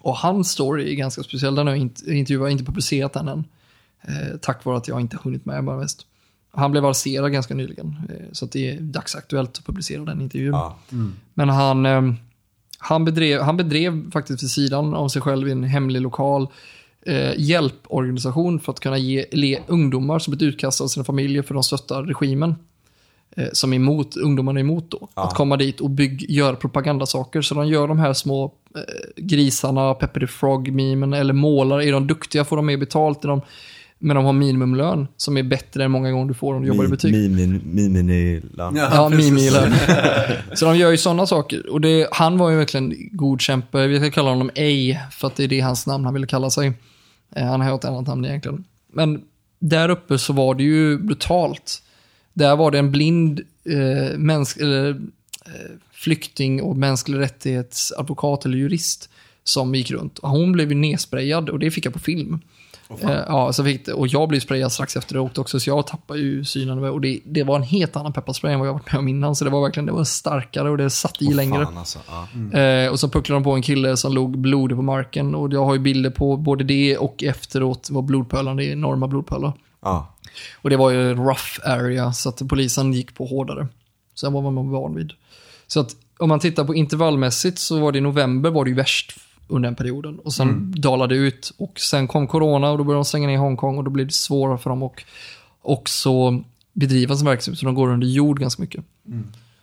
och hans story är ganska speciell. Den har jag inte, intervjuat, inte publicerat den än. Eh, tack vare att jag inte hunnit med bara mest. Han blev arresterad ganska nyligen. Eh, så att det är dagsaktuellt att publicera den intervjun. Ja. Men han, eh, han, bedrev, han bedrev faktiskt vid sidan av sig själv i en hemlig lokal eh, hjälporganisation för att kunna ge le, ungdomar som blivit utkastade av sina familjer för de stöttar regimen. Eh, som är emot, ungdomarna är emot då. Ja. Att komma dit och bygg, göra propagandasaker. Så de gör de här små eh, grisarna, Pepper the Frog-memen eller målar. Är de duktiga får de mer betalt. Är de, men de har minimumlön som är bättre än många gånger du får om du jobbar i butik. Mimini-lön. Ja, precis. Mimilön. så de gör ju sådana saker. Och det, han var ju verkligen god kämpe. Vi ska kalla honom A, för att det är det hans namn han ville kalla sig. Eh, han har ett annat namn egentligen. Men där uppe så var det ju brutalt. Där var det en blind eh, mäns- eller, eh, flykting och mänsklig rättighetsadvokat eller jurist som gick runt. Och hon blev ju nedsprejad och det fick jag på film. Eh, ja, så fick och jag blev sprayad strax efter det åkte också, så jag tappade ju synen. Och det, det var en helt annan pepparspray än vad jag varit med om innan. Så det var verkligen det var starkare och det satt i längre. Fan, alltså. ja. Eh, och så pucklade de på en kille som låg blodig på marken. Och jag har ju bilder på både det och efteråt var blodpölarna, det är enorma blodpölar. Ja. Och det var ju en rough area, så att polisen gick på hårdare. Sen var man van vid. Så att om man tittar på intervallmässigt så var det i november var det ju värst under den perioden. Och sen dalade det ut och sen kom corona och då började de stänga ner Hongkong och då blev det svårare för dem att också bedriva sin verksamhet. Så de går under jord ganska mycket.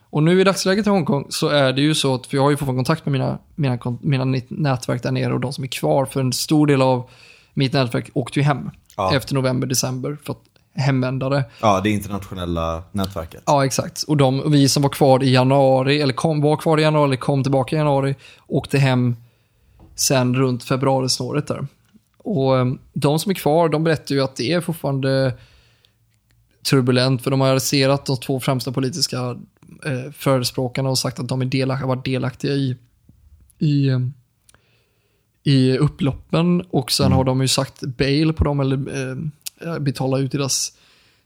Och nu i dagsläget i Hongkong så är det ju så att, för jag har ju fortfarande kontakt med mina, mina, mina nät- nätverk där nere och de som är kvar. För en stor del av mitt nätverk åkte ju hem Ja. efter november, december för att hemvända det. ja, det internationella nätverket. Ja, exakt. Och de, vi som var kvar i januari, eller kom, var kvar i januari, eller kom tillbaka i januari, åkte hem sen runt februari-snåret där. Och eh, de som är kvar, de berättar ju att det är fortfarande turbulent, för de har arresterat de två främsta politiska eh, förespråkarna och sagt att de är delak- har varit delaktiga i, i, eh, i upploppen. Och sen har de ju sagt bail på dem, eller eh, betala ut deras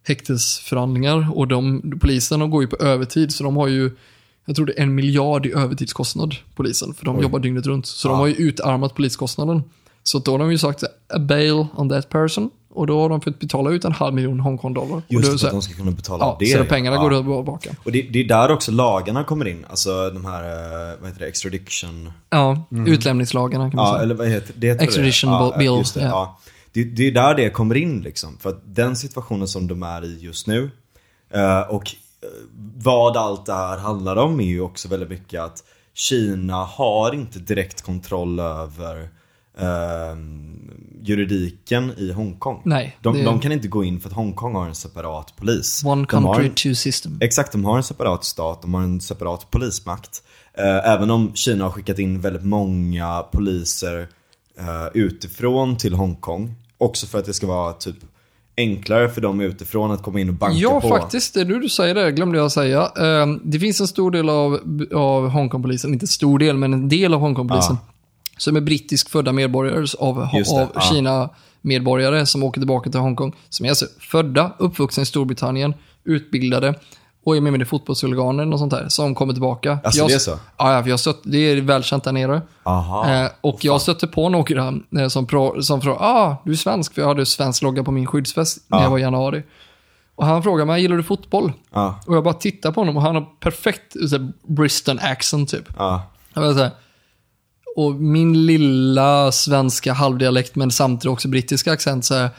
häktesförhandlingar. Och de, polisen de går ju på övertid, så de har ju, jag tror det är en miljard i övertidskostnad, polisen. För de Oj. jobbar dygnet runt. Så Ja. de har ju utarmat poliskostnaden. Så då har de ju sagt a bail on that person. Och då har de fått betala ut en halv miljon Hongkong-dollar. Och Just då är det, så för att de ska kunna betala Ja, det. så pengarna ja. går tillbaka. Och det, det är där också lagarna kommer in. Alltså de här, eh, vad heter det, extradition... Ja, utlämningslagarna kan man Ja, säga. eller vad heter det? heter Extradition det. Ja, bill, Just det, ja. ja. Det, det är där det kommer in liksom. För att den situationen som de är i just nu eh, och vad allt det här handlar om är ju också väldigt mycket att Kina har inte direkt kontroll över eh, juridiken i Hongkong. Nej, De, det- de kan inte gå in för att Hongkong har en separat polis. One country, en- two system. Exakt, de har en separat stat, de har en separat polismakt. Eh, även om Kina har skickat in väldigt många poliser eh, utifrån till Hongkong. Också för att det ska vara typ enklare för dem utifrån att komma in och banka Ja, på. faktiskt. Det är nu du säger det, glömde jag säga. Ehm, Det finns en stor del av, av Hongkongpolisen, inte stor del, men en del av Hongkongpolisen, som är brittisk födda medborgare av, av ja. Kina-medborgare som åker tillbaka till Hongkong. Som är alltså födda, uppvuxna i Storbritannien, utbildade och är med i fotbollshuliganer och sånt där, som kommer tillbaka. Alltså, jag, det är så? Ja, ja, för jag stött, det är välkänt där nere. Aha. Eh, och jag stötte på några eh, som, pro, som frågade, ah, du är svensk, för jag hade svensk logga på min skyddsväst när Ja. jag var i januari. Och han frågade mig, gillar du fotboll? Ja, Och jag bara tittar på honom och han har perfekt Bristol accent typ. ja. Jag så här, och min lilla svenska halvdialekt men samtidigt också brittiska accent så här,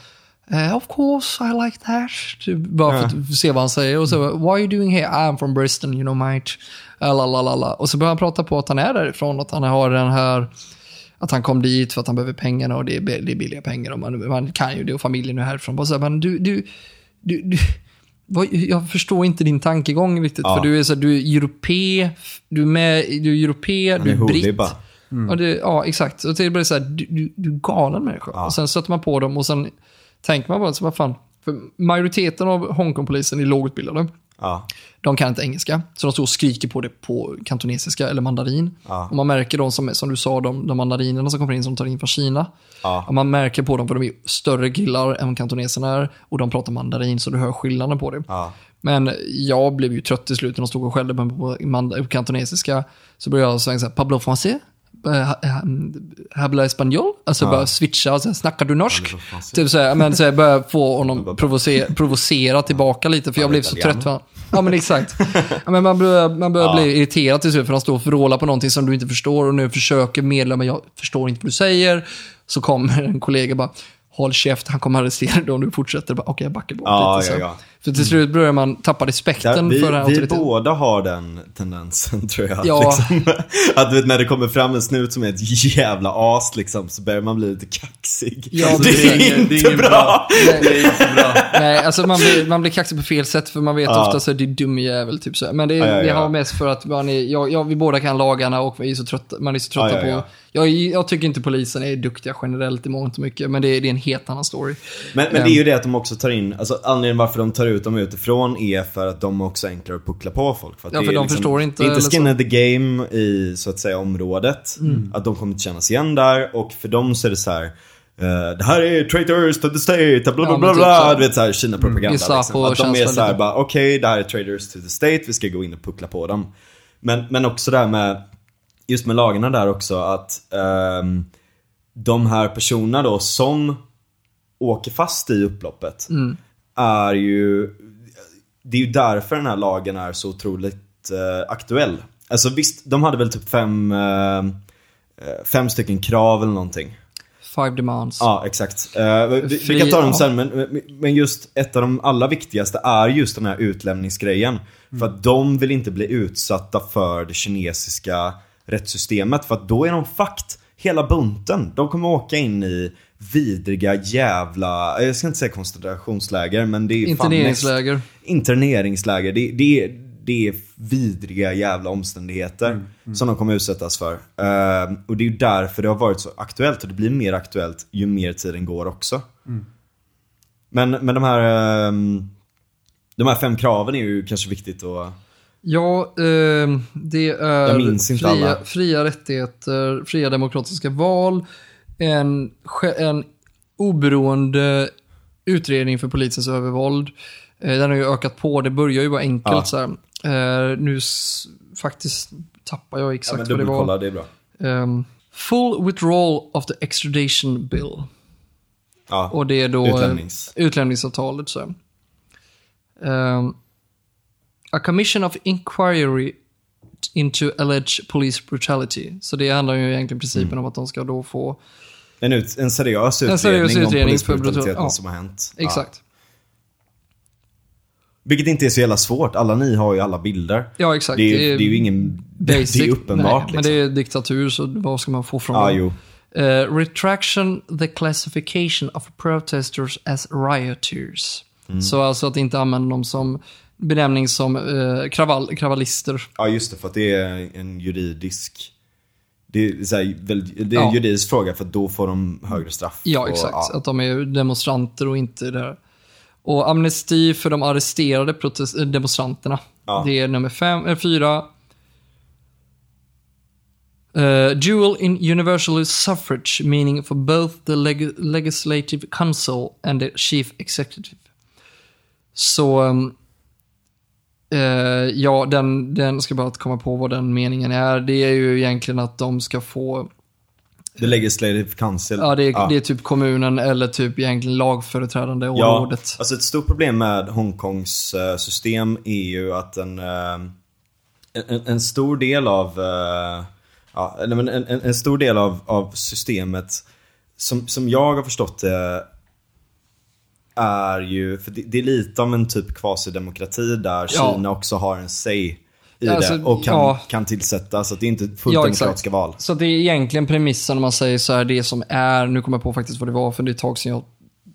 "Eh, of course I like that. Bara för att se vad han säger. Och så, what are you doing here? I'm from Bristol, you know mate. Eh, la, la, la, la. Och så börjar han prata på att han är därifrån, att han har den här, att han kom dit för att han behöver pengarna och det är, det är billiga pengar och man, man kan ju det och familjen är härifrån. Bara så här, men du, du, du, du jag förstår inte din tankegång riktigt. Ja. För du är, så, du är europe, du är, med, du är europe, Han du är är britt. bara. Ja, det, ja, exakt. Och det är bara så här, du, du, du är galen människa. Ja. Och sen stöter man på dem och sen tänker man bara, så vad fan. För majoriteten av Hongkongpolisen är lågutbildade. Ja. De kan inte engelska, så de står och skriker på det på kantonesiska eller mandarin. Ja. Och man märker de som, som du sa, de, de mandarinerna som kommer in som tar in från Kina. Ja. Och man märker på dem, för de är större killar än kantoneserna är. Och de pratar mandarin, så du hör skillnaden på det. Men jag blev ju trött till slut när de stod och skällde på på på kantonesiska. Så började jag säga Pablo Français? Eh, eh, Habla español? Alltså börja switcha, och här, snackar du norsk? Typ så här, men så här, börja få honom provocera, provocera tillbaka lite, för jag blev så trött. För, ja men exakt. Ja, men man börjar, man börjar Ja. bli irriterad till slut, för han står och vrålar på någonting som du inte förstår och nu försöker medla, men jag förstår inte vad du säger. Så kommer en kollega bara, håll käft, han kommer arrestera dig om du fortsätter. Bara, Okej, jag backar bort Ja, lite. ja, så. ja. För till slut börjar man tappa respekten Där, för den vi, vi båda har den tendensen tror jag. Ja. Liksom, att vet, när det kommer fram en snut som är ett jävla as liksom, så börjar man bli lite kaxig. Ja, det, det är är- inte det är inget bra. bra. Nej, Det är inte bra. Nej, alltså man blir, man blir kaxig på fel sätt för man vet Ja. ofta så är det dum jävel typ så. Men det, Ja, ja, det ja. har mest för att man är, jag, jag, vi båda kan lagarna och vi är så trötta, man är så trötta Ja, ja, ja. på... Jag, jag tycker inte polisen är duktiga generellt i mångt och mycket, men det, det är en helt annan story. Men, men det är ju det att de också tar in, alltså anledningen varför de tar ut dem utifrån är för att de också är enklare att puckla på folk. För att Ja, det för är de liksom, förstår inte, Det är inte skin the game i, så att säga, området. Mm. Att de kommer inte kännas igen där och för dem så är det så här. eh, det här är traitors to the state, bla bla Ja, bla typ bla, så. du vet såhär Kina-propaganda Gissa liksom. Att de är såhär bara, okej det här är traitors to the state, vi ska gå in och puckla på dem. Men, men också det här med, just med lagarna där också att ehm, de här personerna då som åker fast i upploppet är ju Det är ju därför den här lagen är så otroligt eh, aktuell. Alltså visst, de hade väl typ fem eh, eh, Fem stycken krav eller någonting. Five demands. Ja, exakt. Eh, vi, vi kan ta dem ja. sen, men, men just ett av de allra viktigaste är just den här utlämningsgrejen. För att de vill inte bli utsatta för det kinesiska rättssystemet. För att då är de fucked. Hela bunten. De kommer åka in i vidriga jävla, jag ska inte säga koncentrationsläger, men det är Interneringsläger. mest- Interneringsläger. Det, det, är, det är vidriga jävla omständigheter som de kommer utsättas för. Eh, och det är ju därför det har varit så aktuellt och det blir mer aktuellt ju mer tiden går också. Men, men de här ehm, de här fem kraven är ju kanske viktigt att... Ja, eh, det är fria, fria rättigheter, fria demokratiska val, en, en oberoende utredning för polisens övervåld. Eh, den har ju ökat på, det börjar ju vara enkelt Ja. så här. Eh, nu faktiskt tappar jag Ja, exakt men vad det var. det är bra. Ehm, full withdrawal of the extradition bill. Ja, Och det är då Utlämnings. eh, utlämningsavtalet. Så. Ehm, a commission of inquiry into alleged police brutality. Så det handlar ju egentligen principen Mm. om att de ska då få... en, ut, en seriös utredning, seriös utredning om polisbrutaliteten brutal- ja. som har hänt. Ja. Exakt. Vilket inte är så jävla svårt, alla ni har ju alla bilder. Ja, exakt. Det är, ju- det är ju ingen... basic. det är uppenbart Nej, Men liksom. det är diktatur, så vad ska man få från Ja, dem? Eh, retraction the classification of protesters as rioters. Mm. Så alltså att inte använda dem som benämning som eh, kravall, kravallister. Ja, just det, för att det är en juridisk... Det är, så här, det är Ja. en juridisk fråga för då får de högre straff. Ja, Och, exakt. ja. Att de är demonstranter och inte det här. Och amnesti för de arresterade eh, demonstranterna. Ja. Det är nummer fem, äh, fyra. Uh, dual in universal suffrage, meaning for both the leg- legislative council and the chief executive. Så, um, eh, ja, den, den ska bara komma på vad den meningen är. Det är ju egentligen att de ska få The Legislative Council. Ja, det är, det är typ kommunen eller typ egentligen lagföreträdande Ja, alltså ett stort problem med Hongkongs eh, system är ju att en, eh, en, en stor del av ja, en, en, en stor del av, av systemet som, som jag har förstått det är ju, för det, det är lite om en typ kvasidemokrati där Ja. Kina också har en say i Ja, alltså, det och kan, ja. kan tillsätta så det är inte fullt Ja, demokratiska val. Så det är egentligen premissen om man säger så här, det som är, nu kommer jag på faktiskt vad det var för det är ett tag sedan jag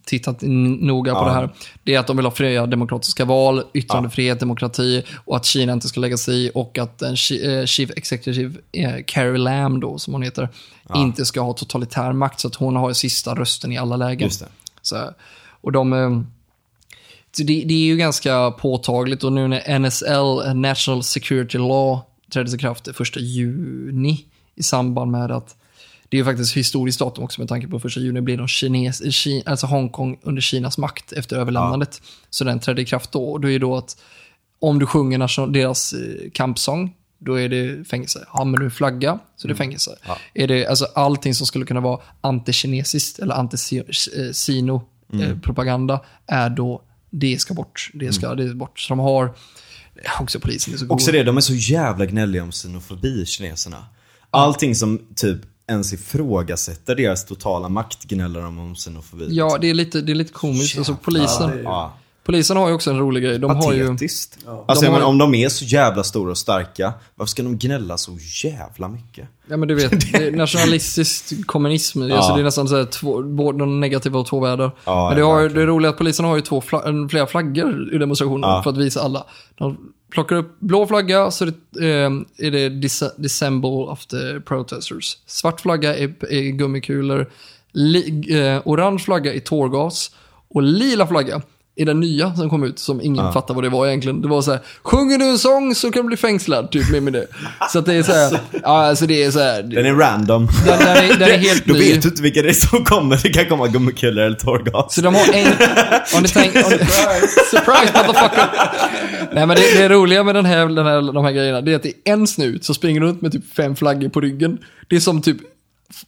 tittat noga på Ja. det här. Det är att de vill ha fria demokratiska val, yttrandefrihet, demokrati och att Kina inte ska lägga sig i och att en eh, chief executive, eh, Carrie Lam då, som hon heter, inte ska ha totalitär makt så att hon har sista rösten i alla lägen. Så. Och de, eh, det, det är ju ganska påtagligt och nu när NSL, National Security Law, trädde i kraft den 1 juni i samband med att det är ju faktiskt historiskt datum också med tanke på 1 juni blir de Kines, Ki- alltså Hongkong under Kinas makt efter överlämnandet. Så den trädde i kraft då och då är det då att om du sjunger national, deras eh, kampsång, då är det fängelse. Har man du flagga, så är det fängelse. Är det, alltså allting som skulle kunna vara antikinesiskt eller antisino-propaganda är då, det ska bort. Det ska det är bort. Så de har, också polisen är så Också det, de är så jävla gnälliga om xenofobi, kineserna. Allting som typ ens ifrågasätter deras totala makt gnäller de om xenofobi. Ja, det är lite, det är lite komiskt. Alltså, polisen, Ja. Polisen har ju också en rolig grej. De har ju... Patetiskt. Alltså De har- menar, om de är så jävla stora och starka, varför ska de gnälla så jävla mycket? Ja men du vet, det är nationalistisk kommunism. Alltså, det är nästan så här två, både de negativa och två världar. Ja, men det, har, det är roligt att polisen har ju två fla, flera flaggor i demonstrationen Ja. för att visa alla. De plockar upp blå flagga så är det, eh, är det dissemble of the protesters. Svart flagga är, är gummikulor. Li, eh, orange flagga är tårgas. Och lila flagga är den nya som kom ut som ingen fattar vad det var egentligen. Det var så här, sjunger du en sång så kan du bli fängslad, typ med, med det. Så att det är så här, ja alltså det är så här. Den är random. Den, den, är, den är helt Då ny. vet du inte vilka det är som kommer. Det kan komma gummikulor eller tårgas. Så de har en... Om ni tänker... Surprise motherfucker! Nej men det, det roliga med den här, den här, de här grejerna, det är att det är en snut som springer runt med typ fem flaggor på ryggen. Det är som typ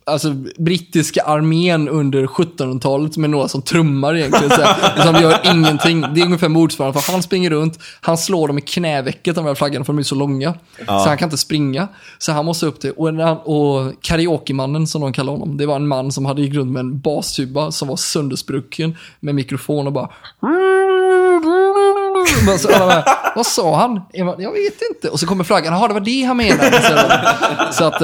Alltså brittiska armén under 1700-talet med några som trummar egentligen. Så här, som gör ingenting. Det är ungefär motsvarande. För han springer runt, han slår dem i knävecket, de här flaggorna, för de är så långa. Så han kan inte springa. Så han måste upp till, och, han- och karaokemannen som de kallar honom, det var en man som hade i grund med en bastuba som var söndersprucken med mikrofon och bara så alla bara, vad sa han? Jag bara, Jag vet inte. Och så kommer flaggan, jaha det var det han menade. Så, så att,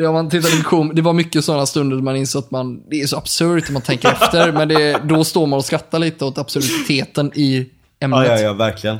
det, om man tittar på kom, det var mycket sådana stunder där man insåg att man, det är så absurt om man tänker efter. Men det, då står man och skrattar lite åt absurditeten i ämnet. Ja, ja, ja, verkligen.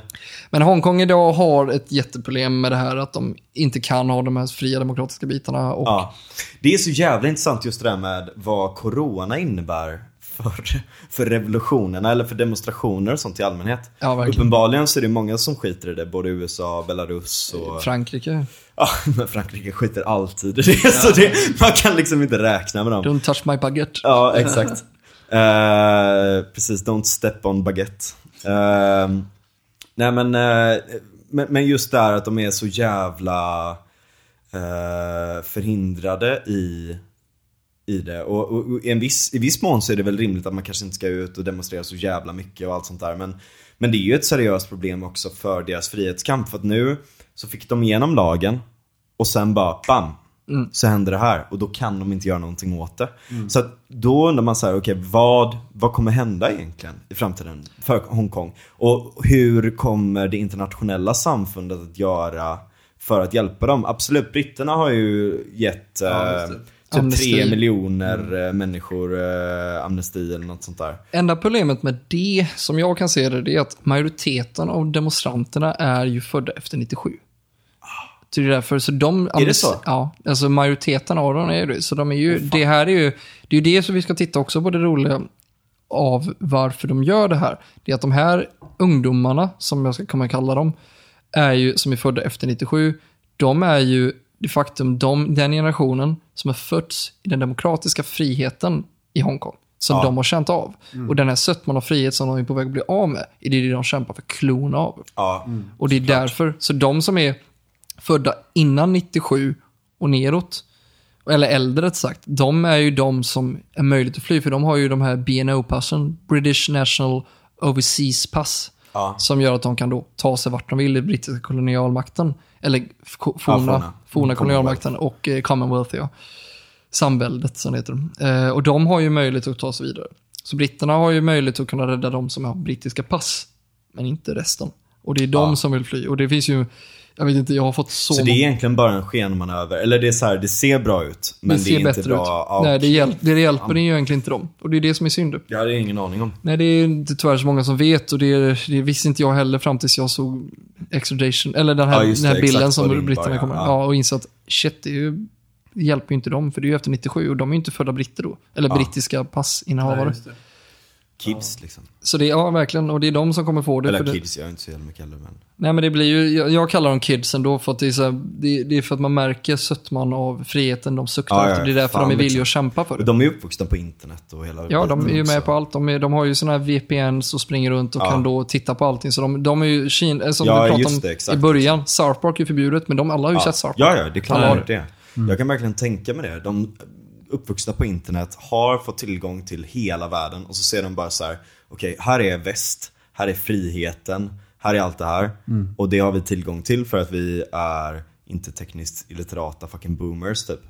Men Hongkong idag har ett jätteproblem med det här att de inte kan ha de här fria demokratiska bitarna. Och, Ja. Det är så jävla intressant just det där med vad corona innebär för, för revolutionerna eller för demonstrationer och sånt i allmänhet. Ja. Uppenbarligen så är det många som skiter i det, både USA, Belarus och... Frankrike, Ja, men Frankrike skiter alltid i det, så det, man kan liksom inte räkna med dem. don't touch my baguette. Ja, exakt. Eh, precis, don't step on baguette. Eh, nej men, eh, men, men just där att de är så jävla eh, förhindrade i, i det. Och, och, och i, en viss, i viss mån så är det väl rimligt att man kanske inte ska ut och demonstrera så jävla mycket och allt sånt där. Men, men det är ju ett seriöst problem också för deras frihetskamp. För att nu så fick de igenom lagen och sen bara bam, så händer det här och då kan de inte göra någonting åt det. Så att då undrar man så här, okej vad, vad kommer hända egentligen i framtiden för Hongkong? Och hur kommer det internationella samfundet att göra för att hjälpa dem? Absolut, britterna har ju gett Ja, eh. Typ Amnesti. tre miljoner eh, människor eh, amnesti eller något sånt där. Enda problemet med det, som jag kan se det, det är att majoriteten av demonstranterna är ju födda efter 97. Så det är därför, så de... Är det så? Ja, alltså majoriteten av dem är det. Så de är ju, det här är ju, det är ju det som vi ska titta också på det roliga av varför de gör det här. Det är att de här ungdomarna, som jag ska komma kalla dem, är ju, som är födda efter 97, de är ju de faktum de, den generationen som har fötts i den demokratiska friheten i Hongkong. Som Ja. de har känt av. Och den här sötman av frihet som de är på väg att bli av med, är det de kämpar för klon av. Ja, Och det är därför, så de som är födda innan 97 och neråt, eller äldre rätt sagt, de är ju de som är möjligt att fly, för de har ju de här BNO-passen, British National Overseas Pass, Ja. som gör att de kan då ta sig vart de vill i brittiska kolonialmakten, eller f- ko- Ja, forna, forna. Mm, kolonialmakten och eh, Commonwealth, ja. Samväldet som det heter. Eh, och de har ju möjlighet att ta sig vidare. Så britterna har ju möjlighet att kunna rädda de som har brittiska pass, men inte resten. Och det är de Ja. som vill fly. Och det finns ju, jag vet inte, jag har fått så, Så det är egentligen bara en skenmanöver, eller det är så här, det ser bra ut, men det, ser är inte bra. ut. Ja, Nej, det, hjäl- det hjälper ju egentligen inte dem. Och det är det som är synd. Jag hade ingen aning om. Nej, det är inte tyvärr så många som vet och det, det visste inte jag heller fram tills jag såg extradition, eller den här, Ja, den här det, bilden det som britterna kommer. ja. Ja. och insåg att shit, det, är ju, det hjälper ju inte dem, för det är ju efter 97 och de är ju inte födda britter då. Eller Ja. brittiska passinnehavare. Nej, kids liksom. Så det, ja verkligen, och det är de som kommer få det. Eller för det kids, jag är inte så jävla mycket äldre men. nej men det blir ju, jag, jag kallar dem kids ändå för att det är, så här, det, det är för att man märker sötman av friheten de suktar Ja, ja, efter. Det är därför fan, de är villiga liksom. att kämpa för det. De är uppvuxna på internet och hela Ja, de är ju också. med på allt. De, är, de har ju sådana här VPNs och springer runt och Ja. kan då titta på allting. Så de, de är ju Kina, eh, som Ja, vi pratade om det, exakt, i början. South Park är förbjudet, men de alla har ju sett South Park. Ja, ja, det är klart Ja. det. Jag kan verkligen tänka mig det. De uppvuxna på internet har fått tillgång till hela världen och så ser de bara så här: okej, här är väst, här är friheten, här är allt det här. Och det har vi tillgång till för att vi är inte tekniskt illiterata fucking boomers typ.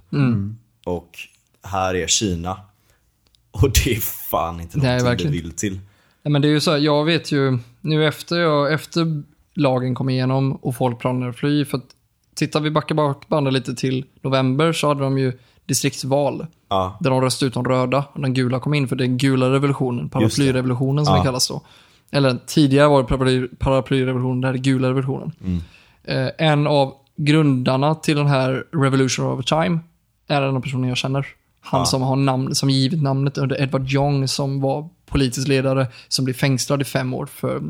Och här är Kina. Och det är fan inte någonting vi verkligen. vill till. Nej, men det är ju så här, jag vet ju, nu efter, jag, efter lagen kom igenom och folk planerade att fly, för att tittar vi backar bak bandet lite till november så hade de ju distriktsval. Ja, Där de röstade ut de röda och den gula kom in för den gula revolutionen, paraplyrevolutionen som Ja. det kallas då. Eller tidigare var det paraply, paraplyrevolutionen, det här är gula revolutionen. Mm. Eh, en av grundarna till den här Revolution over time är en av personerna jag känner. Han Ja. som har namn, som givit namnet under Edward Young som var politisk ledare som blev fängslad i fem år för,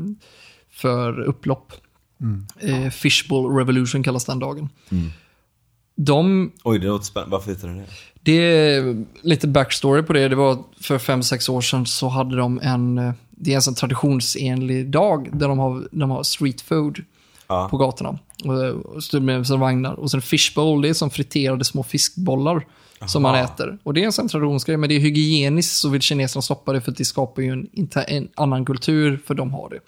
för upplopp. Eh, Fishbowl Revolution kallas den dagen. De oj det låter spännande. Varför heter det det? det är lite backstory på det. Det var för fem sex år sedan så hade de en, eh, det är en sån traditionsenlig dag där de har, de har street food Ja. på gatorna. Och, och stod med sina vagnar. Och sen fishbowl, det är som friterade små fiskbollar som man Aha. äter. Och det är en sån traditionsgrej, men det är hygieniskt så vill kineserna stoppa det för att det skapar ju en, en annan kultur för de har det.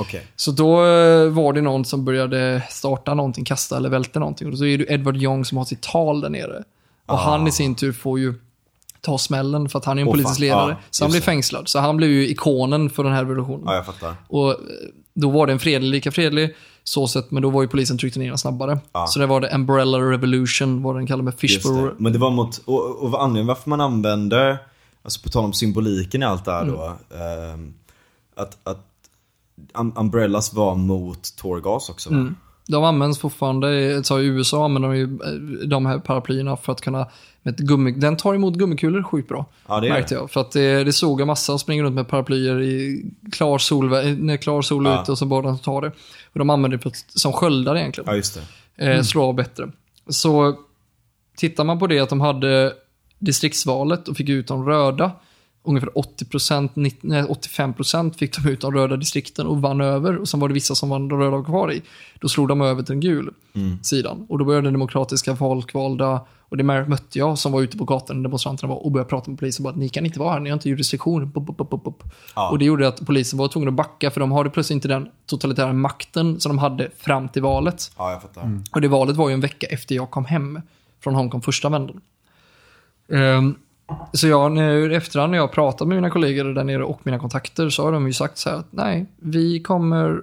Okej. Så då eh, var det någon som började starta någonting, kasta eller välta någonting. Och så är det Edward Young som har sitt tal där nere. Och han i sin tur får ju ta smällen för att han är en Åh, politisk ledare. Ja, så han blir fängslad. Så han blev ju ikonen för den här revolutionen. Ja, jag fattar. Och eh, då var den fredlig, lika fredlig så sett, men då var ju polisen tryckte ner den snabbare. Ja. Så det var det Umbrella Revolution, vad den kallar med Fishbowl. Men det var mot, och, och vad anledningen varför man använder, alltså på tal om symboliken i allt det här Mm. då, ehm, att, att um, umbrellas var mot tårgas också va? Mm. De används fortfarande, så i USA använder de ju eh, de här paraplyerna för att kunna, med ett gummi, den tar emot gummikulor sjukt bra. Ja, det är märkte det. jag. För att det, det såg jag massa och springer runt med paraplyer i klar sol, när klar sol Ja. ute och så bara de tar det. Och de använder det som sköldar egentligen. Ja, just det. eh, slå av bättre. Så tittar man på det att de hade distriktsvalet och fick ut de röda, ungefär 80%, 90, nej, 85% fick de ut de röda distrikten och vann över. Och sen var det vissa som vann de röda kvar i. Då slog de över till den gul sidan. Och då började den demokratiska folkvalda, och det mötte jag som var ute på gatan när demonstranterna var och började prata med polisen. Bara, ni kan inte vara här, ni har inte jurisdiktion. Pop, pop, pop, pop. Ja. Och det gjorde att polisen var tvungen att backa för de hade plötsligt inte den totalitära makten som de hade fram till valet. Ja, jag fattar. Och det valet var ju en vecka efter jag kom hem från Hongkong första vändan. Ehm, så jag, nu, efterhand när jag pratat med mina kollegor där nere och mina kontakter så har de ju sagt så här att nej, vi kommer,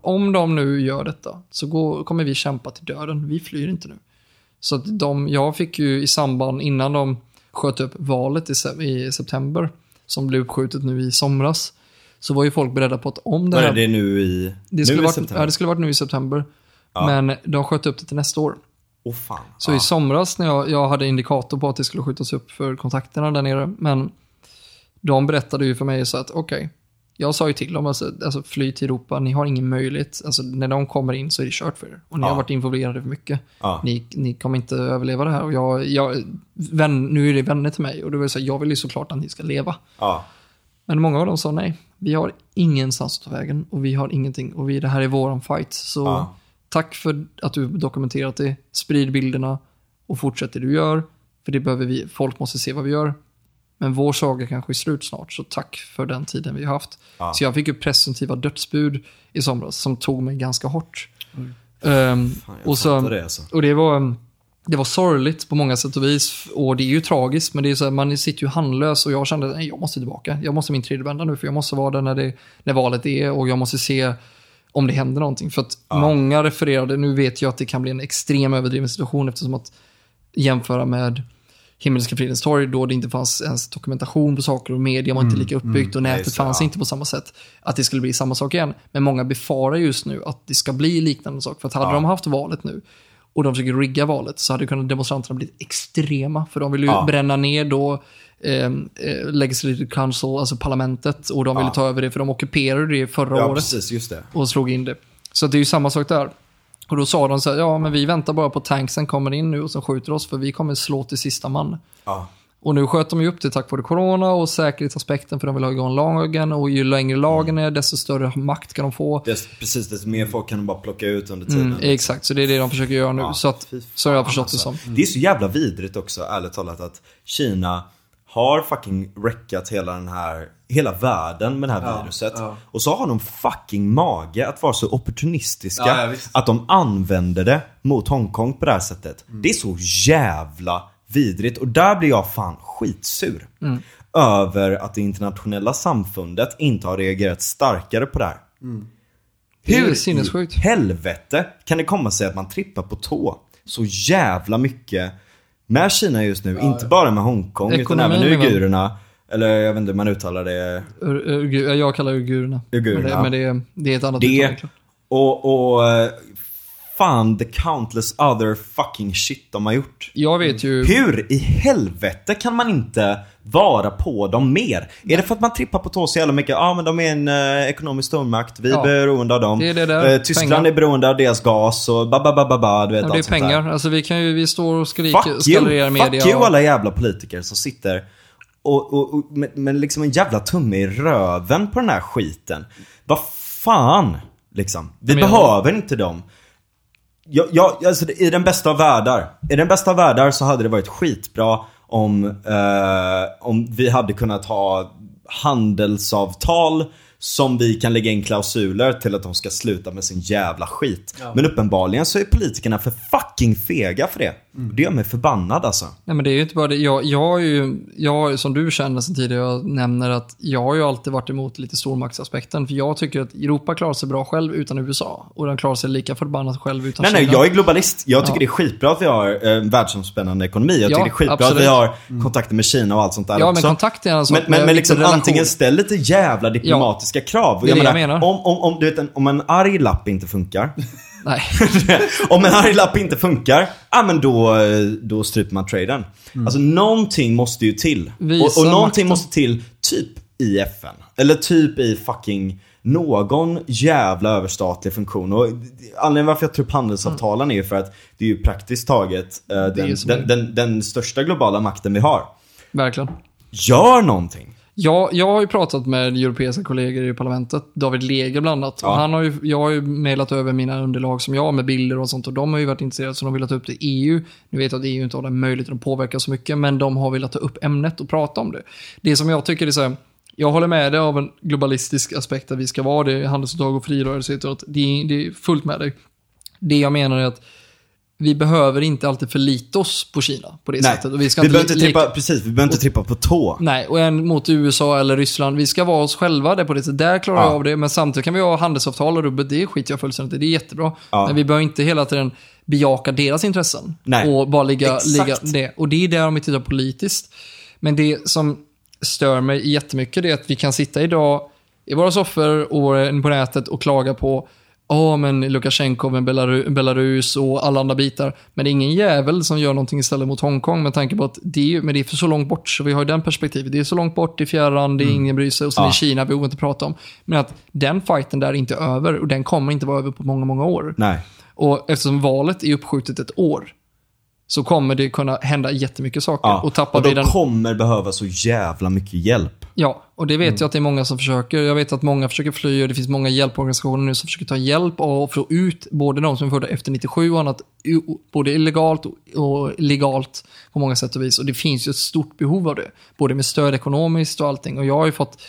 om de nu gör detta så går, kommer vi kämpa till döden. Vi flyr inte nu. Så att de, jag fick ju i samband innan de sköt upp valet i, i september, som blev uppskjutet nu i somras, så var ju folk beredda på att om det här... är det nu i, det, nu skulle i varit, september? ja, det skulle varit nu i september. Men de sköt upp det till nästa år. Åh fan. Så ja. i somras när jag, jag hade indikator på att det skulle skjutas upp för kontakterna där nere, men de berättade ju för mig så att okej, jag sa ju till dem, alltså, alltså fly till Europa, ni har ingen möjlighet, alltså när de kommer in så är det kört för er. Och ni Ja. har varit involverade för mycket. Ja. Ni, ni kommer inte överleva det här. Och jag, jag, vän, nu är det vänner till mig och då vill säga, jag vill ju såklart att ni ska leva. Ja. Men många av dem sa nej, vi har ingenstans att ta vägen och vi har ingenting och vi, det här är våran fight. Så. Tack för att du dokumenterat det, sprid bilderna och fortsätt det du gör. För det behöver vi, folk måste se vad vi gör. Men vår saga kanske är slut snart, så tack för den tiden vi har haft. Ja. Så jag fick ju presumtiva dödsbud i somras som tog mig ganska hårt. Ehm, Fan, jag och, så, det alltså. och det var, um, det var sorgligt på många sätt och vis. Och det är ju tragiskt, men det är så här, man sitter ju handlös och jag kände att jag måste tillbaka. Jag måste min tredje vända nu, för jag måste vara där när, det, när valet är och jag måste se om det händer någonting. För att många refererade, nu vet jag att det kan bli en extrem överdriven situation eftersom att jämföra med Himmelska fridens torg då det inte fanns ens dokumentation på saker och media var inte lika uppbyggt och Nej, nätet det, fanns ja. inte på samma sätt. Att det skulle bli samma sak igen. Men många befarar just nu att det ska bli liknande sak. För att hade Ja. de haft valet nu och de försöker rigga valet så hade kunnat demonstranterna blivit extrema. För de vill ju Ja. bränna ner då eh, eh, Legislative Council, alltså parlamentet, och de ville Ja. ta över det för de ockuperade det förra Ja, året precis. Just det. och slog in det. Så det är ju samma sak där. Och då sa de så här, ja men vi väntar bara på tanksen kommer in nu och så skjuter oss för vi kommer slå till sista man. Ja. Och nu sköt de ju upp det tack vare corona och säkerhetsaspekten för de vill ha igång lagen och ju längre lagen är desto större makt kan de få. Dess, precis, desto mer folk kan de bara plocka ut under tiden. Mm, exakt, så det är det de försöker göra nu. Ja, så, att, så har jag förstått det alltså. som. Det är så jävla vidrigt också, ärligt talat, att Kina har fucking wreckat hela den här, hela världen med det här Ja, viruset. ja. Och så har de fucking mage att vara så opportunistiska Ja, att de använder det mot Hongkong på det här sättet. Mm. Det är så jävla vidrigt och där blir jag fan skitsur. Mm. Över att det internationella samfundet inte har reagerat starkare på det här. Är Hur sinnessjukt. helvete kan det komma sig att man trippar på tå så jävla mycket med Kina just nu? inte bara med Hongkong utan även uigurerna. Eller jag vet inte hur man uttalar det. Ur, ur, jag kallar det uigurerna. Uigurerna. Men, det, men det, det är ett annat Det uttal. och, och eh, fan the countless other fucking shit de har gjort. Jag vet ju... Hur i helvete kan man inte vara på dem mer? Är det för att man trippar på tå så jävla mycket? Ja ah, men de är en eh, ekonomisk stormakt, vi är Ja. beroende av dem. Det är det där. Eh, Tyskland Pengar. är beroende av deras gas och ba ba ba ba ba, du vet Ja, det är sånt där. pengar. Alltså vi kan ju, vi står och skriker, Fuck i media. fuck you och- alla jävla politiker som sitter och, och, och med, med liksom en jävla tumme i röven på den här skiten. Vad fan, liksom. Vi behöver inte dem. Jag, jag, alltså, I den bästa av världar, i den bästa av världar så hade det varit skitbra om, eh, om vi hade kunnat ha handelsavtal som vi kan lägga in klausuler till att de ska sluta med sin jävla skit. Men uppenbarligen så är politikerna för fucking fega för det. Det gör mig förbannad alltså. Nej men det är ju inte bara det. Jag, jag har ju, jag som du känner sen tidigare, jag nämner att jag har ju alltid varit emot lite stormaktsaspekten. För jag tycker att Europa klarar sig bra själv utan USA. Och de klarar sig lika förbannat själv utan Nej nej, Kina. jag är globalist. Jag tycker Ja. det är skitbra att vi har eh, en världsomspännande ekonomi. Jag Ja, tycker det är skitbra absolut. att vi har kontakter med Kina och allt sånt där Ja, också. men kontakt är en sak. Men, men, men liksom antingen ställ lite jävla diplomatiska krav. det är det jag menar. Om, om, om, du vet, en, om en arg lapp inte funkar. Nej. om en arg lapp inte funkar, ja men då, eh, då stryper man traden. Alltså någonting måste ju till. Visa Och, och någonting makten. måste till typ i FN. Eller typ i fucking någon jävla överstatlig funktion. Och anledningen varför jag tror upp handelsavtalen är ju för att det är ju praktiskt taget är den, är- den, den, den största globala makten vi har. Verkligen. Gör någonting. Jag, jag har ju pratat med europeiska kollegor i parlamentet, David Leger bland annat. Ja. Han har ju, jag har ju mejlat över mina underlag som jag har med bilder och sånt och de har ju varit intresserade så de velat ta upp det i EU. Nu vet jag att EU inte har den möjligheten att påverka så mycket, men de har velat ta upp ämnet och prata om det. Det som jag tycker är så här, jag håller med dig av en globalistisk aspekt att vi ska vara det, handelsavtal och frirörelse, och att det, det är fullt med dig. Det jag menar är att vi behöver inte alltid förlita oss på Kina på det Nej, sättet. Och vi ska vi inte behöver inte trippa, precis, vi behöver inte trippa på tå. Nej, och en mot USA eller Ryssland. Vi ska vara oss själva där på det sättet. Där klarar Ja. jag av det, men samtidigt kan vi ha handelsavtal och rubbet. Det skiter jag fullständigt i. Det är jättebra. Ja. Men vi behöver inte hela tiden bejaka deras intressen. Nej, Och bara ligga, exakt. ligga det. Och det är där de tittar politiskt. Men det som stör mig jättemycket det är att vi kan sitta idag i våra soffor och på nätet och klaga på Ja, men Lukasjenko med Belaru- Belarus och alla andra bitar. Men det är ingen jävel som gör någonting istället mot Hongkong med tanke på att det är, men det är för så långt bort. Så vi har ju den perspektivet. Det är så långt bort, det är fjärran, det är ingen bryr sig. Och sen Ja. är Kina, vi vågar inte prata om. Men att den fighten där är inte över och den kommer inte vara över på många, många år. Nej. Och eftersom valet är uppskjutet ett år så kommer det kunna hända jättemycket saker. Ja. Och tappar och vi de den... kommer behöva så jävla mycket hjälp. Ja, och det vet Mm. jag att det är många som försöker. Jag vet att många försöker fly och det finns många hjälporganisationer nu som försöker ta hjälp och få ut både de som är födda efter 97 och annat, både illegalt och- och legalt på många sätt och vis. Och det finns ju ett stort behov av det, både med stöd ekonomiskt och allting. Och jag har ju fått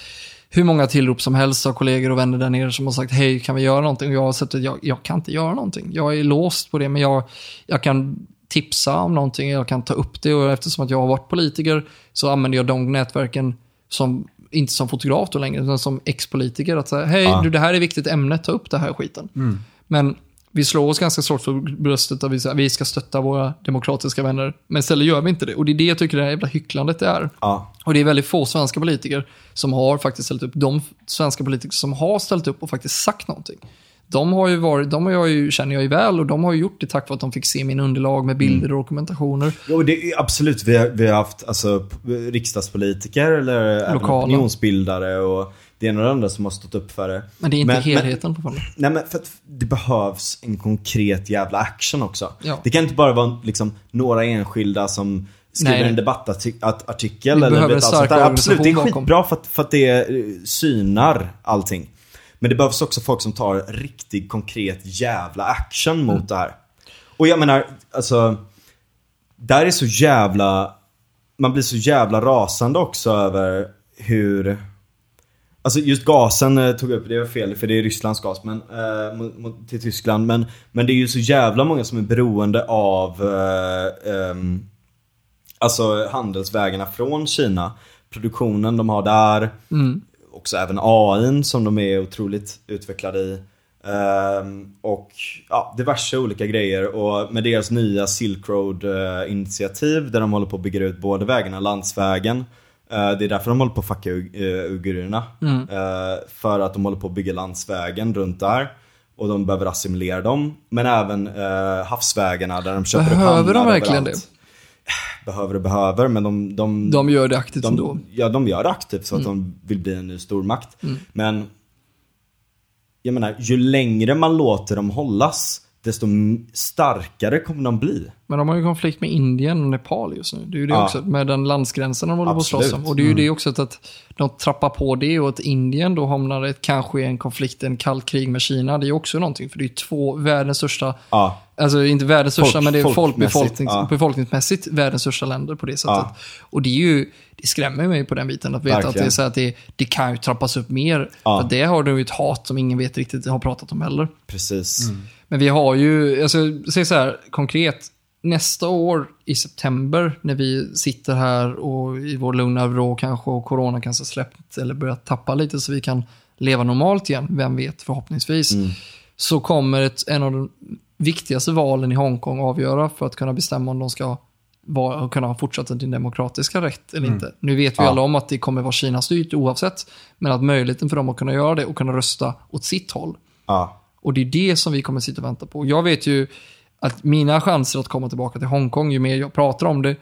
hur många tillrop som helst av kollegor och vänner där nere som har sagt hej, kan vi göra någonting? Och jag har sett att jag, jag kan inte göra någonting. Jag är låst på det, men jag, jag kan tipsa om någonting, jag kan ta upp det och eftersom att jag har varit politiker så använder jag de nätverken som, inte som fotograf då längre, utan som ex-politiker. Att säga, hej, du, det här är viktigt ämne, ta upp det här skiten. Men vi slår oss ganska svårt för bröstet att vi, säger, vi ska stötta våra demokratiska vänner. Men istället gör vi inte det. Och det är det jag tycker det här jävla hycklandet det är. Ja. Och det är väldigt få svenska politiker som har faktiskt ställt upp. De svenska politiker som har ställt upp och faktiskt sagt någonting. De har ju varit, de har jag ju, känner jag ju väl och de har ju gjort det tack vare att de fick se min underlag med bilder och dokumentationer. Jo, det är absolut. Vi har, vi har haft alltså, riksdagspolitiker eller Lokala. opinionsbildare och det ena och det andra som har stått upp för det. Men det är inte Men- helheten på fallet. Nej men för att det behövs en konkret jävla action också. Ja. Det kan inte bara vara liksom några enskilda som skriver Nej. en debattartikel Vi eller stark sånt där. Absolut, det är skitbra för att, för att det eh, synar allting. Men det behövs också folk som tar riktigt konkret jävla action Mm. mot det här. Och jag menar, alltså, där är så jävla, man blir så jävla rasande också över hur Alltså just gasen eh, tog jag upp, det var fel för det är Rysslands gas men, eh, mot, mot, till Tyskland. Men, men det är ju så jävla många som är beroende av eh, ehm, Alltså handelsvägarna från Kina. Produktionen de har där. Mm. Också även AI som de är otroligt utvecklade i. Ehm, och ja, diverse olika grejer. Och med deras nya Silk Road eh, initiativ där de håller på att bygga ut både vägarna och landsvägen. Eh, det är därför de håller på att fucka uigurerna. Eh, för att de håller på att bygga landsvägen runt där. Och de behöver assimilera dem. Men även havsvägarna där de köper upp Behöver de hamnar verkligen överallt. Behöver och behöver, men de... De, De gör det aktivt ändå. de, ja, de gör det aktivt så att de vill bli en ny stormakt. Men jag menar, ju längre man låter dem hållas, desto starkare kommer de bli. Men de har ju konflikt med Indien och Nepal just nu. Det är ju det Ja. också, med den landsgränsen de håller på att slåss om. Mm. Och det är ju det också att, de trappar på det och att Indien då hamnar ett, kanske i en konflikt, en kallt krig med Kina. Det är ju också någonting, för det är ju två världens största, Ja, alltså inte världens största, Folk- men det är folk, folkmässigt, ja. befolkningsmässigt världens största länder på det sättet. Ja. Och det är ju, det skrämmer mig på den biten att veta att det, är så att det, det kan ju trappas upp mer. Ja. För det har du ju ett hat som ingen vet riktigt har pratat om heller. precis. Men vi har ju, alltså, säg så här konkret, nästa år i september när vi sitter här och i vår lugna vrå kanske och corona kanske släppt eller börjat tappa lite så vi kan leva normalt igen, vem vet förhoppningsvis. Så kommer ett, en av de viktigaste valen i Hongkong avgöra för att kunna bestämma om de ska vara, kunna fortsätta sin demokratiska rätt eller inte. Nu vet vi Ja. alla om att det kommer vara Kina-styrt oavsett, men att möjligheten för dem att kunna göra det och kunna rösta åt sitt håll Ja, och det är det som vi kommer sitta och vänta på. Jag vet ju att mina chanser att komma tillbaka till Hongkong, ju mer jag pratar om det,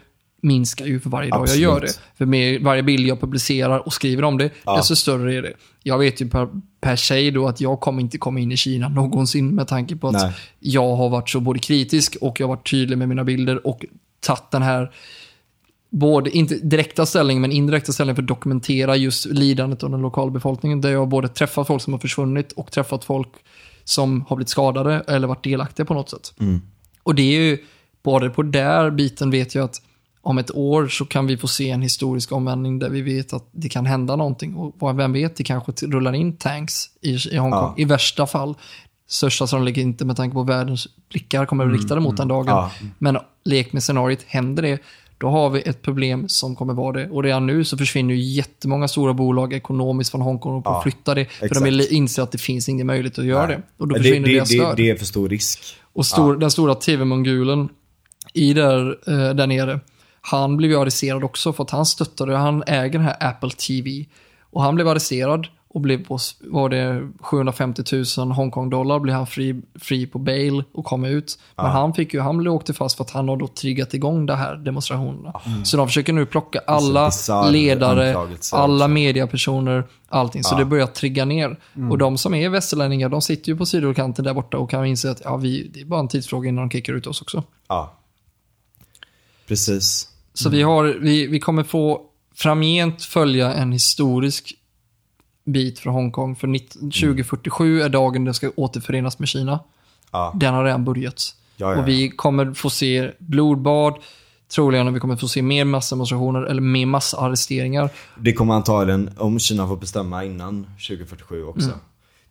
minskar ju för varje dag jag gör det. Absolut. För mer, varje bild jag publicerar och skriver om det, Ja. desto större är det. Jag vet ju per, per se då att jag kommer inte komma in i Kina någonsin med tanke på att Nej. jag har varit så både kritisk och jag har varit tydlig med mina bilder och tagit den här både, inte direkta ställning, men indirekta ställning för att dokumentera just lidandet av den lokala befolkningen. Där jag har både träffat folk som har försvunnit och träffat folk som har blivit skadade eller varit delaktiga på något sätt. Och det är ju, både på där biten vet jag att om ett år så kan vi få se en historisk omvändning där vi vet att det kan hända någonting. Och vem vet, det kanske rullar in tanks i, i Hongkong. Ja. I värsta fall. Största sannolikhet inte med tanke på världens blickar kommer att riktade mot den dagen. Ja. Men lek med scenariot, händer det, då har vi ett problem som kommer vara det. Och redan nu så försvinner ju jättemånga stora bolag ekonomiskt från Hongkong och Ja, att flytta det. För exakt. de vill inse att det finns ingen möjlighet att göra det. Och då det, försvinner det, deras det, stöd. det är för stor risk. Och stor, den stora tv-mongulen i där, eh, där nere, han blev ju arresterad också för att han stöttade, han äger den här Apple TV. Och han blev arresterad och blev på, var det 750 000 Hongkong-dollar, blev han fri, fri på bail och kom ut. Men han fick ju, han blev åkte fast för att han har då triggat igång de här demonstrationerna. Så de försöker nu plocka alla ledare, alla mediapersoner, allting. Så det börjar trigga ner. Och de som är västerlänningar, de sitter ju på sidorkanten där borta och kan inse att ja, vi, det är bara en tidsfråga innan de kickar ut oss också. Ja. Precis. Så vi, har, vi, vi kommer få framgent följa en historisk bit för Hongkong. För 19, 2047 är dagen det ska återförenas med Kina. Ja. Den har redan börjat. Ja, ja, Och vi kommer få se blodbad, troligen och vi kommer få se mer massdemonstrationer eller mer massarresteringar. Det kommer antagligen, om Kina får bestämma innan 2047 också. Mm.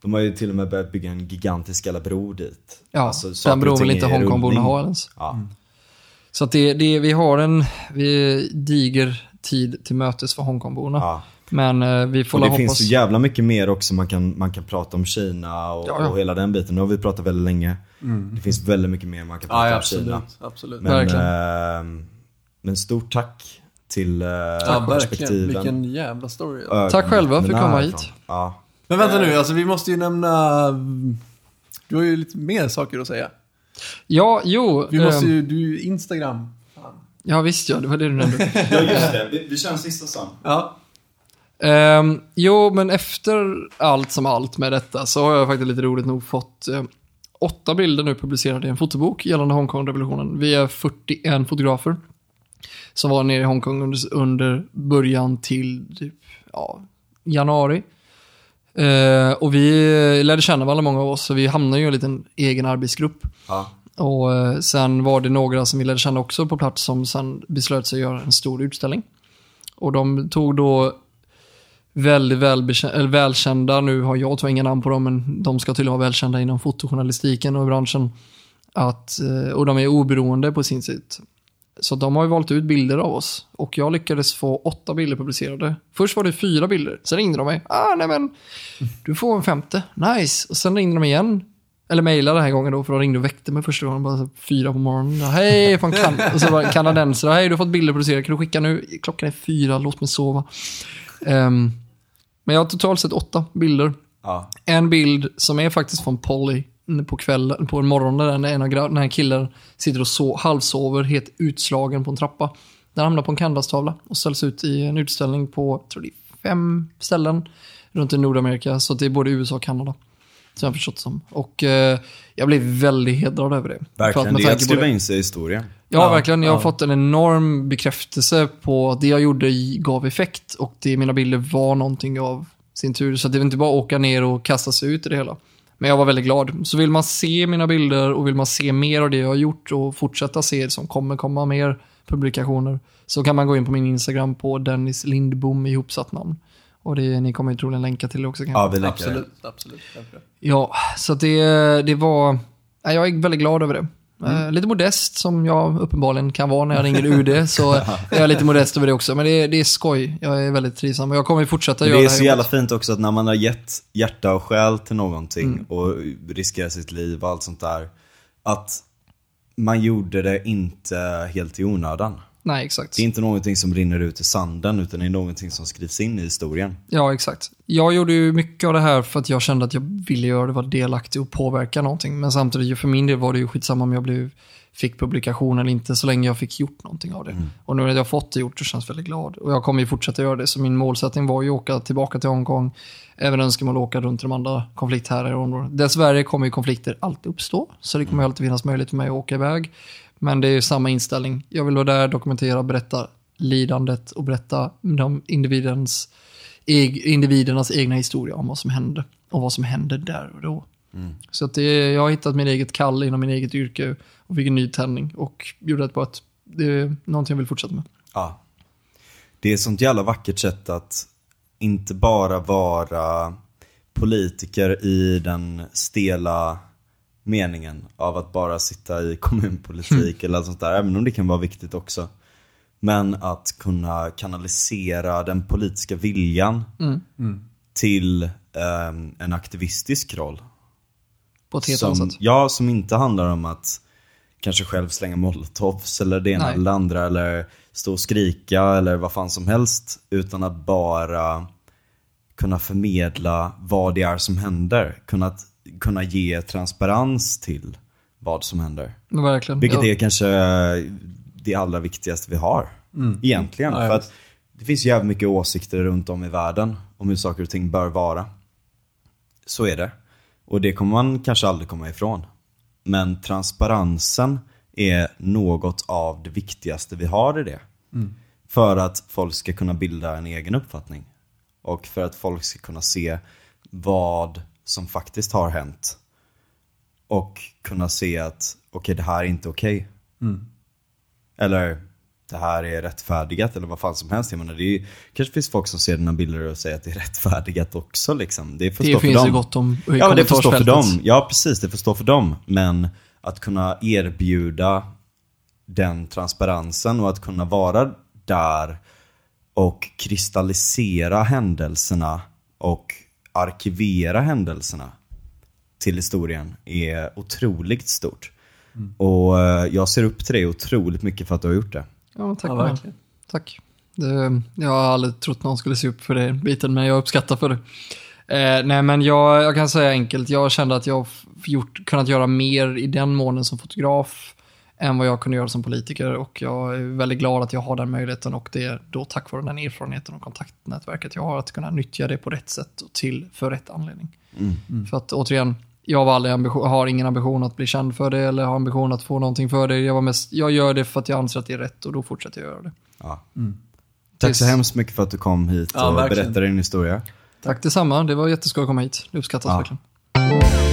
De har ju till och med börjat bygga en gigantisk jävla bro dit. Ja, Alltså, den väl ting inte Hongkongborna ha ens. Ja. Så att det, det, vi har en vi, diger tid till mötes för Hongkongborna. Ja. Men eh, vi får Och det hoppas... finns så jävla mycket mer också man kan, man kan prata om Kina och, Ja, ja. och hela den biten. Nu har vi pratat väldigt länge. Det finns väldigt mycket mer man kan prata Ja, om Kina. absolut. absolut. Men, eh, men stort tack till eh, ja, verkligen. perspektiven. Vilken jävla story. ögonen Tack själva för att komma hit. Ja. Men vänta nu, alltså vi måste ju nämna mm, Du har ju lite mer saker att säga. Ja, jo. Vi måste ehm, ju, du Instagram. Ja, visst ja. Det var det du nämnde. Ja, just det. Vi, vi kör en sista sen. Ja. Ehm, jo, men efter allt som allt med detta så har jag faktiskt lite roligt nog fått eh, åtta bilder nu publicerade i en fotobok gällande Hongkong-revolutionen. Vi är 41 fotografer som var nere i Hongkong under, under början till typ, ja, januari. Eh, och vi lärde känna varandra, många av oss, så vi hamnade ju i en liten egen arbetsgrupp. Ja. Och eh, sen var det några som vi lärde känna också på plats som sen beslöt sig att göra en stor utställning. Och de tog då väldigt välbekä- eller välkända, nu har jag tyvärr inga namn på dem, men de ska tydligen vara välkända inom fotojournalistiken och branschen. Att, eh, och de är oberoende på sin sätt. Så de har ju valt ut bilder av oss. Och jag lyckades få åtta bilder publicerade. Först var det fyra bilder, sen ringde de mig. Ah, nej men, du får en femte. Nice. Och sen ringde de igen. Eller mejlade den här gången då, för de ringde och väckte mig första gången. Bara fyra på morgonen. Hej, från kan Och så var det kanadensare. Hej, du har fått bilder producerade. Kan du skicka nu? Klockan är fyra, låt mig sova. Ehm, men jag har totalt sett åtta bilder. Ja. En bild som är faktiskt från Polly på kvällen, på morgonen där en av den här killen sitter och so- halvsover, helt utslagen på en trappa. Den hamnar på en canvastavla och ställs ut i en utställning på, tror det är fem ställen runt i Nordamerika. Så det är både USA och Kanada. Som jag har förstått som. Och eh, jag blev väldigt hedrad över det. För att Verkligen, det är att skriva in sig i historien. Ja, Ja, verkligen. Jag har ja. fått en enorm bekräftelse på att det jag gjorde i- gav effekt och det mina bilder var någonting av sin tur. Så det var inte bara att åka ner och kasta sig ut i det hela. Men jag var väldigt glad. Så vill man se mina bilder och vill man se mer av det jag har gjort och fortsätta se det som kommer komma mer publikationer så kan man gå in på min Instagram på Dennis Lindbom i ihopsatt namn. Och det, ni kommer ju troligen länka till det också kanske. Ja, vi länkar Absolut, absolut. Självklart. Ja, så det, det var... ja, Jag är väldigt glad över det. Eh, lite modest som jag uppenbarligen kan vara när jag ringer UD. Så är jag lite modest över det också. Men det, är- det är skoj. Jag är väldigt trivsam. Och jag kommer fortsätta göra det är här så jävla fint också att när man har gett hjärta och själ till någonting Mm. och riskerar sitt liv och allt sånt där. Att man gjorde det inte helt i onödan. Nej, exakt. Det är inte någonting som rinner ut i sanden utan det är någonting som skrivs in i historien. Ja, exakt. Jag gjorde ju mycket av det här för att jag kände att jag ville göra det, vara delaktig och påverka någonting. Men samtidigt, för min del var det ju skitsamma om jag blev, fick publikation eller inte, så länge jag fick gjort någonting av det. Och nu när jag fått det gjort så känns jag väldigt glad. Och jag kommer ju fortsätta göra det, så min målsättning var ju att åka tillbaka till Hongkong. Även önskemål att åka runt de andra konflikthärdar i området. Dessvärre kommer ju konflikter alltid uppstå, så det kommer ju alltid finnas möjlighet för mig att åka iväg. Men det är ju samma inställning. Jag vill vara där, dokumentera, berätta lidandet och berätta de individens individernas egna historia om vad som hände och vad som hände där och då. Så att det, jag har hittat min eget kall inom min eget yrke och fick en ny tändning och gjorde rätt på att det är någonting jag vill fortsätta med. Ja. Det är ett sånt jävla vackert sätt att inte bara vara politiker i den stela meningen av att bara sitta i kommunpolitik eller allt sånt där, även om det kan vara viktigt också. Men att kunna kanalisera den politiska viljan till ehm, en aktivistisk roll. På ett helt annat Som, sätt. ja, som inte handlar om att kanske själv slänga molotovs eller det ena Nej. eller andra eller stå och skrika eller vad fan som helst. Utan att bara kunna förmedla vad det är som händer. Kunna, kunna ge transparens till vad som händer. Verkligen. Vilket ja. är kanske det allra viktigaste vi har. Egentligen. Ja, för att det finns jävligt mycket åsikter runt om i världen om hur saker och ting bör vara. Så är det. Och det kommer man kanske aldrig komma ifrån. Men transparensen är något av det viktigaste vi har i det. För att folk ska kunna bilda en egen uppfattning. Och för att folk ska kunna se vad som faktiskt har hänt. Och kunna se att okej, det här är inte okej. Eller det här är rättfärdigat eller vad fan som helst. Jag menar, det är, kanske finns folk som ser dina bilder och säger att det är rättfärdigat också liksom. Det Det finns dem. ju gott om Ja men det stå för dem. Ja precis, det får stå för dem. Men att kunna erbjuda den transparensen och att kunna vara där och kristallisera händelserna och arkivera händelserna till historien är otroligt stort. Och eh, jag ser upp till dig otroligt mycket för att du har gjort det. Ja, tack. Ja, verkligen. tack. Det, jag har aldrig trott någon skulle se upp för den biten, men jag uppskattar för det. Eh, nej, men jag, jag kan säga enkelt. Jag kände att jag gjort, kunnat göra mer i den månen som fotograf än vad jag kunde göra som politiker. Och jag är väldigt glad att jag har den möjligheten och det är då tack vare den erfarenheten och kontaktnätverket jag har att kunna nyttja det på rätt sätt och till för rätt anledning. För att återigen, jag var aldrig ambition, har ingen ambition att bli känd för det eller har ambition att få någonting för det. Jag, var mest, jag gör det för att jag anser att det är rätt och då fortsätter jag göra det. Ja. Tack så hemskt mycket för att du kom hit Ja, och verkligen. berättade din historia. Tack detsamma, det var jätteskoj att komma hit. Det uppskattas Ja. verkligen.